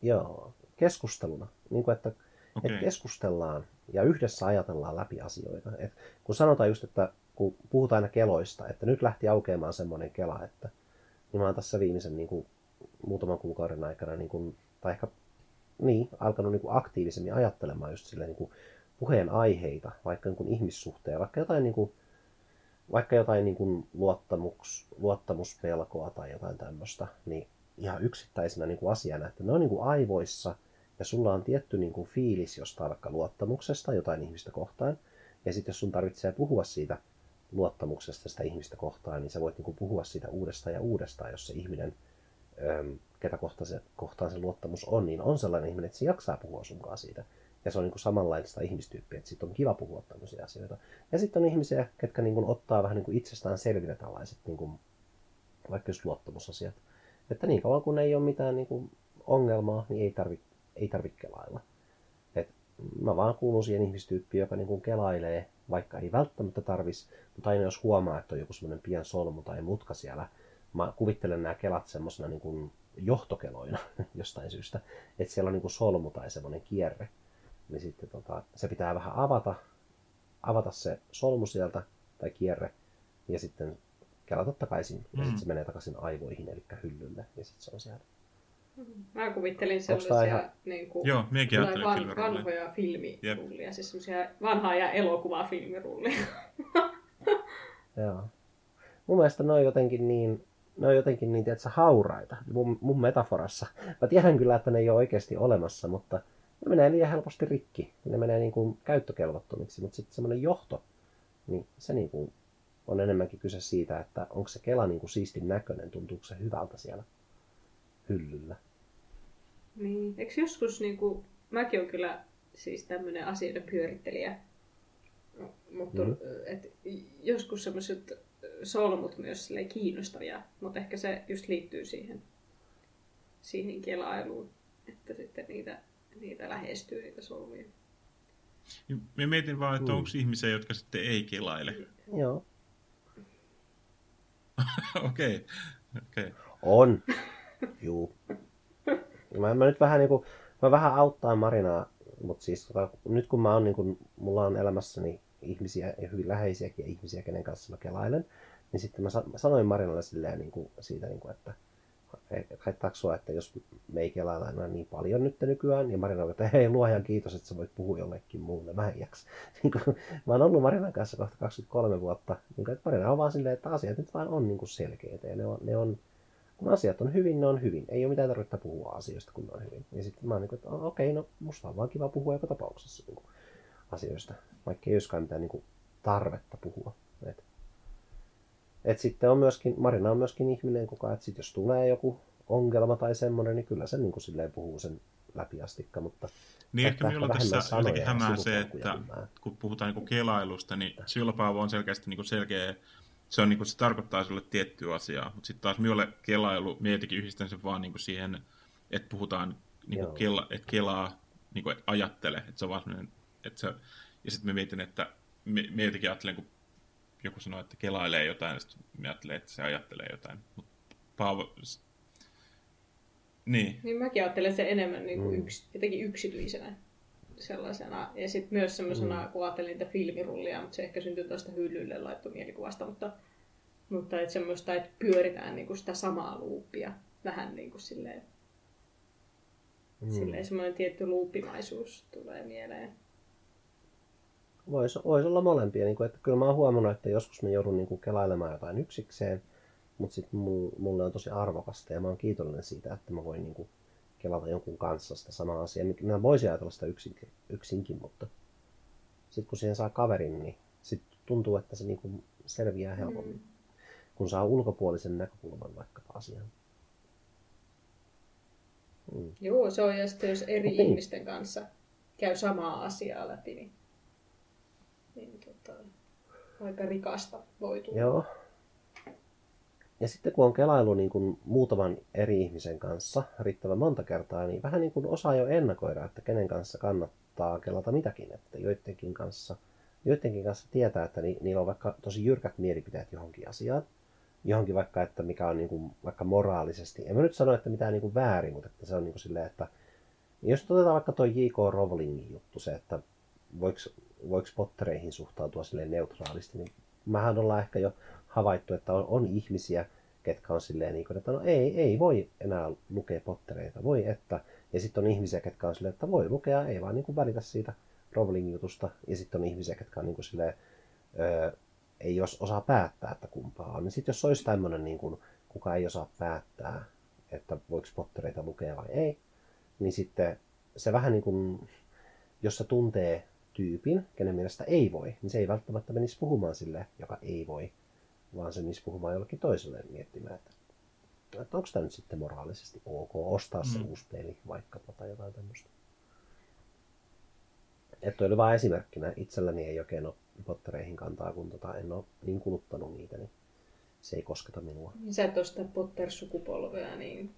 Joo, keskusteluna. Niin kuin, että,
Okei.
että keskustellaan ja yhdessä ajatellaan läpi asioita. Et kun sanotaan just, että kun puhutaan aina keloista, että nyt lähti aukeamaan semmoinen kela, että niin mä oon tässä viimeisen niin kuin, muutaman kuukauden aikana, niin kuin, tai ehkä niin, alkanut niin kuin aktiivisemmin ajattelemaan just silleen, niin kuin puheen aiheita, vaikka niin kuin ihmissuhteen, vaikka jotain niin kuin, vaikka jotain niin kuin luottamus, luottamuspelkoa tai jotain tämmöistä, niin ihan yksittäisenä niin kuin asiana, että ne on niin kuin aivoissa ja sulla on tietty niin kuin fiilis jostain vaikka luottamuksesta jotain ihmistä kohtaan. Ja sitten jos sun tarvitsee puhua siitä luottamuksesta sitä ihmistä kohtaan, niin sä voit niin kuin puhua siitä uudestaan ja uudestaan, jos se ihminen, ketä kohtaan se, kohtaan se luottamus on, niin on sellainen ihminen, että se jaksaa puhua sunkaan siitä. Ja se on niin samanlaista ihmistyyppiä, että sitten on kiva puhua tämmöisiä asioita. Ja sitten on ihmisiä, ketkä niin kuin ottaa vähän niin kuin itsestään selville tällaiset, niin kuin, vaikka jos luottamusasiat. Että niin kauan kun ei ole mitään niin kuin ongelmaa, niin ei tarvitse ei tarvi kelailla. Et mä vaan kuulun siihen ihmistyyppiin, joka niin kuin kelailee, vaikka ei välttämättä tarvis, mutta aina jos huomaa, että on joku semmoinen pien solmu tai mutka siellä, mä kuvittelen nämä kelat semmoisena niin johtokeloina jostain syystä, että siellä on niin kuin solmu tai semmoinen kierre, niin sitten tota, se pitää vähän avata, avata se solmu sieltä tai kierre ja sitten kelata takaisin ja mm. sitten se menee takaisin aivoihin eli hyllylle ja sitten se on siellä.
Mä kuvittelin sellaisia ihan... niin kuin,
Joo, miekin
van, vanhoja filmirullia, siis semmoisia vanhaa ja elokuvaa filmirullia.
Joo. Mun mielestä ne on jotenkin niin, ne on jotenkin niin, tiedätkö, hauraita mun, mun metaforassa. Mä tiedän kyllä, että ne ei ole oikeasti olemassa, mutta ne menee liian helposti rikki. Ne menee niin kuin käyttökelvottomiksi, mutta sitten semmoinen johto, niin se niin kuin on enemmänkin kyse siitä, että onko se kela niin kuin siistin näköinen, tuntuuko se hyvältä siellä hyllyllä.
Niin. Eikö joskus, niin kuin, mäkin olen kyllä siis tämmöinen asioiden pyörittelijä, mutta mm. et, joskus semmoiset solmut myös kiinnostavia, mutta ehkä se just liittyy siihen, siihen kelailuun, että sitten niitä, niitä lähestyy, niitä solmuja.
Mä mietin vaan, että mm. onko ihmisiä, jotka sitten ei kelaile.
Joo.
Okei. okay. okay.
On. Juu. Mä, mä nyt vähän niinku, mä vähän auttaa Marinaa, mutta siis tota, nyt kun mä oon niinku, mulla on elämässäni ihmisiä ja hyvin läheisiäkin ihmisiä, kenen kanssa mä kelailen, niin sitten mä, mä sanoin Marinalle silleen niinku, siitä, niinku, että haittaako että jos me ei kelailla enää niin paljon nyt nykyään, niin Marina että hei luojan kiitos, että sä voit puhua jollekin muulle, mä en jaksa. Niin mä oon ollut Marinan kanssa kohta 23 vuotta, niin että Marina on vaan silleen, että asiat nyt vaan on niin selkeitä ja ne on, ne on kun asiat on hyvin, ne on hyvin. Ei ole mitään tarvetta puhua asioista, kun ne on hyvin. Ja sitten mä oon niin kuin, että okei, okay, no musta on vaan kiva puhua joka tapauksessa niin kuin, asioista, vaikka ei olisikaan mitään niin kuin, tarvetta puhua. Et, sitten on myöskin, Marina on myöskin ihminen, kuka, että sit jos tulee joku ongelma tai semmoinen, niin kyllä se niin kuin, silleen puhuu sen läpi astikka, mutta
niin ehkä minulla tässä jotenkin hämää se, että kun puhutaan niin kelailusta, niin sylpaavo on selkeästi niin kuin selkeä se, on, niin kuin, se tarkoittaa sulle tiettyä asiaa, mutta sitten taas minulle kelailu, mietikin yhdistän sen vaan niin kuin siihen, että puhutaan, niin kuin kela, että kelaa, niin kuin, ajattele, että se on vaan että se, ja sitten mä mietin, että mietikin ajattelen, kun joku sanoo, että kelailee jotain, ja sitten mä ajattelen, että se ajattelee jotain, mutta Paavo, niin.
Niin mäkin ajattelen se enemmän niin kuin mm. yks, jotenkin yksityisenä sellaisena. Ja sitten myös semmoisena, mm. kun ajattelin niitä filmirullia, mutta se ehkä syntyy tuosta hyllylle laittu mielikuvasta, mutta, mutta että semmoista, että pyöritään niin kuin sitä samaa luuppia vähän niin kuin silleen, mm. silleen semmoinen tietty luuppimaisuus tulee mieleen.
Voisi vois olla molempia. Niin kuin, että kyllä mä oon huomannut, että joskus mä joudun niin kuin kelailemaan jotain yksikseen, mutta sitten mulle on tosi arvokasta ja mä oon kiitollinen siitä, että mä voin niin kuin kelata jonkun kanssa sitä samaa asiaa. Mä voisin ajatella sitä yksin, yksinkin, mutta sitten kun siihen saa kaverin, niin sit tuntuu, että se niinku selviää helpommin, mm. kun saa ulkopuolisen näkökulman vaikkapa asiaan.
Mm. Joo, se on ja sitten jos eri Mut niin. ihmisten kanssa käy samaa asiaa läpi, niin, niin tota, aika rikasta voi tulla.
Joo, ja sitten kun on kelailu niin kuin muutaman eri ihmisen kanssa riittävän monta kertaa, niin vähän niin kuin osaa jo ennakoida, että kenen kanssa kannattaa kelata mitäkin. Että joidenkin kanssa, joidenkin kanssa tietää, että ni, niillä on vaikka tosi jyrkät mielipiteet johonkin asiaan. Johonkin vaikka, että mikä on niin kuin, vaikka moraalisesti. En mä nyt sano, että mitään niin kuin väärin, mutta että se on niin kuin silleen, että jos otetaan vaikka tuo J.K. Rowlingin juttu, se, että voiko, voiko Pottereihin suhtautua silleen neutraalisti, niin mähän ollaan ehkä jo havaittu, että on, on ihmisiä, ketkä on silleen, niin kuin, että no ei, ei voi enää lukea pottereita, voi että. Ja sitten on ihmisiä, ketkä on silleen, että voi lukea, ei vaan niin kuin välitä siitä Rowling-jutusta. Ja sitten on ihmisiä, ketkä on niin kuin silleen, öö, ei jos osaa päättää, että kumpaa on. Niin sitten jos olisi tämmöinen, niin kuin, kuka ei osaa päättää, että voiko Pottereita lukea vai ei, niin sitten se vähän niin kuin, jos se tuntee tyypin, kenen mielestä ei voi, niin se ei välttämättä menisi puhumaan sille, joka ei voi, vaan se menisi puhumaan jollekin toiselle miettimään, että, että onko tämä nyt sitten moraalisesti ok ostaa se mm. uusi peli vaikkapa tai jotain tämmöistä. Että oli vain esimerkkinä. Itselläni ei oikein ole Pottereihin kantaa, kun tota, en ole niin kuluttanut niitä, niin se ei kosketa minua.
Sä et ole sitä Potter-sukupolvea, niin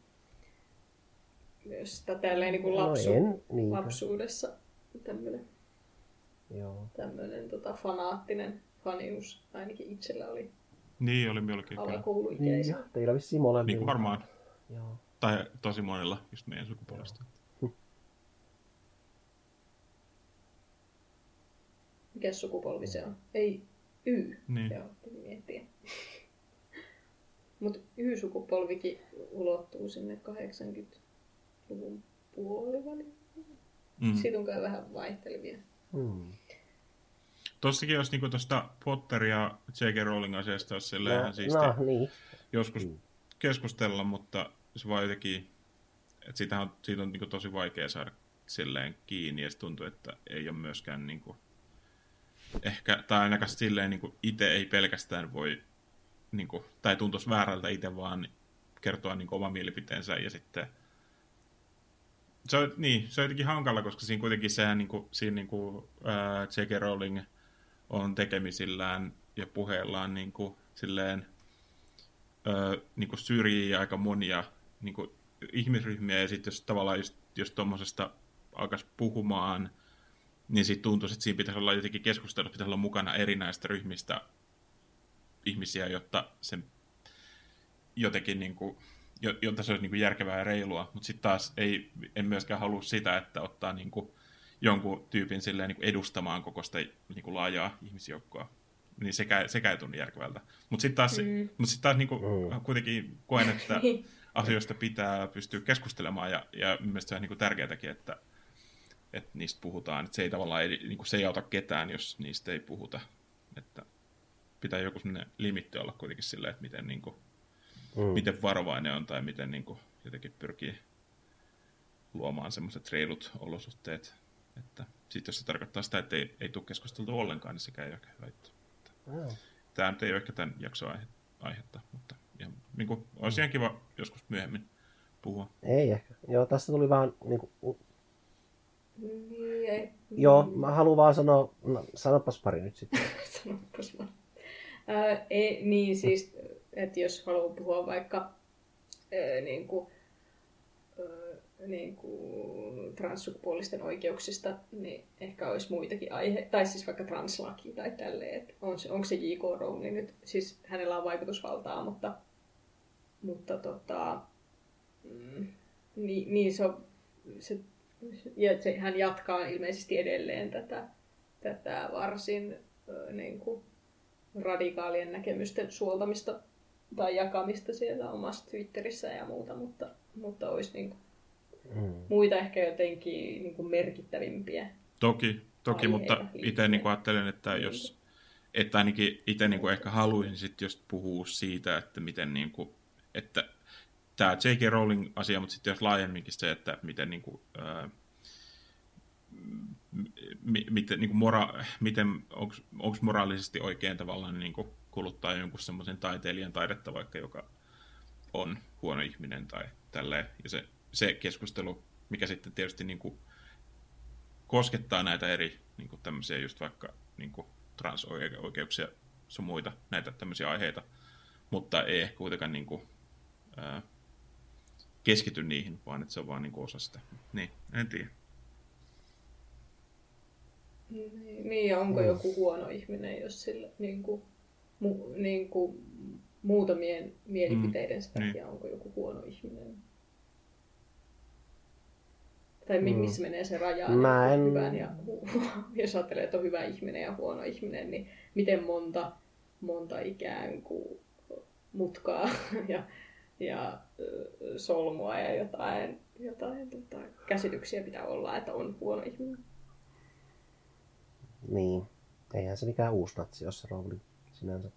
myös sitä tälleen niin kuin lapsu-
no en, niin.
lapsuudessa tämmöinen,
Joo.
tämmöinen tota, fanaattinen fanius ainakin itsellä oli
Niin, oli minullakin kyllä.
Niin, teillä vissiin molemmilla.
Niin kuin varmaan.
Joo.
Tai tosi monella just meidän sukupuolesta.
Mikä sukupolvi se on? Ei Y.
Niin.
Joo, piti miettiä. Mutta Y-sukupolvikin ulottuu sinne 80-luvun puoliväliin.
Mm.
Siitä on kai vähän vaihtelevia.
Hmm.
Tossakin jos niinku tuosta Potter ja J.K. Rowling asiasta olisi silleen
No,
ihan siistiä
no, niin.
joskus
Mm.
keskustella, mutta se vaan jotenkin, että siitä on, siitä on niinku tosi vaikea saada silleen kiinni ja se tuntuu, että ei ole myöskään niinku, ehkä, tai ainakaan silleen niinku itse ei pelkästään voi, niinku, tai tuntuisi väärältä itse vaan kertoa niinku oma mielipiteensä ja sitten se on, niin, se on jotenkin hankala, koska siinä kuitenkin sehän niinku, siinä niinku, ää, J.K. Rowling on tekemisillään ja puheellaan niinku, silleen, ö, niin kuin syrjii aika monia niin kuin ihmisryhmiä, ja sitten jos tavallaan just, jos tuommoisesta alkaisi puhumaan, niin sitten tuntuisi, että siinä pitäisi olla jotenkin keskustelussa, pitäisi olla mukana erinäistä ryhmistä ihmisiä, jotta se jotenkin niin kuin, jo- jotta se olisi niin kuin järkevää ja reilua, mutta sitten taas ei, en myöskään halua sitä, että ottaa niin kuin jonkun tyypin silleen niin kuin edustamaan koko sitä niin kuin laajaa ihmisjoukkoa. Niin sekä, sekä ei tunnu järkevältä. Mutta sitten taas,
Mm.
mut sit taas niin kuin,
Mm.
kuitenkin koen, että asioista pitää pystyä keskustelemaan ja, ja mielestäni se on niin kuin tärkeätäkin, että, että niistä puhutaan. Että se ei tavallaan ei, niin kuin se ei auta ketään, jos niistä ei puhuta. Että pitää joku sellainen limitti olla kuitenkin silleen, että miten, niin kuin,
Mm.
miten varovainen on tai miten niin kuin, jotenkin pyrkii luomaan semmoiset reilut olosuhteet. Että sitten jos se tarkoittaa sitä, että ei, ei tule keskusteltu ollenkaan, niin sekä ei ole ehkä hyvä juttu.
Joo.
Tämä nyt ei ole ehkä tämän jakson aihe, aihetta, mutta ihan, niin kuin, olisi ihan kiva joskus myöhemmin puhua.
Ei ehkä. Joo, tässä tuli vaan niin kuin,
Niin, ei.
Joo, mä haluan vaan sanoa, no, sanopas pari nyt sitten.
Sanopas vaan. Ää, ei, niin siis, että jos haluaa puhua vaikka ää, niin kuin, niin kuin transsukupuolisten oikeuksista, niin ehkä olisi muitakin aiheita, tai siis vaikka translaki tai tälleen, että on se, onko se J.K. Rowling nyt, siis hänellä on vaikutusvaltaa, mutta, mutta tota, mm, niin, niin se on, se, ja se, hän jatkaa ilmeisesti edelleen tätä, tätä varsin niin kuin, radikaalien näkemysten suoltamista tai jakamista siellä omassa Twitterissä ja muuta, mutta, mutta olisi niin kuin,
Mm.
muita ehkä jotenkin niin kuin merkittävimpiä.
Toki, toki mutta itse niin ajattelen, että jos, että ainakin itse niin ehkä haluaisin sitten just puhua siitä, että miten niin kuin, että tämä J.K. Rowling asia, mutta sitten jos laajemminkin se, että miten niin kuin, ää, mi, miten, niin kuin mora, miten onko moraalisesti oikein tavallaan niin kuin kuluttaa jonkun semmoisen taiteilijan taidetta vaikka, joka on huono ihminen tai tälleen. Ja se, se keskustelu, mikä sitten tietysti niin kuin koskettaa näitä eri niin kuin tämmöisiä just vaikka niin kuin transoikeuksia sun muita näitä tämmöisiä aiheita, mutta ei ehkä kuitenkaan niin kuin, ää, keskity niihin, vaan että se on vaan niin kuin osa sitä. Niin, en tiedä.
Niin, niin ja onko
Mm.
joku huono ihminen, jos sillä niin kuin, mu, niin kuin, muutamien mielipiteiden
Mm,
takia onko joku huono ihminen? Tai mi-
Mm.
missä menee se raja
Mä en-
hyvän ja jos ajattelee, että on hyvä ihminen ja huono ihminen, niin miten monta, monta ikään kuin mutkaa ja, ja solmua ja jotain, jotain tota, käsityksiä pitää olla, että on huono ihminen.
Niin. Eihän se mikään uusi natsi ole se Rowling. sinänsä.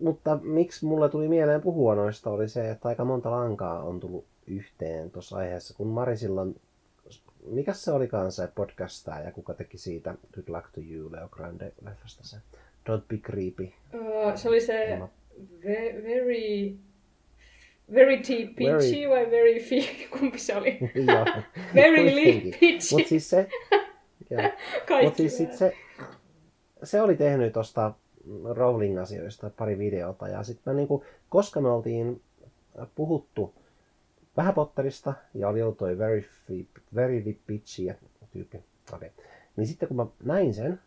Mutta miksi mulle tuli mieleen puhua noista oli se, että aika monta lankaa on tullut yhteen tuossa aiheessa, kun Mari silloin, mikä se olikaan se podcastaa ja kuka teki siitä Good Luck to You Leo Grande leffasta se Don't Be Creepy.
Uh, se oli se ve- very... Very tea pitchy vai very fi... Kumpi se oli? Very li- pitchy.
Mut siis se, Mut siis sit se, se oli tehnyt tuosta Rowling-asioista pari videota. Ja sitten niinku, koska me oltiin puhuttu vähän Potterista ja oli ollut toi Very, very Pitchy ja tyyppi. Okay. Niin sitten kun mä näin sen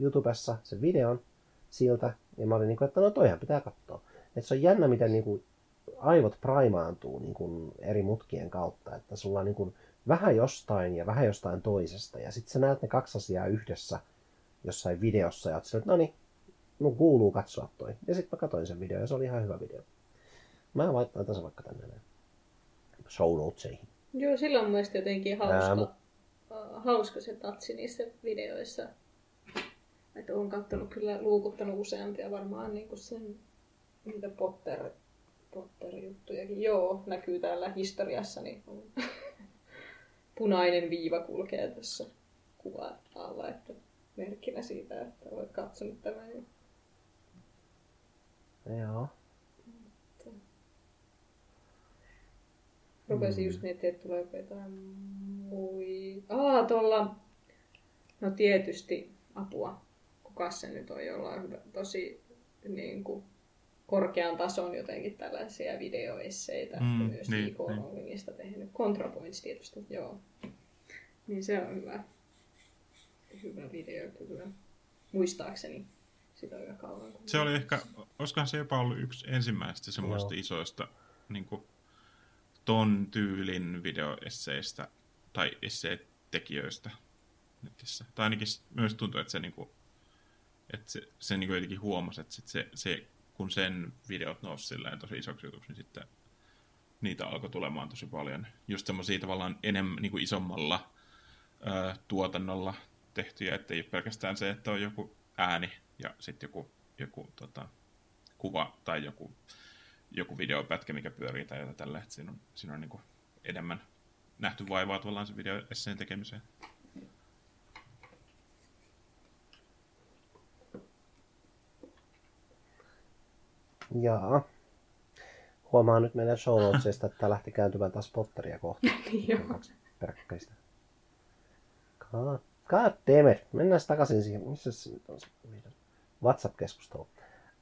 YouTubessa, sen videon siltä, ja mä olin niinku, että no toihan pitää katsoa. Että se on jännä, miten niinku aivot primaantuu niinku eri mutkien kautta. Että sulla on niinku vähän jostain ja vähän jostain toisesta. Ja sitten sä näet ne kaksi asiaa yhdessä jossain videossa ja oot silleen, että no niin, mun kuuluu katsoa toi. Ja sitten mä katsoin sen videon ja se oli ihan hyvä video. Mä laitan tässä vaikka tänne näin. Show notesihin.
Joo, sillä on mun mielestä jotenkin hauska,
Ää,
uh, hauska se tatsi niissä videoissa. Että on kattonut kyllä, luukuttanut useampia varmaan niin kuin sen, niitä Potter, Potter-juttujakin. Joo, näkyy täällä historiassa, niin on punainen viiva kulkee tässä kuvan alla, että merkkinä siitä, että olet katsonut tämän. jo.
Joo.
Rupesin just miettimään, että tuleeko jotain mui... Aa, tuolla... No tietysti apua. Kuka se nyt on, jolla on hyvä, tosi niin kuin, korkean tason jotenkin tällaisia videoesseitä.
Mm,
Mm, myös
niin,
J.K.
niin.
Rowlingista tehnyt. ContraPoints tietysti, joo. Niin se on hyvä. Hyvä video kyllä. Muistaakseni sitä on kauan.
Se oli ehkä, olisikohan se jopa ollut yksi ensimmäistä semmoista
Joo.
isoista niin kuin, ton tyylin videoesseistä tai esseetekijöistä netissä. Tai ainakin myös tuntuu, että se, niin kuin, että se, se niin kuin jotenkin huomasi, että sit se, se, kun sen videot nousi tosi isoksi jutuksi, niin sitten niitä alkoi tulemaan tosi paljon. Just semmoisia tavallaan enemmän niin kuin isommalla ö, tuotannolla tehtyjä, että ei ole pelkästään se, että on joku ääni ja sitten joku, joku tota, kuva tai joku, joku videopätkä, mikä pyörii tai jotain tällä, että siinä on, siinä on niin kuin enemmän nähty vaivaa tavallaan se videoesseen tekemiseen.
Jaa. Huomaan nyt meidän show notesista, että tää lähti kääntymään taas Potteria kohti.
Joo.
Kaksi peräkkäistä. God, God damn it. Mennään takaisin siihen. Missä se nyt on se? WhatsApp-keskustelu.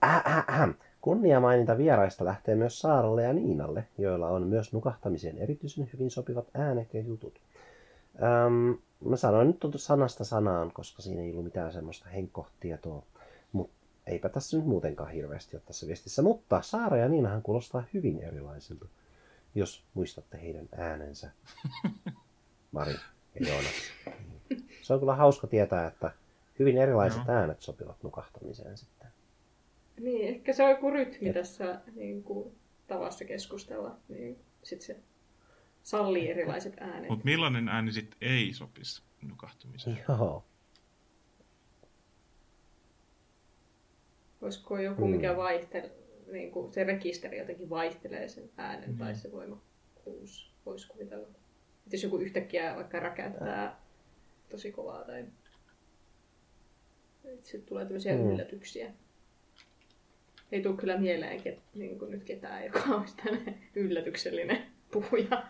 Äh, äh, äh. Kunnia mainita vieraista lähtee myös Saaralle ja Niinalle, joilla on myös nukahtamiseen erityisen hyvin sopivat äänet ja jutut. Öm, mä sanoin nyt tuota sanasta sanaan, koska siinä ei ollut mitään semmoista henkkohtietoa. Mutta eipä tässä nyt muutenkaan hirveästi ole tässä viestissä. Mutta Saara ja Niinahan kuulostaa hyvin erilaisilta, jos muistatte heidän äänensä. Mari ja Joonas. Se on kyllä hauska tietää, että hyvin erilaiset
Joo.
äänet sopivat nukahtamiseen sitten.
Niin, ehkä se on joku rytmi
Jep.
tässä niin kuin, tavassa keskustella. Niin sitten se sallii erilaiset äänet.
Mutta millainen ääni sitten ei sopisi nukahtumiseen?
Joo.
Olisiko joku,
Mm.
mikä vaihtelee, niin kuin se rekisteri jotenkin vaihtelee sen äänen
Mhm.
tai se voimakkuus, voisi kuvitella. Et jos joku yhtäkkiä vaikka räkäyttää tosi kovaa tai sitten tulee tämmöisiä
Mm.
yllätyksiä. Ei tule kyllä mieleen ket, niin kuin nyt ketään, joka olisi tämmöinen yllätyksellinen puhuja.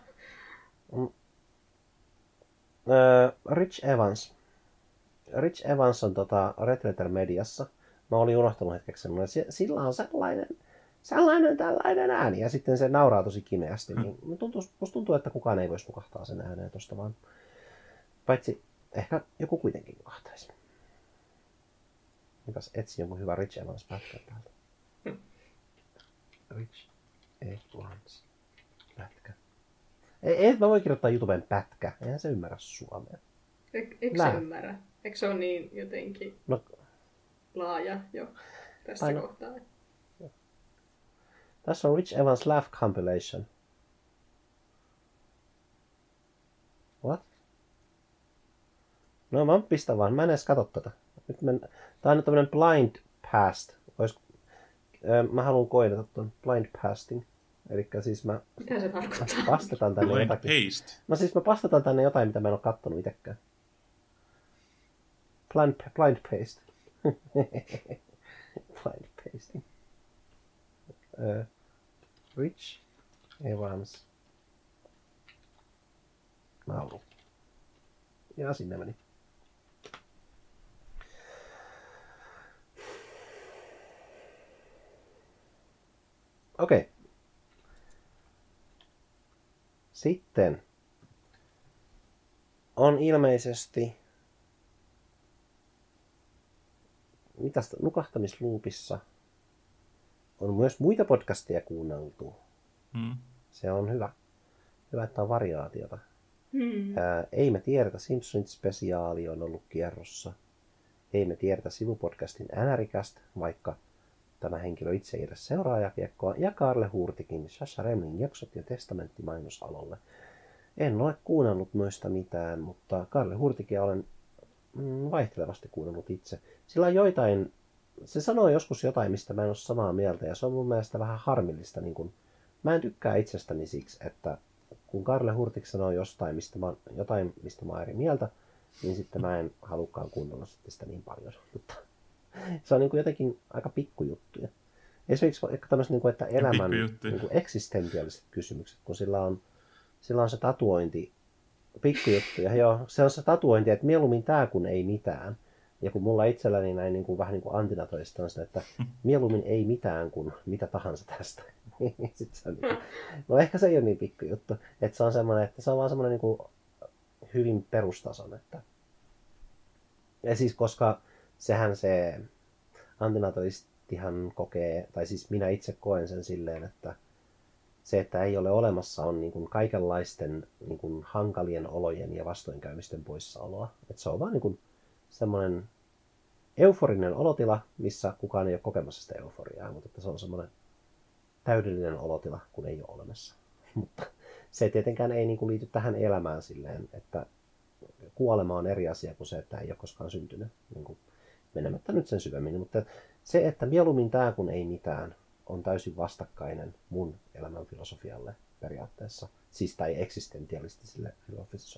Öö, Rich Evans. Rich Evans on tota Red Letter Mediassa. Mä olin unohtanut hetkeksi semmoinen, että si- sillä on sellainen, sellainen tällainen ääni. Ja sitten se nauraa tosi kimeästi. Niin musta tuntuu, musta tuntuu, että kukaan ei voisi nukahtaa sen ääneen tosta vaan. Paitsi ehkä joku kuitenkin nukahtaisi. Mitäs etsi jonkun hyvä Rich Evans pätkä täältä. Rich Evans pätkä. Ei, ei mä voi kirjoittaa YouTubeen pätkä. Eihän se ymmärrä suomea.
Eikö se ymmärrä? Eikö se ole niin jotenkin
No,
laaja jo tässä
Aina.
kohtaa?
tässä on Rich Evans Laugh Compilation. What? No mä pistän vaan, mä en edes katso tätä. Nyt men... Tää on nyt tämmönen blind past. Ois... Mä haluan koidata tuon blind pasting. Eli siis mä
Mitä se tarkoittaa?
pastetaan tänne
Blind
jotakin.
paste.
No siis mä pastetaan tänne jotain, mitä mä en ole kattonut itekään. Blind, blind paste. blind pasting. Uh, Rich Evans. Nauru. Ja sinne meni. Okei. Okay. Sitten on ilmeisesti mitäs nukahtamisluupissa on myös muita podcasteja kuunneltu.
Mm.
Se on hyvä. Hyvä, että on variaatiota.
Hmm.
Ää, ei me tiedetä, Simpsons-spesiaali on ollut kierrossa. Ei me tiedetä sivupodcastin NRikästä, vaikka tämä henkilö itse ei edes seuraa jakiekkoa, ja Karle Hurtikin Sasha Remlin jaksot ja testamentti mainosalolle. En ole kuunnellut noista mitään, mutta Karle Hurtikia olen mm, vaihtelevasti kuunnellut itse. Sillä on joitain, se sanoo joskus jotain, mistä mä en ole samaa mieltä, ja se on mun mielestä vähän harmillista. Niin kun, mä en tykkää itsestäni siksi, että kun Karle Hurtik sanoo jostain, mistä mä, jotain, mistä mä oon eri mieltä, niin sitten mä en halukkaan kuunnella sitä niin paljon. Mutta se on niin kuin jotenkin aika pikkujuttuja. Esimerkiksi vaikka tämmöiset, niin kuin, että elämän niin kuin eksistentiaaliset kysymykset, kun sillä on, sillä on se tatuointi, pikkujuttuja, joo, se on se tatuointi, että mieluummin tämä kuin ei mitään. Ja kun mulla itselläni näin niin kuin, vähän niin kuin antinatorista on sitä, että mieluummin ei mitään kuin mitä tahansa tästä. Sitten se on niin, no ehkä se ei ole niin pikkujuttu. Että se on semmoinen, että se on vaan semmoinen niin kuin hyvin perustason. Että... Ja siis koska sehän se antinatalistihan kokee, tai siis minä itse koen sen silleen, että se, että ei ole olemassa, on niin kuin kaikenlaisten niin kuin hankalien olojen ja vastoinkäymisten poissaoloa. Että se on vaan niin semmoinen euforinen olotila, missä kukaan ei ole kokemassa sitä euforiaa, mutta että se on semmoinen täydellinen olotila, kun ei ole olemassa. Mutta se tietenkään ei niin kuin liity tähän elämään silleen, että kuolema on eri asia kuin se, että ei ole koskaan syntynyt. Niin kuin menemättä nyt sen syvemmin, mutta se, että mieluummin tämä kuin ei mitään, on täysin vastakkainen mun elämän filosofialle periaatteessa, siis tai eksistentialistiselle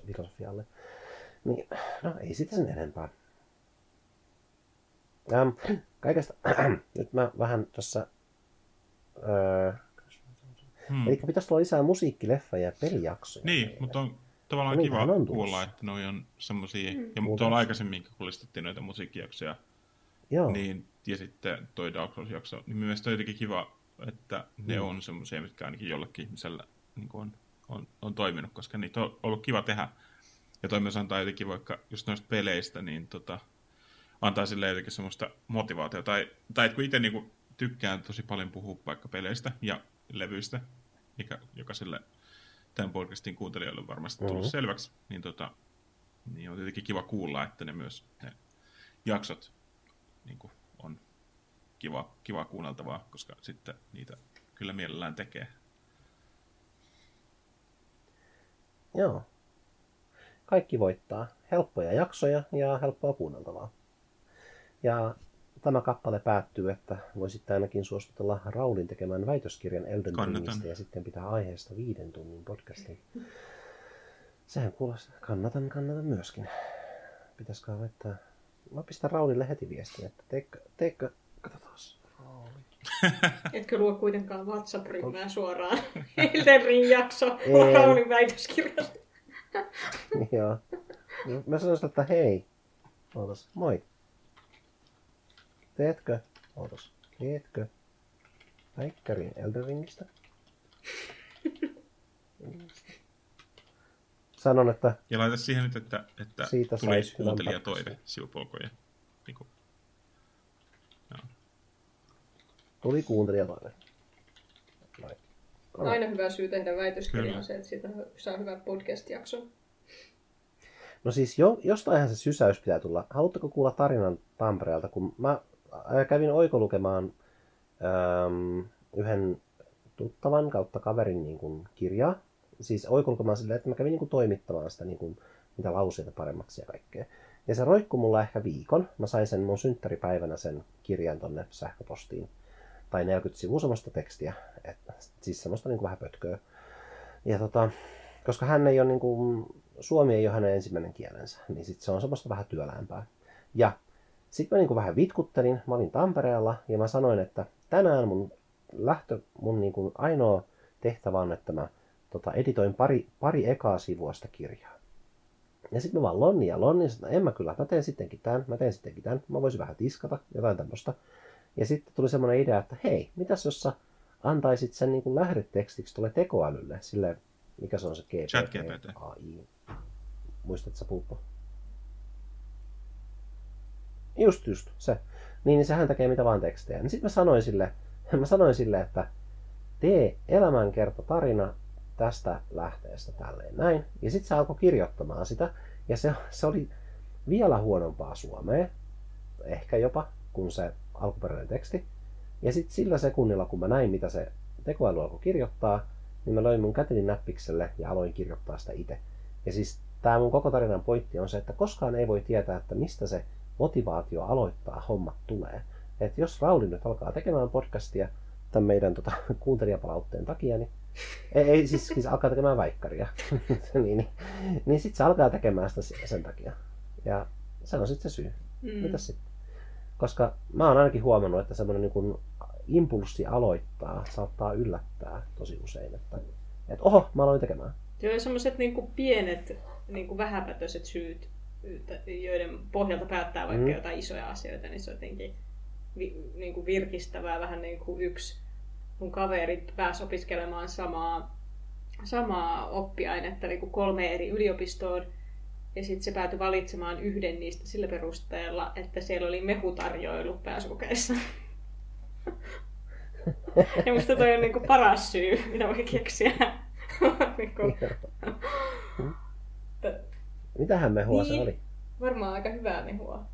filosofialle, niin no ei sitä sen enempää. Ähm, kaikesta, nyt mä vähän tässä, öö,
Hmm.
eli pitäisi tulla lisää musiikki-, leffa- ja pelijaksoja.
Niin,
meille.
mutta on tavallaan
No
kiva
niitähän on
kuulla, että noi on semmosia,
Mm.
ja mutta on aikaisemmin, kun listettiin noita musiikkijaksoja,
Joo,
niin, ja sitten toi Dark Souls-jakso, niin mielestäni on jotenkin kiva, että ne
Mm.
on semmoisia, mitkä ainakin jollekin ihmisellä niin on, on, on, toiminut, koska niitä on ollut kiva tehdä. Ja toi myös antaa jotenkin vaikka just noista peleistä, niin tota, antaa sille jotenkin semmoista motivaatiota. Tai, tai että kun itse niin tykkään tosi paljon puhua vaikka peleistä ja levyistä, mikä jokaiselle tämän podcastin kuuntelijoille on varmasti tullut
Mhm.
selväksi, niin, tota, niin on tietenkin kiva kuulla, että ne myös ne jaksot niin kuin on kiva, kiva kuunneltavaa, koska sitten niitä kyllä mielellään tekee.
joo. Kaikki voittaa. Helppoja jaksoja ja helppoa kuunneltavaa. Ja tämä kappale päättyy, että voisitte ainakin suostutella Raulin tekemään väitöskirjan Elden. Ringistä ja sitten pitää aiheesta viiden tunnin podcastin. Sehän kuulostaa. Kannatan, kannatan myöskin. Pitäisikö laittaa... Mä pistän Raulille heti viestiä, että teekö, teekö... Katsotaan. Rauli.
Etkö luo kuitenkaan WhatsApp-ryhmää suoraan Elden Ring jakso
Ei.
Raulin väitöskirjasta.
Joo. Mä sanoisin, että hei. Ootas, moi. Teetkö? Ootas. Teetkö? Päikkärin Elden Ringistä? Sanon, että
Ja laita siihen nyt, että, että
Siitä
tuli
sais hyvän
kuuntelijatoive sivupolkojen. Niin kuin,
tuli kuuntelijatoive. Noin. Noin.
Aina hyvä syy tehdä väitöskirja on se, että siitä saa hyvän podcast-jakson.
No siis jo, jostainhan se sysäys pitää tulla. Haluatteko kuulla tarinan Tampereelta? Kun mä kävin oikolukemaan yhden tuttavan kautta kaverin niin kuin, kirjaa. Siis oikolukemaan silleen, että mä kävin niin kuin, toimittamaan sitä niin kuin, niitä lauseita paremmaksi ja kaikkea. Ja se roikkui mulla ehkä viikon. Mä sain sen mun synttäripäivänä sen kirjan tonne sähköpostiin. Tai 40 sivua semmoista tekstiä. Et, siis semmoista niin kuin vähän pötköä. Ja tota, koska hän ei ole niin kuin, suomi ei ole hänen ensimmäinen kielensä, niin sit se on semmoista vähän työlämpää. Ja sitten mä niin kuin vähän vitkuttelin, mä olin Tampereella ja mä sanoin, että tänään mun lähtö, mun niin kuin ainoa tehtävä on, että mä tota, editoin pari, pari ekaa sivuasta kirjaa. Ja sitten mä vaan Lonni ja Lonni, että en mä kyllä, mä teen sittenkin tämän, mä teen sittenkin tämän, mä voisin vähän tiskata, jotain tämmöistä. Ja sitten tuli semmoinen idea, että hei, mitäs jos sä antaisit sen niin kuin lähdetekstiksi tuolle tekoälylle, sille, mikä se on se GPT?
Chat GPT.
AI. Muistatko sä Pulppo? Just, just, se. Niin, niin sehän tekee mitä vaan tekstejä. Niin sitten mä sanoin sille, mä sanoin sille, että tee elämänkerta tarina tästä lähteestä tälleen näin. Ja sitten se alkoi kirjoittamaan sitä. Ja se, se oli vielä huonompaa suomea, ehkä jopa, kuin se alkuperäinen teksti. Ja sitten sillä sekunnilla, kun mä näin, mitä se tekoäly alkoi kirjoittaa, niin mä löin mun käteni näppikselle ja aloin kirjoittaa sitä itse. Ja siis tämä mun koko tarinan pointti on se, että koskaan ei voi tietää, että mistä se motivaatio aloittaa hommat tulee. Et jos Rauli nyt alkaa tekemään podcastia tämän meidän tota, kuuntelijapalautteen takia, niin ei, ei siis, siis alkaa tekemään väikkaria, niin, niin, niin sitten se alkaa tekemään sitä sen takia. Ja se on sitten se syy. Mm. Mitäs sitten? Koska mä oon ainakin huomannut, että semmoinen niin impulssi aloittaa saattaa yllättää tosi usein, että, että oho, mä aloin tekemään.
Joo, semmoiset niin pienet, niin kuin vähäpätöiset syyt, joiden pohjalta päättää vaikka mm. jotain isoja asioita, niin se on jotenkin vi, niin kuin virkistävää. Vähän niin kuin yksi mun kaverit pääsi opiskelemaan samaa, samaa oppiainetta niin kuin kolme eri yliopistoon. Ja sitten se päätyi valitsemaan yhden niistä sillä perusteella, että siellä oli mehutarjoilu pääsykokeissa. ja musta toi on niinku paras syy, mitä voi keksiä. niinku...
Mitähän mehua niin, se oli?
Varmaan aika hyvää mehua.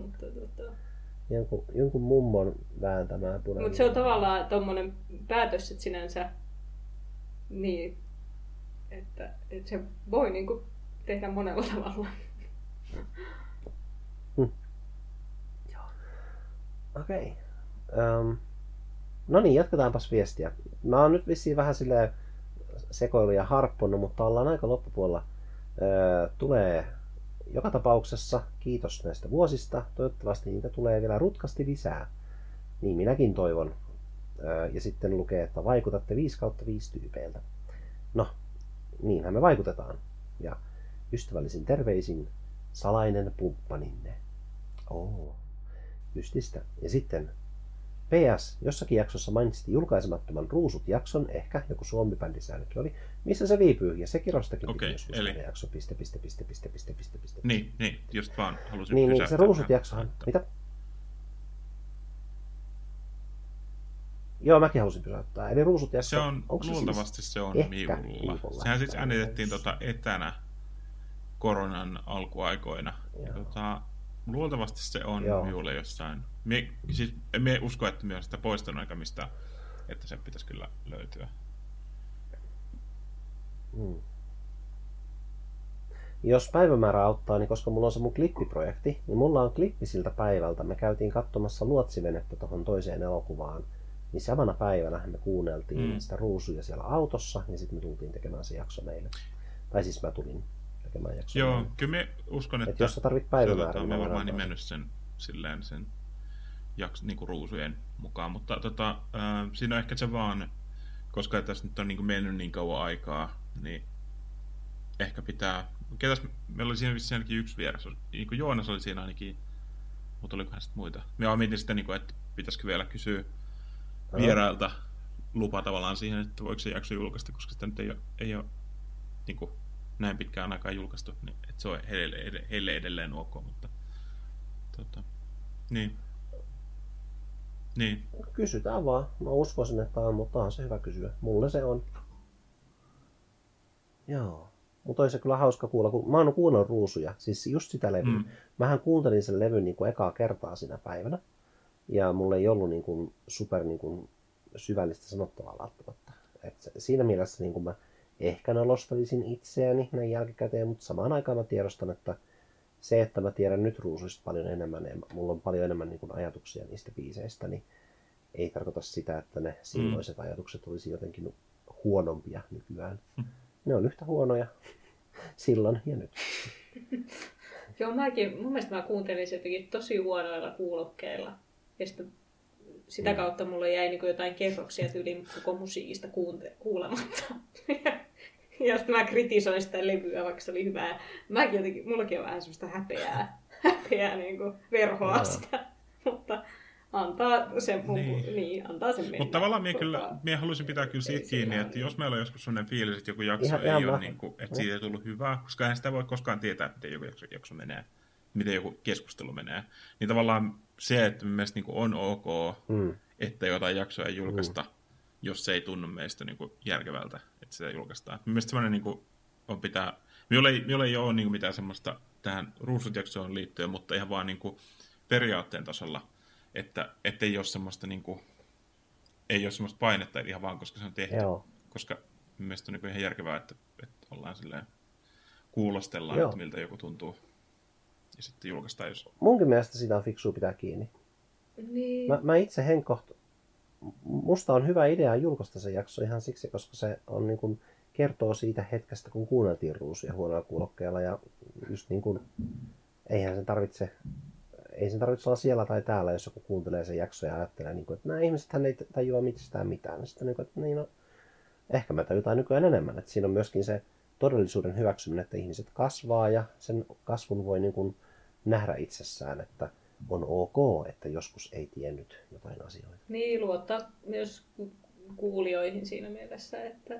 Mutta, tota...
jonkun, jonkun mummon vääntämää punainen.
Mutta se on tavallaan tuommoinen päätös, että sinänsä niin, että, että se voi niinku tehdä monella tavalla.
Hmm. Okei. Okay. Um, no niin, jatketaanpas viestiä. Mä oon nyt vissiin vähän silleen sekoilu ja harppunut, mutta ollaan aika loppupuolella. Öö, tulee joka tapauksessa kiitos näistä vuosista. Toivottavasti niitä tulee vielä rutkasti lisää. Niin minäkin toivon. Öö, ja sitten lukee, että vaikutatte 5 kautta 5 tyypeiltä. No, niinhän me vaikutetaan. Ja ystävällisin terveisin salainen pumppaninne. Oo, mystistä. Ja sitten PS, jossakin jaksossa mainitsi julkaisemattoman Ruusut-jakson, ehkä joku ainakin oli, missä se viipyy, ja se kirostakin
okay,
piti eli... jakso, piste, piste, piste, piste, piste, piste, piste.
Niin, niin, just vaan halusin
Niin, niin se Ruusut-jaksohan, että... mitä? Joo, mäkin halusin pysäyttää. Eli ruusut jakso.
Se on, Onko luultavasti se, siis se on miulla. miulla. Sehän siis äänitettiin tota etänä koronan alkuaikoina. Ja, tota, luultavasti se on Joo. miulle jossain me, siis, me usko, että me on sitä poistanut eikä mistä, että se pitäisi kyllä löytyä.
Hmm. Jos päivämäärä auttaa, niin koska mulla on se mun klippiprojekti, niin mulla on klippi siltä päivältä. Me käytiin katsomassa luotsivenettä tuohon toiseen elokuvaan. Niin samana päivänä me kuunneltiin mm. sitä ruusuja siellä autossa ja sitten me tultiin tekemään se jakso meille. Tai siis mä tulin tekemään jakso.
Joo, kyllä me uskon, että... Et
jos sä tarvit päivämäärää,
niin me varmaan nimennyt sen silleen sen jaks, niin kuin ruusujen mukaan, mutta tota, äh, siinä on ehkä se vaan, koska tässä nyt on niin kuin mennyt niin kauan aikaa, niin ehkä pitää, ketäs, meillä oli siinä vissiin ainakin yksi vieras, niin kuin Joonas oli siinä ainakin, mutta olikohan sitten muita. Me mietin sitten, niin kuin, että pitäisikö vielä kysyä vierailta lupa tavallaan siihen, että voiko se jakso julkaista, koska sitä nyt ei ole, ei ole niin kuin, näin pitkään aikaa julkaistu, niin että se on heille, heille edelleen ok, mutta tota, niin. Niin.
Kysytään vaan. Mä uskoisin, että on, mutta on se hyvä kysyä. Mulle se on. Joo. Mutta olisi se kyllä hauska kuulla, kun mä oon kuunnellut ruusuja, siis just sitä levyä. Mm. Mähän kuuntelin sen levyn niin kuin ekaa kertaa siinä päivänä. Ja mulle ei ollut niin kuin super niin kuin syvällistä sanottavaa välttämättä. Et siinä mielessä niin kuin mä ehkä nolostelisin itseäni näin jälkikäteen, mutta samaan aikaan mä tiedostan, että se, että mä tiedän nyt ruusuista paljon enemmän ja mulla on paljon enemmän niin kuin ajatuksia niistä biiseistä, niin ei tarkoita sitä, että ne silloiset mm. ajatukset olisi jotenkin huonompia nykyään. Mm. Ne on yhtä huonoja silloin ja nyt.
Joo, mäkin, mun mielestä mä kuuntelin se jotenkin tosi huonoilla kuulokkeilla. Ja sitten sitä mm. kautta mulle jäi niin jotain kerroksia tyyliin koko musiikista kuunte- kuulematta. ja sitten mä kritisoin sitä levyä, vaikka se oli hyvää. Mäkin jotenkin, mullakin on vähän semmoista häpeää, häpeää niin kuin verhoa no. sitä. Mutta antaa sen, niin. niin, antaa sen mennä.
Mutta tavallaan minä, kyllä, minä haluaisin pitää kyllä siitä kiinni, että jos meillä on joskus sellainen fiilis, että joku jakso ihan, ei ihan ole, niin kuin, että siitä ei tullut hyvää, koska eihän sitä voi koskaan tietää, miten joku jakso, jakso menee, miten joku keskustelu menee, niin tavallaan se, että mielestäni niin on ok, mm. että jotain jaksoa ei julkaista, mm. jos se ei tunnu meistä niin kuin järkevältä, sitä julkaistaan. Mielestäni semmoinen niin kuin, on pitää, minulla ei, minulla ei ole niin kuin mitään semmoista tähän ruusut-jaksoon liittyen, mutta ihan vaan niin kuin periaatteen tasolla – että, että ei ole semmoista niin kuin, ei ole semmoista painetta ihan vaan, koska se on tehty. Joo. Koska mielestäni on niin ihan järkevää, että, että ollaan silleen, kuulostellaan, Joo. että miltä joku tuntuu. Ja sitten julkaistaan, jos...
Munkin mielestä sitä on fiksua pitää kiinni.
Niin.
Mä, mä itse henkoht... Musta on hyvä idea julkaista se jakso ihan siksi, koska se on niin kuin, kertoo siitä hetkestä, kun kuunneltiin ruusuja huonoilla kuulokkeilla. Ja just niin kuin, eihän sen tarvitse ei sen tarvitse olla siellä tai täällä, jos joku kuuntelee sen jakson ja ajattelee, niin kuin, että nämä ihmiset ei tajua mistään mitään. Sitten, niin kuin, että niin, no, ehkä mä tajutaan nykyään enemmän. Että siinä on myöskin se todellisuuden hyväksyminen, että ihmiset kasvaa ja sen kasvun voi niin kuin nähdä itsessään, että on ok, että joskus ei tiennyt jotain asioita.
Niin, luottaa myös kuulijoihin siinä mielessä, että,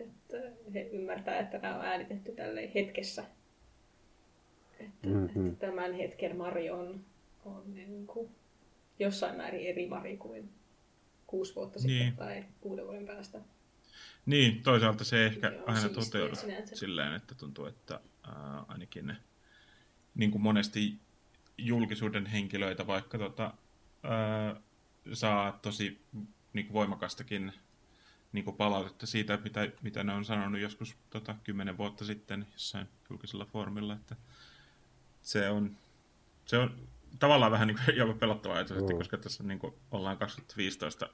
että he ymmärtää, että nämä on äänitetty tälle hetkessä. Että, mm-hmm. että tämän hetken Mari on on niin kuin jossain määrin eri Mari kuin kuusi vuotta sitten niin. tai kuuden vuoden päästä.
Niin, toisaalta se ehkä Joo, aina toteudu silleen, että tuntuu, että ää, ainakin ne niin kuin monesti julkisuuden henkilöitä vaikka tota, ää, saa tosi niin kuin voimakastakin niin kuin palautetta siitä, mitä, mitä ne on sanonut joskus tota, kymmenen vuotta sitten jossain julkisella foorumilla, että se on, se on tavallaan vähän niin kuin, jopa pelottavaa ajatus, mm. koska tässä niin kuin, ollaan 2015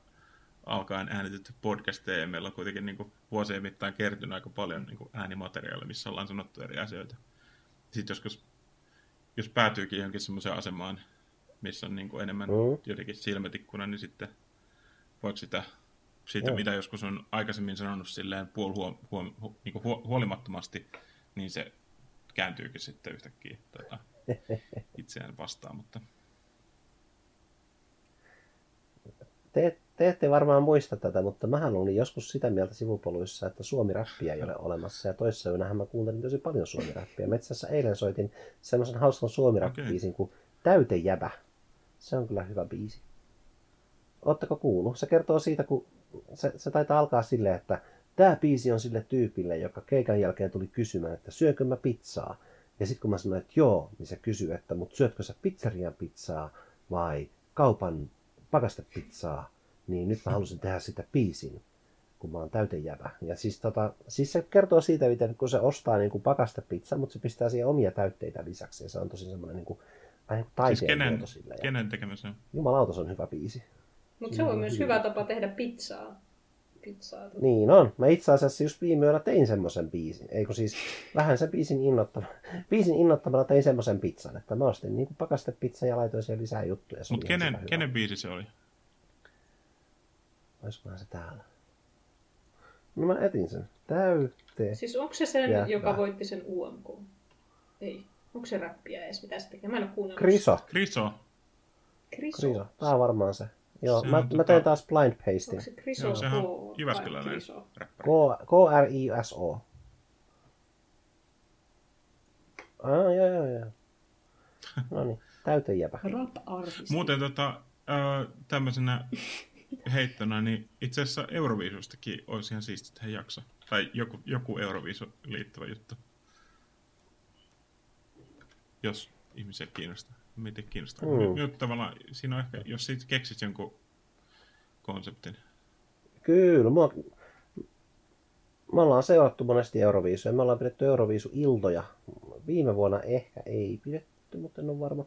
alkaen äänitetty podcasteja ja meillä on kuitenkin niin kuin, vuosien mittaan kertynyt aika paljon niin kuin, äänimateriaalia, missä ollaan sanottu eri asioita. Sitten joskus, jos päätyykin johonkin semmoiseen asemaan, missä on niin kuin, enemmän mm. jotenkin silmätikkuna, niin sitten voiko sitä, siitä, mm. mitä joskus on aikaisemmin sanonut silleen puol huom, huom, hu, niin kuin huolimattomasti, niin se kääntyykin sitten yhtäkkiä tota, itseään vastaan, mutta...
Te, te ette varmaan muista tätä, mutta mä olin joskus sitä mieltä sivupoluissa, että suomi-räppiä ei ole olemassa. Ja toissa yönähän mä kuuntelin tosi paljon suomi-räppiä. Metsässä eilen soitin semmoisen hauskan suomi okay. kuin Täytejävä. Se on kyllä hyvä biisi. Ootteko kuullut? Se kertoo siitä, kun se, se taitaa alkaa silleen, että tämä biisi on sille tyypille, joka keikan jälkeen tuli kysymään, että syönkö mä pizzaa. Ja sitten kun mä sanoin, että joo, niin se kysyy, että mutta syötkö sä pizzerian pizzaa vai kaupan pakastepizzaa, niin nyt mä halusin tehdä sitä piisin, kun mä oon täytejävä. Ja siis, tota, siis se kertoo siitä, miten kun se ostaa niin kuin pakastepizza, mutta se pistää siihen omia täytteitä lisäksi. Ja se on tosi semmoinen niin kuin, vähän niin kuin siis
kenen, sille. Ja kenen tekemä se on?
Jumalauta, se on hyvä biisi.
Mutta se on myös hyvä tapa tehdä pizzaa pizzaa.
Niin on. Mä itse asiassa just viime yönä tein semmoisen biisin. Eikö siis vähän sen biisin innottamana, biisin innottamana tein semmoisen pizzan, että mä ostin niin pakastepizza ja laitoin siihen lisää juttuja.
Mutta kenen, kenen biisi se oli?
Olisikohan se täällä? No mä etin sen. Täyte.
Siis onko se sen, ja joka voitti sen UMK? Ei. Onko se räppiä edes? Mitä se tekee? Mä en ole kuunnellut.
Kriso.
Kriso.
Kriso.
Kriso. Tää on varmaan se. Joo, mä, tota... mä tein taas blind pasting. Onko
se Kriso? Joo,
sehän on Jyväskyläinen
K-R-I-S-O. Ah, joo, joo, joo. No niin, täytejäpä.
Rap-artisti.
Muuten tota, äh, tämmöisenä heittona, niin itse asiassa Euroviisustakin olisi ihan siistiä tehdä jakso. Tai joku, joku Euroviisu liittyvä juttu. Jos ihmisiä kiinnostaa miten kiinnostaa. Mm. Nyt tavallaan, siinä on ehkä, jos siitä keksit jonkun konseptin.
Kyllä, mua... me ollaan seurattu monesti Euroviisuja. Me ollaan pidetty Euroviisu-iltoja. Viime vuonna ehkä ei pidetty, mutta en ole varma.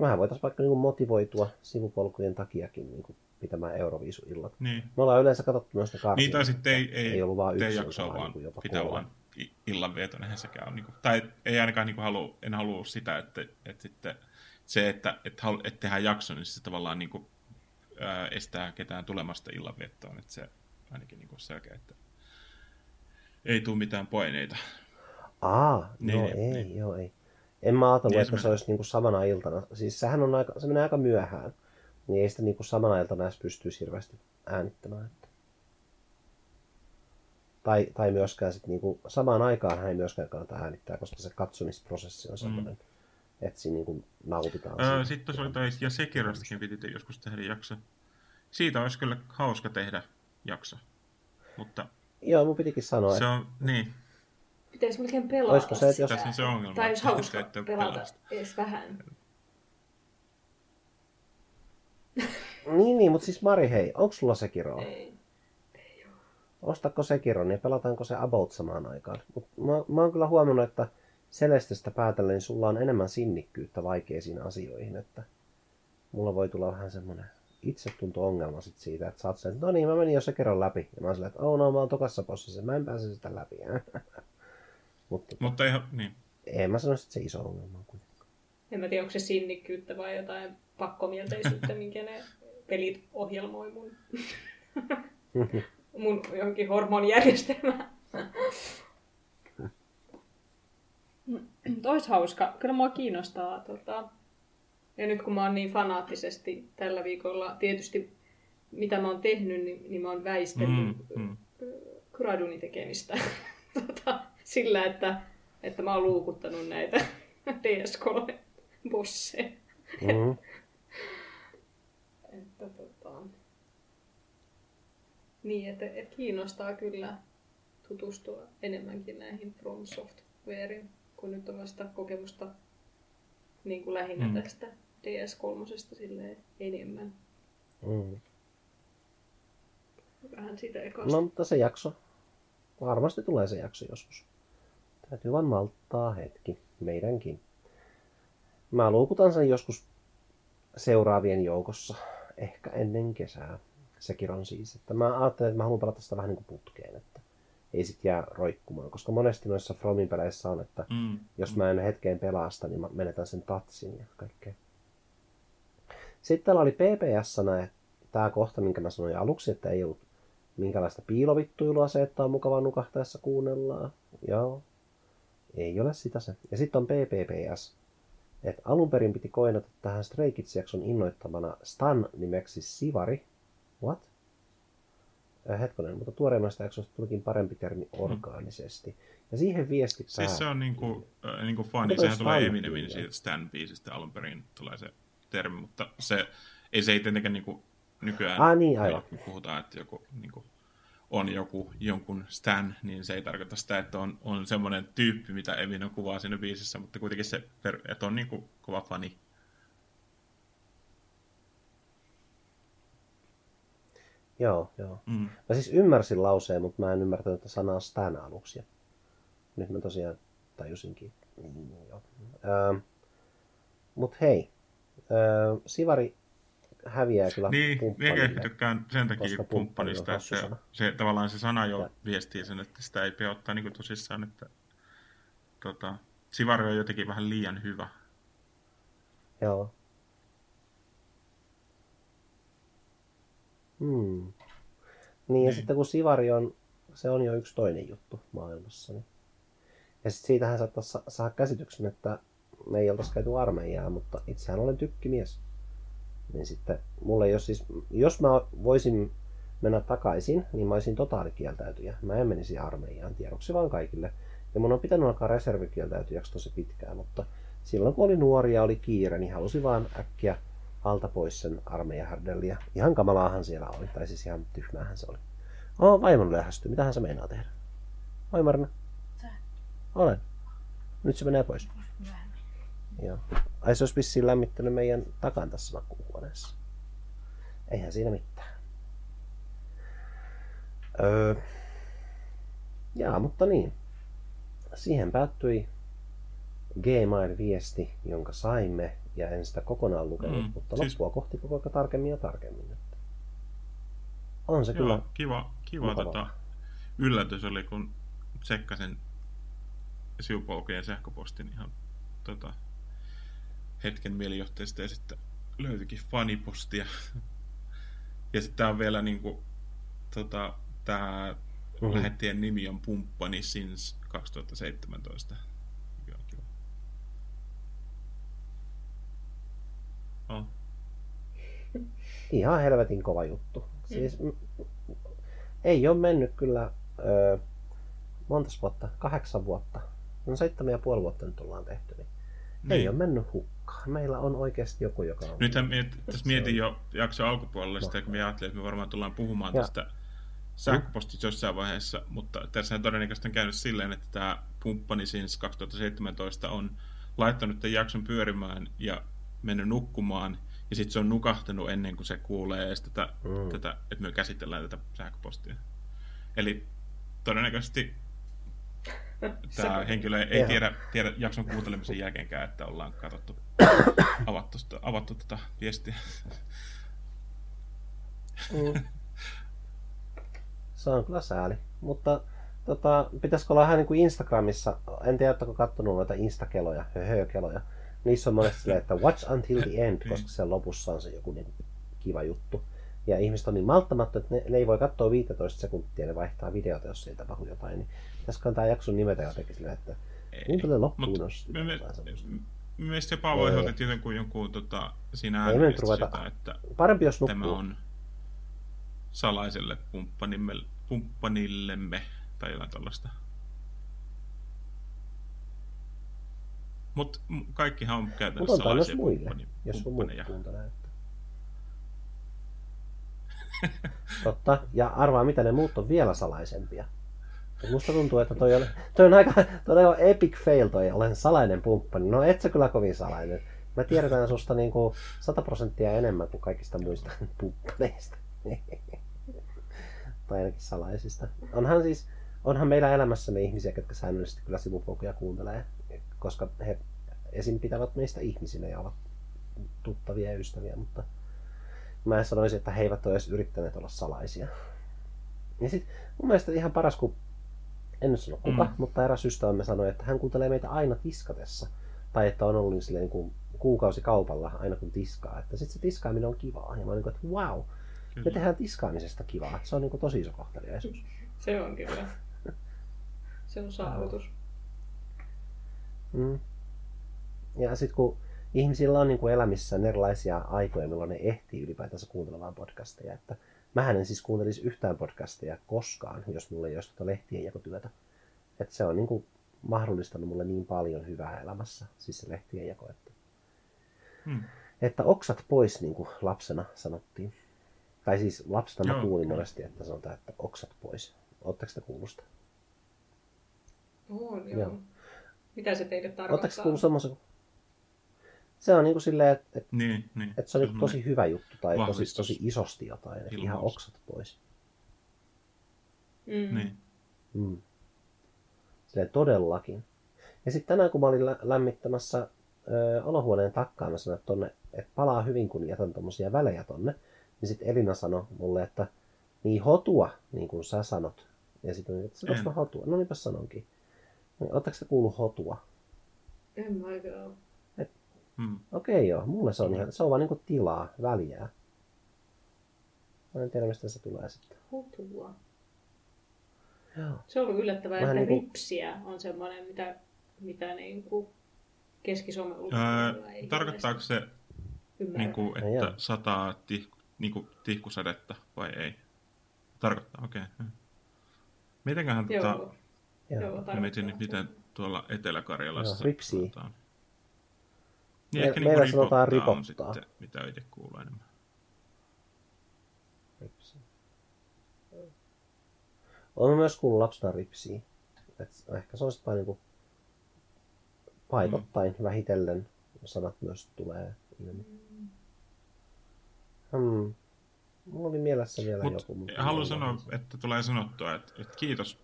Vähän voitaisiin vaikka niin motivoitua sivupolkujen takiakin niin pitämään Euroviisu-illat.
Niin.
Me ollaan yleensä katsottu myös ne karsinat.
Niin, tai sitten ei, ei,
ei ollut vaan yksi
jaksoa
ilta,
vaan
niin jopa
pitää
kolme.
vaan i- illanvieton, eihän sekään ole. Niin kuin, tai ei ainakaan niin kuin halua, en halua sitä, että, että sitten se, että, että, että tehdään jakso, niin se tavallaan niin kuin, ää, estää ketään tulemasta illanviettoon. Että se ainakin niin kuin selkeä, että ei tule mitään paineita.
Aa,
Niin,
joo,
niin,
ei,
niin.
joo, ei. En mä ajatellut,
Niin,
että
se
se olisi niinku samana iltana. Siis sehän on aika, se menee aika myöhään. Niin ei sitä niinku samana iltana edes pystyisi hirveästi äänittämään. Että. Tai, tai myöskään sit niinku, samaan aikaan hän ei myöskään kannata äänittää, koska se katsomisprosessi on sellainen, mm. että siinä niinku nautitaan.
Öö,
siitä.
sitten oli toi, ja Sekirostakin piti te- joskus tehdä jakso. Siitä olisi kyllä hauska tehdä jakso. Mutta
Joo, mun pitikin sanoa,
se
että
on, niin,
Pitäisi melkein pelata
Olisiko se, että jos-
tässä on se ongelma.
Tai olisi
että
hauska pelata
pelaa sitä.
edes vähän.
Niin, niin, mutta siis Mari, hei, onko sulla Sekiro?
Ei.
Ostako Sekiron ja pelataanko se about samaan aikaan? Mut mä, mä oon kyllä huomannut, että Celestestä päätellen sulla on enemmän sinnikkyyttä vaikeisiin asioihin, että mulla voi tulla vähän semmoinen itsetunto-ongelma sit siitä, että sä oot sen, että no niin, mä menin jo Sekiron läpi. Ja mä oon silleen, että oh no, mä oon tokassa bossissa, mä en pääse sitä läpi. Mutta
Mutta ihan, niin.
en mä sanoisi, että se iso ongelma on kuitenkaan.
En mä tiedä, onko se sinnikkyyttä vai jotain pakkomielteisyyttä, minkä ne pelit ohjelmoi mun, mun johonkin hormonijärjestelmään. Tois hauska. Kyllä mua kiinnostaa. Tota... Ja nyt kun mä oon niin fanaattisesti tällä viikolla, tietysti mitä mä oon tehnyt, niin, niin mä oon väistellyt
Mm, mm.
gradunin tekemistä tota, sillä, että, että mä oon luukuttanut näitä DS3-bosseja.
Mm-hmm.
Että, tota, niin, että, että kiinnostaa kyllä tutustua enemmänkin näihin From Softwarein, kun nyt on vasta kokemusta niin kuin lähinnä
Mm.
mm. tästä DS3 silleen enemmän.
Mm.
Vähän siitä ekasta.
No, mutta se jakso. Varmasti tulee se jakso joskus. Täytyy vaan malttaa hetki. Meidänkin. Mä luukutan sen joskus seuraavien joukossa. Ehkä ennen kesää. Sekin on siis. Että mä ajattelin, että mä haluan pelata sitä vähän niin kuin putkeen. Että ei sit jää roikkumaan. Koska monesti noissa Fromin peleissä on, että
Mm.
jos mä en hetkeen pelaa sitä, niin mä menetän sen tatsin ja kaikkea. Sitten täällä oli PPS tämä kohta, minkä mä sanoin aluksi, että ei ollut minkälaista piilovittuilua se, että on mukava nukahtaessa kuunnellaan. Joo. Ei ole sitä se. Ja sitten on PPPS. Et alun perin piti koinata tähän Stray Kids-jakson innoittamana Stan nimeksi Sivari. What? Äh, hetkonen, mutta tuoreimmasta jaksosta tulikin parempi termi orgaanisesti. Ja siihen viesti
Siis se on niinku, äh, niinku fani, sehän tulee Eminemin siitä Stan-biisistä alun perin tulee se termi, mutta se ei se ei tietenkään niinku nykyään,
Ah, niin, aivan.
puhutaan, että joku niinku, on joku jonkun Stan, niin se ei tarkoita sitä, että on, on semmoinen tyyppi, mitä Eminem kuvaa siinä biisissä, mutta kuitenkin se, että on niinku kova fani.
Joo, joo.
Mm.
Mä siis ymmärsin lauseen, mutta mä en ymmärtänyt tätä sanaa Stan aluksi. Nyt mä tosiaan tajusinkin. Mm, joo. Öö, mut hei, öö, Sivari häviää kyllä
Niin,
kumppanille.
minäkin tykkään sen takia kumppanista,
on
että se, se, tavallaan se sana jo
Ja-
viestii sen, että sitä ei pidä ottaa niin tosissaan, että tota, Sivari on jotenkin vähän liian hyvä.
Joo. Hmm. Niin, ja
Niin.
sitten kun Sivari on, se on jo yksi toinen juttu maailmassa. Niin. Ja sitten siitähän saattaisi sa- saada käsityksen, että me ei oltaisi käyty armeijaa, mutta itsehän olen tykkimies. Niin sitten mulle ole siis, jos mä voisin mennä takaisin, niin mä olisin totaalikieltäytyjä. Mä en menisi armeijaan tiedoksi vaan kaikille. Ja mun on pitänyt alkaa reservikieltäytyjäksi tosi pitkään, mutta silloin kun oli nuori ja oli kiire, niin halusi vaan äkkiä alta pois sen armeijahärdellä. Ja ihan kamalaahan siellä oli, tai siis ihan tyhmäähän se oli. Oo, vaimon lähestyy. Mitähän se meinaa tehdä? Oi Marina. Olen. Nyt se menee pois. Joo. Ai se olisi vissiin lämmittänyt meidän takan tässä makuuhuoneessa. Eihän siinä mitään. Öö, Jaa, mutta niin. Siihen päättyi Gmail-viesti, jonka saimme, ja en sitä kokonaan lukenut,
Mm,
mutta
siis-
loppua kohti koko ajan tarkemmin ja tarkemmin. Että on se kyllä
Joo, kiva, kiva
mukavaa.
tota, yllätys oli, kun tsekkasin sivupolkujen sähköpostin ihan tota, hetken mielijohteesta ja sitten löytyikin fanipostia. Ja sitten on vielä niinku, tota, tää
Mhm.
lähettien nimi on Pumppani since 2017. Mikä on kiva. On.
ihan helvetin kova juttu. Siis mm, ei ole mennyt kyllä ö, montas vuotta, kahdeksan vuotta. No seitsemän ja puoli vuotta nyt ollaan tehty, niin, ei
Niin.
ole mennyt hukkaan. Meillä on oikeasti joku, joka on...
Nythän miet, tässä mietin jo jakson alkupuolella sitä, kun me ajattelin, että me varmaan tullaan puhumaan
Ja-
tästä sähköpostista jossain vaiheessa, mutta tässä todennäköisesti on käynyt silleen, että tämä pumppani since 2017 on laittanut tämän jakson pyörimään ja mennyt nukkumaan, ja sitten se on nukahtanut ennen kuin se kuulee edes tätä,
Mm.
tätä että me käsitellään tätä sähköpostia. Eli todennäköisesti tämä henkilö ei tiedä, tiedä jakson kuuntelemisen jälkeenkään, että ollaan katsottu, avattu, avattu tätä viestiä.
Mm. Se on kyllä sääli. Mutta tota, pitäisikö olla vähän niin kuin Instagramissa, en tiedä, oletteko kattonut noita Instakeloja, höhökeloja. Niissä on monesti silleen, että watch until the end, koska sen lopussa on se joku niin kiva juttu. Ja ihmiset on niin malttamattomia, että ne, ne, ei voi katsoa 15 sekuntia, ne vaihtaa videota, jos ei tapahdu jotain. Niin pitäisikö tämä jakson nimetä jotenkin silleen, että kuuntele loppuun,
Mut me, me,
semmoista.
Mielestäni jopa voi otettiin jonkun, jonkun tota, siinä
ruveta-
sitä, että
Parempi, jos
tämä on salaiselle pumppanimme, pumppanillemme tai jotain tällaista. Mutta kaikkihan on käytännössä
myös
salaisia
muille,
pumppani,
jos kuuntelee. Että... Totta. Ja arvaa, mitä ne muut on vielä salaisempia. Musta tuntuu, että toi on, toi on aika toi on epic fail toi, olen salainen pumppani. No et sä kyllä kovin salainen. Mä tiedetään susta niinku 100 prosenttia enemmän kuin kaikista muista pumppaneista. tai ainakin salaisista. Onhan siis, onhan meillä elämässämme ihmisiä, jotka säännöllisesti kyllä sivupolkuja kuuntelee, koska he esim. pitävät meistä ihmisinä ja ovat tuttavia ja ystäviä, mutta mä en sanoisi, että he eivät ole edes yrittäneet olla salaisia. Ja sit mun mielestä ihan paras, kun en sano kuka,
Mm.
mutta eräs ystävämme sanoi, että hän kuuntelee meitä aina tiskatessa. Tai että on ollut niin silleen, niin kuin kuukausikaupalla aina kun tiskaa. Että sitten se tiskaaminen on kivaa. Ja mä olin, että wow, me
Kyllä.
tehdään tiskaamisesta kivaa. Se on niin kuin tosi iso kohteliaisuus.
Se on kyllä. Se on saavutus.
Mm. Ja sitten kun ihmisillä on niin kuin elämissään erilaisia aikoja, milloin ne ehtii ylipäätänsä kuuntelemaan podcasteja. Että mähän en siis kuuntelisi yhtään podcasteja koskaan, jos mulla ei olisi tuota lehtien jakotyötä. Että se on niin kuin mahdollistanut mulle niin paljon hyvää elämässä, siis se lehtien jako. Että,
Hmm.
että oksat pois, niin kuin lapsena sanottiin. Tai siis lapsena mä kuulin monesti, että sanotaan, että oksat pois. Oletteko te kuullut sitä?
On, joo.
Joo.
Mitä se teille
Oletteko
tarkoittaa?
kuullut semmoisen? Se on niin kuin silleen, että, että
Niin, niin.
Että se on niin tosi hyvä juttu tai tosi,
vahvistus.
tosi isosti jotain. Että ihan oksat pois.
Mm.
Niin.
Mm. Silleen todellakin. Ja sitten tänään kun mä olin lä- lämmittämässä ö, olohuoneen takkaa, mä sanoin, että, tonne, että palaa hyvin kun jätän tommosia välejä tonne. Niin sitten Elina sanoi mulle, että niin hotua, niin kuin sä sanot. Ja sitten että sanoks
En.
mä hotua? No niinpä sanonkin. Niin, Oletteko te kuullut hotua?
En mä ole.
Hmm.
Okei joo, mulle se on ihan, se on vaan niinku tilaa, väliä. Mä en tiedä mistä se tulee sitten.
Hutua.
Joo.
Se on ollut yllättävää,
Vähän
että
niinku-
ripsiä on semmoinen, mitä, mitä niinku Keski-Suomen
Öö,
ulkopuolella ei
tarkoittaako se, niin kuin,
No
että
joo.
sataa tih, niin kuin, tihkusadetta vai ei? Tarkoittaa, okei. Okay. Mitenköhän
Joo,
tota,
joo,
Joo.
mä mietin nyt, miten tuolla Etelä-Karjalassa
Joo, ripsii.
sanotaan. Niin
Me-
ehkä
meillä
niin
sanotaan
ripottaa on sitten, mitä itse kuuluu enemmän.
Ripsi. Olen myös kuullut lapsena ripsiä. Et ehkä se on sitten vain niinku paikottain mm. vähitellen sanat myös tulee ilmi. Hmm. Mulla oli mielessä vielä
Mut
joku. mutta
haluan sanoa,
se.
että tulee sanottua, että, että kiitos,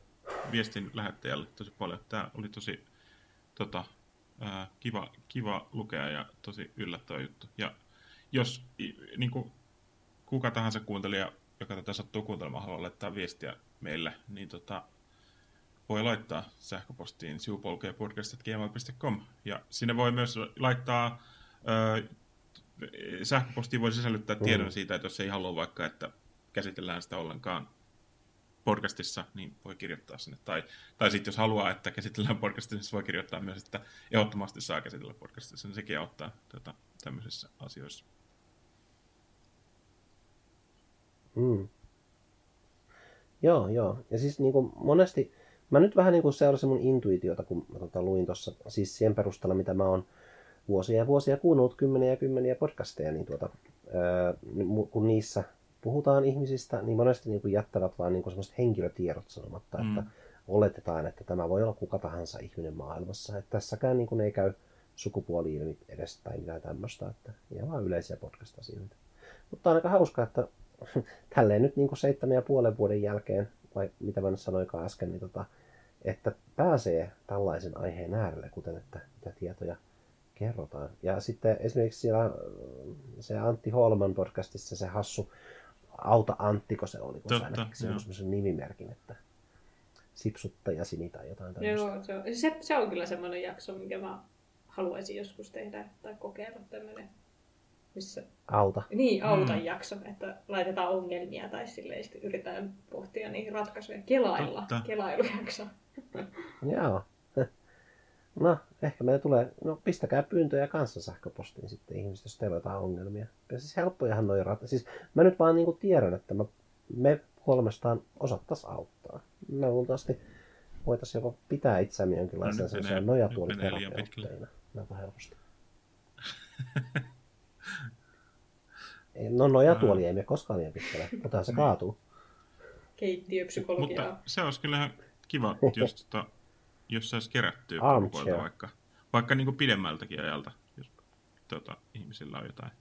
viestin lähettäjälle tosi paljon. Tämä oli tosi tota, ää, kiva, kiva lukea ja tosi yllättävä juttu. Ja jos niin kuin, kuka tahansa kuuntelija, joka tätä sattuu kuuntelemaan, haluaa laittaa viestiä meille, niin tota, voi laittaa sähköpostiin sivupolkujapodcast.gmail.com ja sinne voi myös laittaa ö, sähköpostiin voi sisällyttää tiedon mm. siitä, että jos ei halua vaikka, että käsitellään sitä ollenkaan podcastissa, niin voi kirjoittaa sinne. Tai, tai sitten jos haluaa, että käsitellään podcastissa, niin voi kirjoittaa myös, että ehdottomasti saa käsitellä podcastissa, niin sekin auttaa tuota, tämmöisissä asioissa.
Mm. Joo, joo. Ja siis niin kuin monesti, mä nyt vähän niin kuin seurasin mun intuitiota, kun mä tota luin tuossa, siis siihen perusteella, mitä mä oon vuosia ja vuosia kuunnellut kymmeniä ja kymmeniä podcasteja, niin tuota, ää, kun niissä puhutaan ihmisistä, niin monesti niin kuin jättävät vain niin kuin semmoiset henkilötiedot sanomatta, mm. että oletetaan, että tämä voi olla kuka tahansa ihminen maailmassa. Että tässäkään niin kuin ei käy sukupuoli edes tai mitään tämmöistä, että ihan vaan yleisiä podcast-asioita. Mutta on aika hauska, että tälleen nyt niin kuin seitsemän ja puolen vuoden jälkeen, vai mitä mä nyt sanoinkaan äsken, niin tota, että pääsee tällaisen aiheen äärelle, kuten että mitä tietoja kerrotaan. Ja sitten esimerkiksi siellä se Antti Holman podcastissa se hassu Auta Anttiko se oli, kun Totta, se semmoisen nimimerkin, että sipsuttajasi tai jotain tämmöistä.
Joo, se on, se, se on kyllä semmoinen jakso, minkä mä haluaisin joskus tehdä tai kokeilla tämmöinen. Missä...
Auta.
Niin, auta mm. jakso, että laitetaan ongelmia tai silleen sitten yritetään pohtia niihin ratkaisuja. Kelailla, Totta. kelailujakso.
Joo. No, ehkä meille tulee, no pistäkää pyyntöjä kanssa sähköpostiin sitten ihmiset, jos teillä on jotain ongelmia. Ja siis helppojahan noin rat... Siis mä nyt vaan niinku tiedän, että mä, me kolmestaan osattais auttaa. Me luultavasti voitaisiin jopa pitää itseämme jonkinlaisena no, sellaisia nojatuoliterapeutteina melko helposti. no nojatuoli ei me koskaan liian pitkälle, mutta se kaatuu.
Keittiöpsykologiaa.
Mutta se olisi kyllä kiva, jos tota, jos saisi kerättyä porukoilta vaikka, vaikka niin kuin pidemmältäkin ajalta, jos tota, ihmisillä on jotain,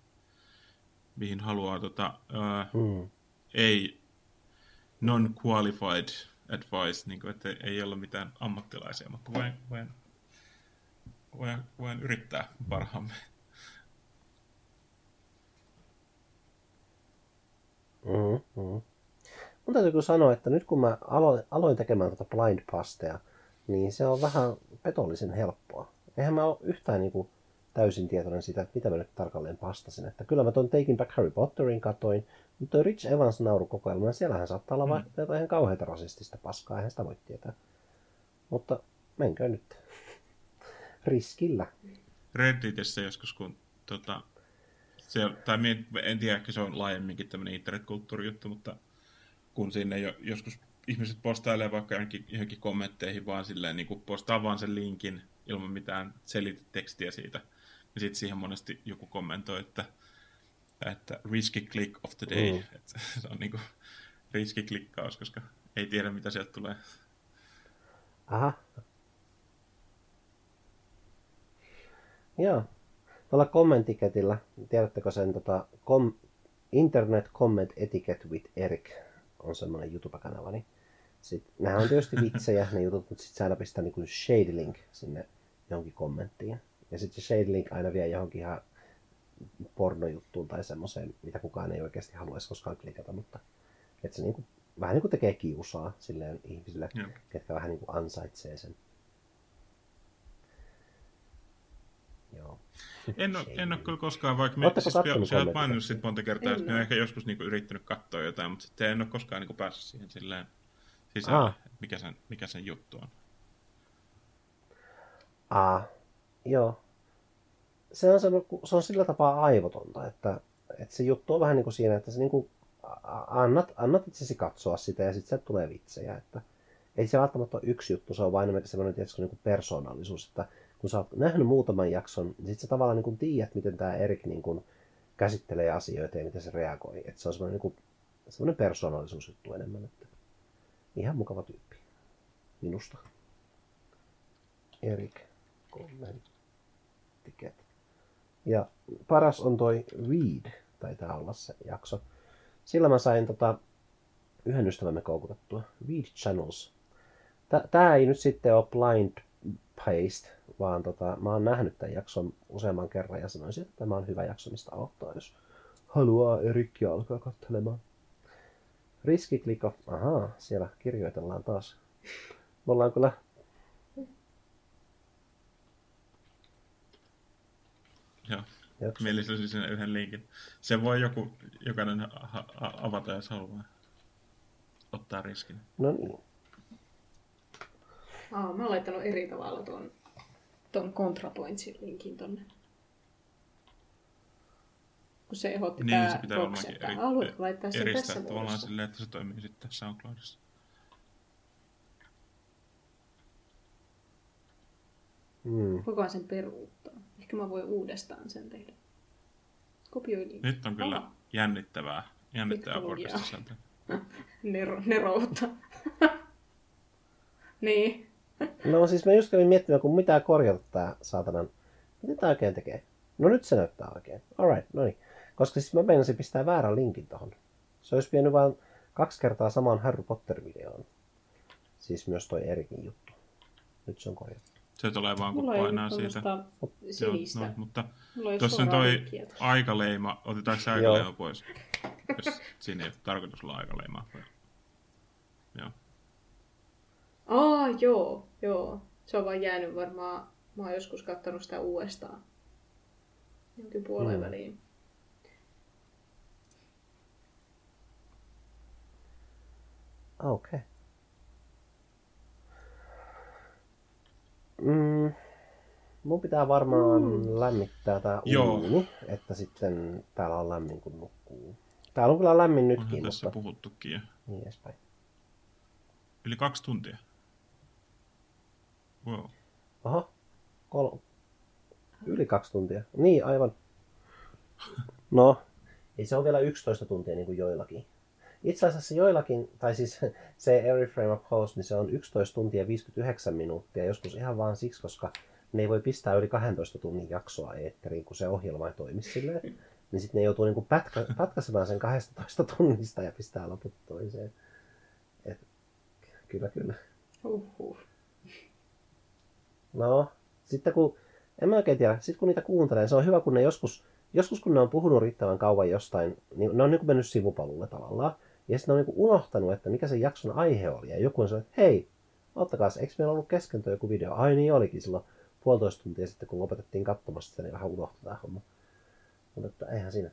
mihin haluaa tota, ää, hmm. ei non-qualified advice, niin kuin, että ei ole mitään ammattilaisia, mutta voin, voin, voin, voin yrittää parhaamme.
Mm-hmm. Mun täytyy kyllä sanoa, että nyt kun mä aloin, aloin tekemään tuota blind pastea, niin se on vähän petollisen helppoa. Eihän mä ole yhtään niin kuin täysin tietoinen siitä, että mitä mä nyt tarkalleen pastasin. Että kyllä mä tuon Taking Back Harry Potterin katoin, mutta Rich Evans naurukokoelma, siellähän saattaa olla mm. vaikka jotain ihan kauheita rasistista paskaa, eihän sitä voi tietää. Mutta menkö nyt riskillä.
Redditissä joskus, kun tota, se, tai en tiedä, ehkä se on laajemminkin tämmöinen internetkulttuurijuttu, mutta kun sinne jo, joskus ihmiset postailee vaikka johonkin, johonkin kommentteihin vaan silleen, niin kuin postaa vaan sen linkin ilman mitään selitekstiä siitä. Ja sitten siihen monesti joku kommentoi, että, että risky click of the day. Mm. Että se on niin kuin riski klikkaus, koska ei tiedä mitä sieltä tulee.
Aha. Joo. Tuolla kommentiketillä, tiedättekö sen tota, com, Internet Comment Etiquette with Eric on semmoinen YouTube-kanava, niin sitten, nämä on tietysti vitsejä, ne jutut, mutta sitten aina pistää niin shade link sinne johonkin kommenttiin. Ja sitten se shade link aina vie johonkin ihan pornojuttuun tai semmoiseen, mitä kukaan ei oikeasti haluaisi koskaan klikata, mutta että se niin kuin, vähän niin kuin tekee kiusaa silleen ihmisille, Jep. ketkä vähän niin kuin ansaitsee sen. Joo.
En ole, en ole kyllä koskaan, vaikka me, siis sä olet maininnut sit monta kertaa, että mä ehkä joskus niinku yrittänyt katsoa jotain, mutta sitten en ole koskaan niinku päässyt siihen silleen sisälle, ah. mikä, sen, mikä sen juttu on.
Ah, joo. Se on, se, se on sillä tapaa aivotonta, että, että se juttu on vähän niin kuin siinä, että se niin kuin annat, annat itsesi katsoa sitä ja sitten tulee vitsejä. Että ei se välttämättä ole yksi juttu, se on vain semmoinen tietysti niin kuin persoonallisuus, että kun sä oot nähnyt muutaman jakson, niin sitten sä tavallaan niin kuin tiedät, miten tämä Erik niin kuin käsittelee asioita ja miten se reagoi. Että se on semmoinen, niin kuin, semmoinen persoonallisuusjuttu enemmän. Että Ihan mukava tyyppi. Minusta. Erik Kommenttiket. Ja paras on toi Read, taitaa olla se jakso. Sillä mä sain tota, yhden ystävämme koukutettua. Read Channels Tämä ei nyt sitten ole blind paste, vaan tota, mä oon nähnyt tämän jakson useamman kerran ja sanoisin, että tämä on hyvä jakso, mistä aloittaa, jos haluaa Erikki alkaa katselemaan. Riski of... Ahaa, siellä kirjoitellaan taas. Me ollaan kyllä
Joo. Meillä lisäsin sen yhden linkin. Se voi joku, jokainen avata, jos haluaa ottaa riskin.
No niin.
Aa, mä oon laittanut eri tavalla tuon, tuon ContraPointsin linkin tonne. Kun se ehdotti
niin, tää se pitää box,
eri, Haluatko laittaa sen
eristää
tässä
tavallaan muodossa? silleen, että se toimii sitten SoundCloudissa.
Hmm.
Voiko sen peruuttaa? Ehkä mä voin uudestaan sen tehdä. Kopioi linkin.
Nyt on kyllä Aha. jännittävää, jännittävää podcast
Nero, neroutta. niin.
No siis mä just kävin miettimään, kun mitä korjata tää saatanan. Mitä tää oikein tekee? No nyt se näyttää oikein. Alright, no niin. Koska siis mä meinasin pistää väärän linkin tohon. Se olisi vienyt vain kaksi kertaa samaan Harry Potter-videoon. Siis myös toi Erikin juttu. Nyt se on korjattu.
Se tulee vaan, kun Mulla painaa siitä.
Sinistä.
Joo, no, mutta tuossa on toi aikaleima. Otetaanko se aikaleima pois? Jos siinä ei ole tarkoitus olla aikaleima. Joo.
Aa, joo, joo. Se on vaan jäänyt varmaan, mä oon joskus kattonut sitä uudestaan. Jonkin puoleen mm. väliin.
Okei. Okay. Mm, mun pitää varmaan mm. lämmittää tää uuni, että sitten täällä on lämmin kun nukkuu. Täällä on kyllä lämmin nytkin. Onhan
tässä mutta... puhuttukin jo.
Niin edespäin.
Yli kaksi tuntia. Wow.
Aha. Kol... Yli kaksi tuntia. Niin, aivan. No, ei se on vielä 11 tuntia niin kuin joillakin. Itse asiassa joillakin, tai siis se Every Frame of Host, niin se on 11 tuntia 59 minuuttia, joskus ihan vaan siksi, koska ne ei voi pistää yli 12 tunnin jaksoa eetteriin, kun se ohjelma ei toimi silleen. Niin sitten ne joutuu niinku pätkä, pätkäsemään sen 12 tunnista ja pistää loput toiseen. Et, kyllä, kyllä.
Uhuh.
No, sitten kun, en mä oikein tiedä, sitten kun niitä kuuntelee, se on hyvä, kun ne joskus, joskus kun ne on puhunut riittävän kauan jostain, niin ne on niin kuin mennyt sivupalulle tavallaan. Ja sitten ne on niin unohtanut, että mikä se jakson aihe oli. Ja joku on sanonut, että hei, ottakaa eikö meillä ollut kesken joku video? Ai niin olikin silloin puolitoista tuntia sitten, kun lopetettiin katsomassa sitä, niin vähän unohtui tämä homma. Mutta että eihän siinä.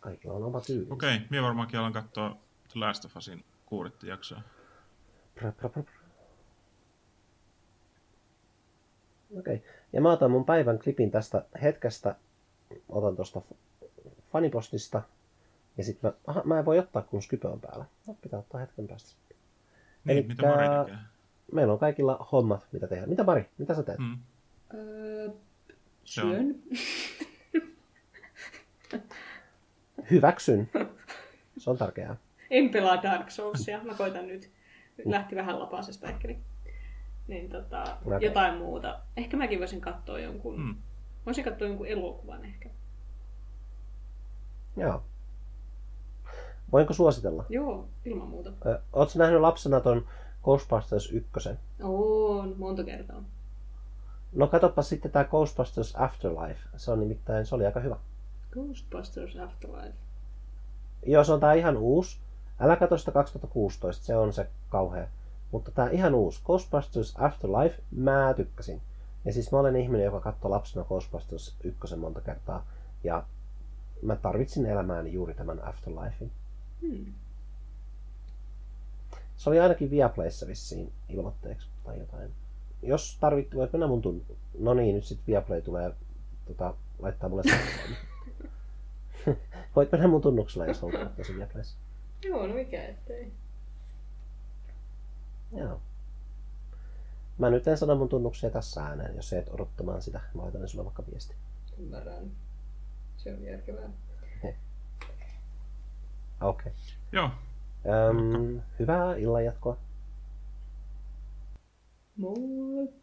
Kaikilla on oma tyyli.
Okei, okay, minä varmaankin alan katsoa The Last of Usin kuudetta jaksoa.
Pra, pra, pra, pra. Okei. Okay. Ja mä otan mun päivän klipin tästä hetkestä. Otan tuosta fanipostista ja sitten mä, aha, mä en voi ottaa, kun Skype on päällä. No, pitää ottaa hetken päästä.
Niin, Elikkä, mitä Mari tekee?
Meillä on kaikilla hommat, mitä tehdään. Mitä Mari, mitä sä teet?
Mm. Öö, syön.
Hyväksyn. Se on tärkeää.
En pelaa Dark Soulsia. Mä koitan nyt. Lähti vähän lapasesta ehkä. Niin, niin tota, okay. jotain muuta. Ehkä mäkin voisin katsoa jonkun. Mm. Voisin katsoa jonkun elokuvan ehkä.
Joo. Voinko suositella?
Joo, ilman muuta.
Oletko nähnyt lapsena ton Ghostbusters 1?
On, monta kertaa.
No katoppa sitten tämä Ghostbusters Afterlife. Se on nimittäin, se oli aika hyvä.
Ghostbusters Afterlife.
Joo, se on tää ihan uusi. Älä katso sitä 2016, se on se kauhea. Mutta tää ihan uusi. Ghostbusters Afterlife, mä tykkäsin. Ja siis mä olen ihminen, joka katsoi lapsena Ghostbusters 1 monta kertaa. Ja mä tarvitsin elämääni juuri tämän Afterlifein. Hmm. Se oli ainakin Viaplayssa vissiin ilmoitteeksi tai jotain. Jos tarvittu, voit mennä mun tun... No niin, nyt sitten Viaplay tulee tota, laittaa mulle Voit mennä mun tunnuksella, jos haluat tosi Viaplayssa.
Joo, no mikä ettei.
Joo. Mä nyt en sano mun tunnuksia tässä ääneen, jos et odottamaan sitä. Mä laitan sulle vaikka viesti.
Ymmärrän. Se on järkevää.
Okei. Okay.
Joo.
Öm, hyvää illanjatkoa.
Moi!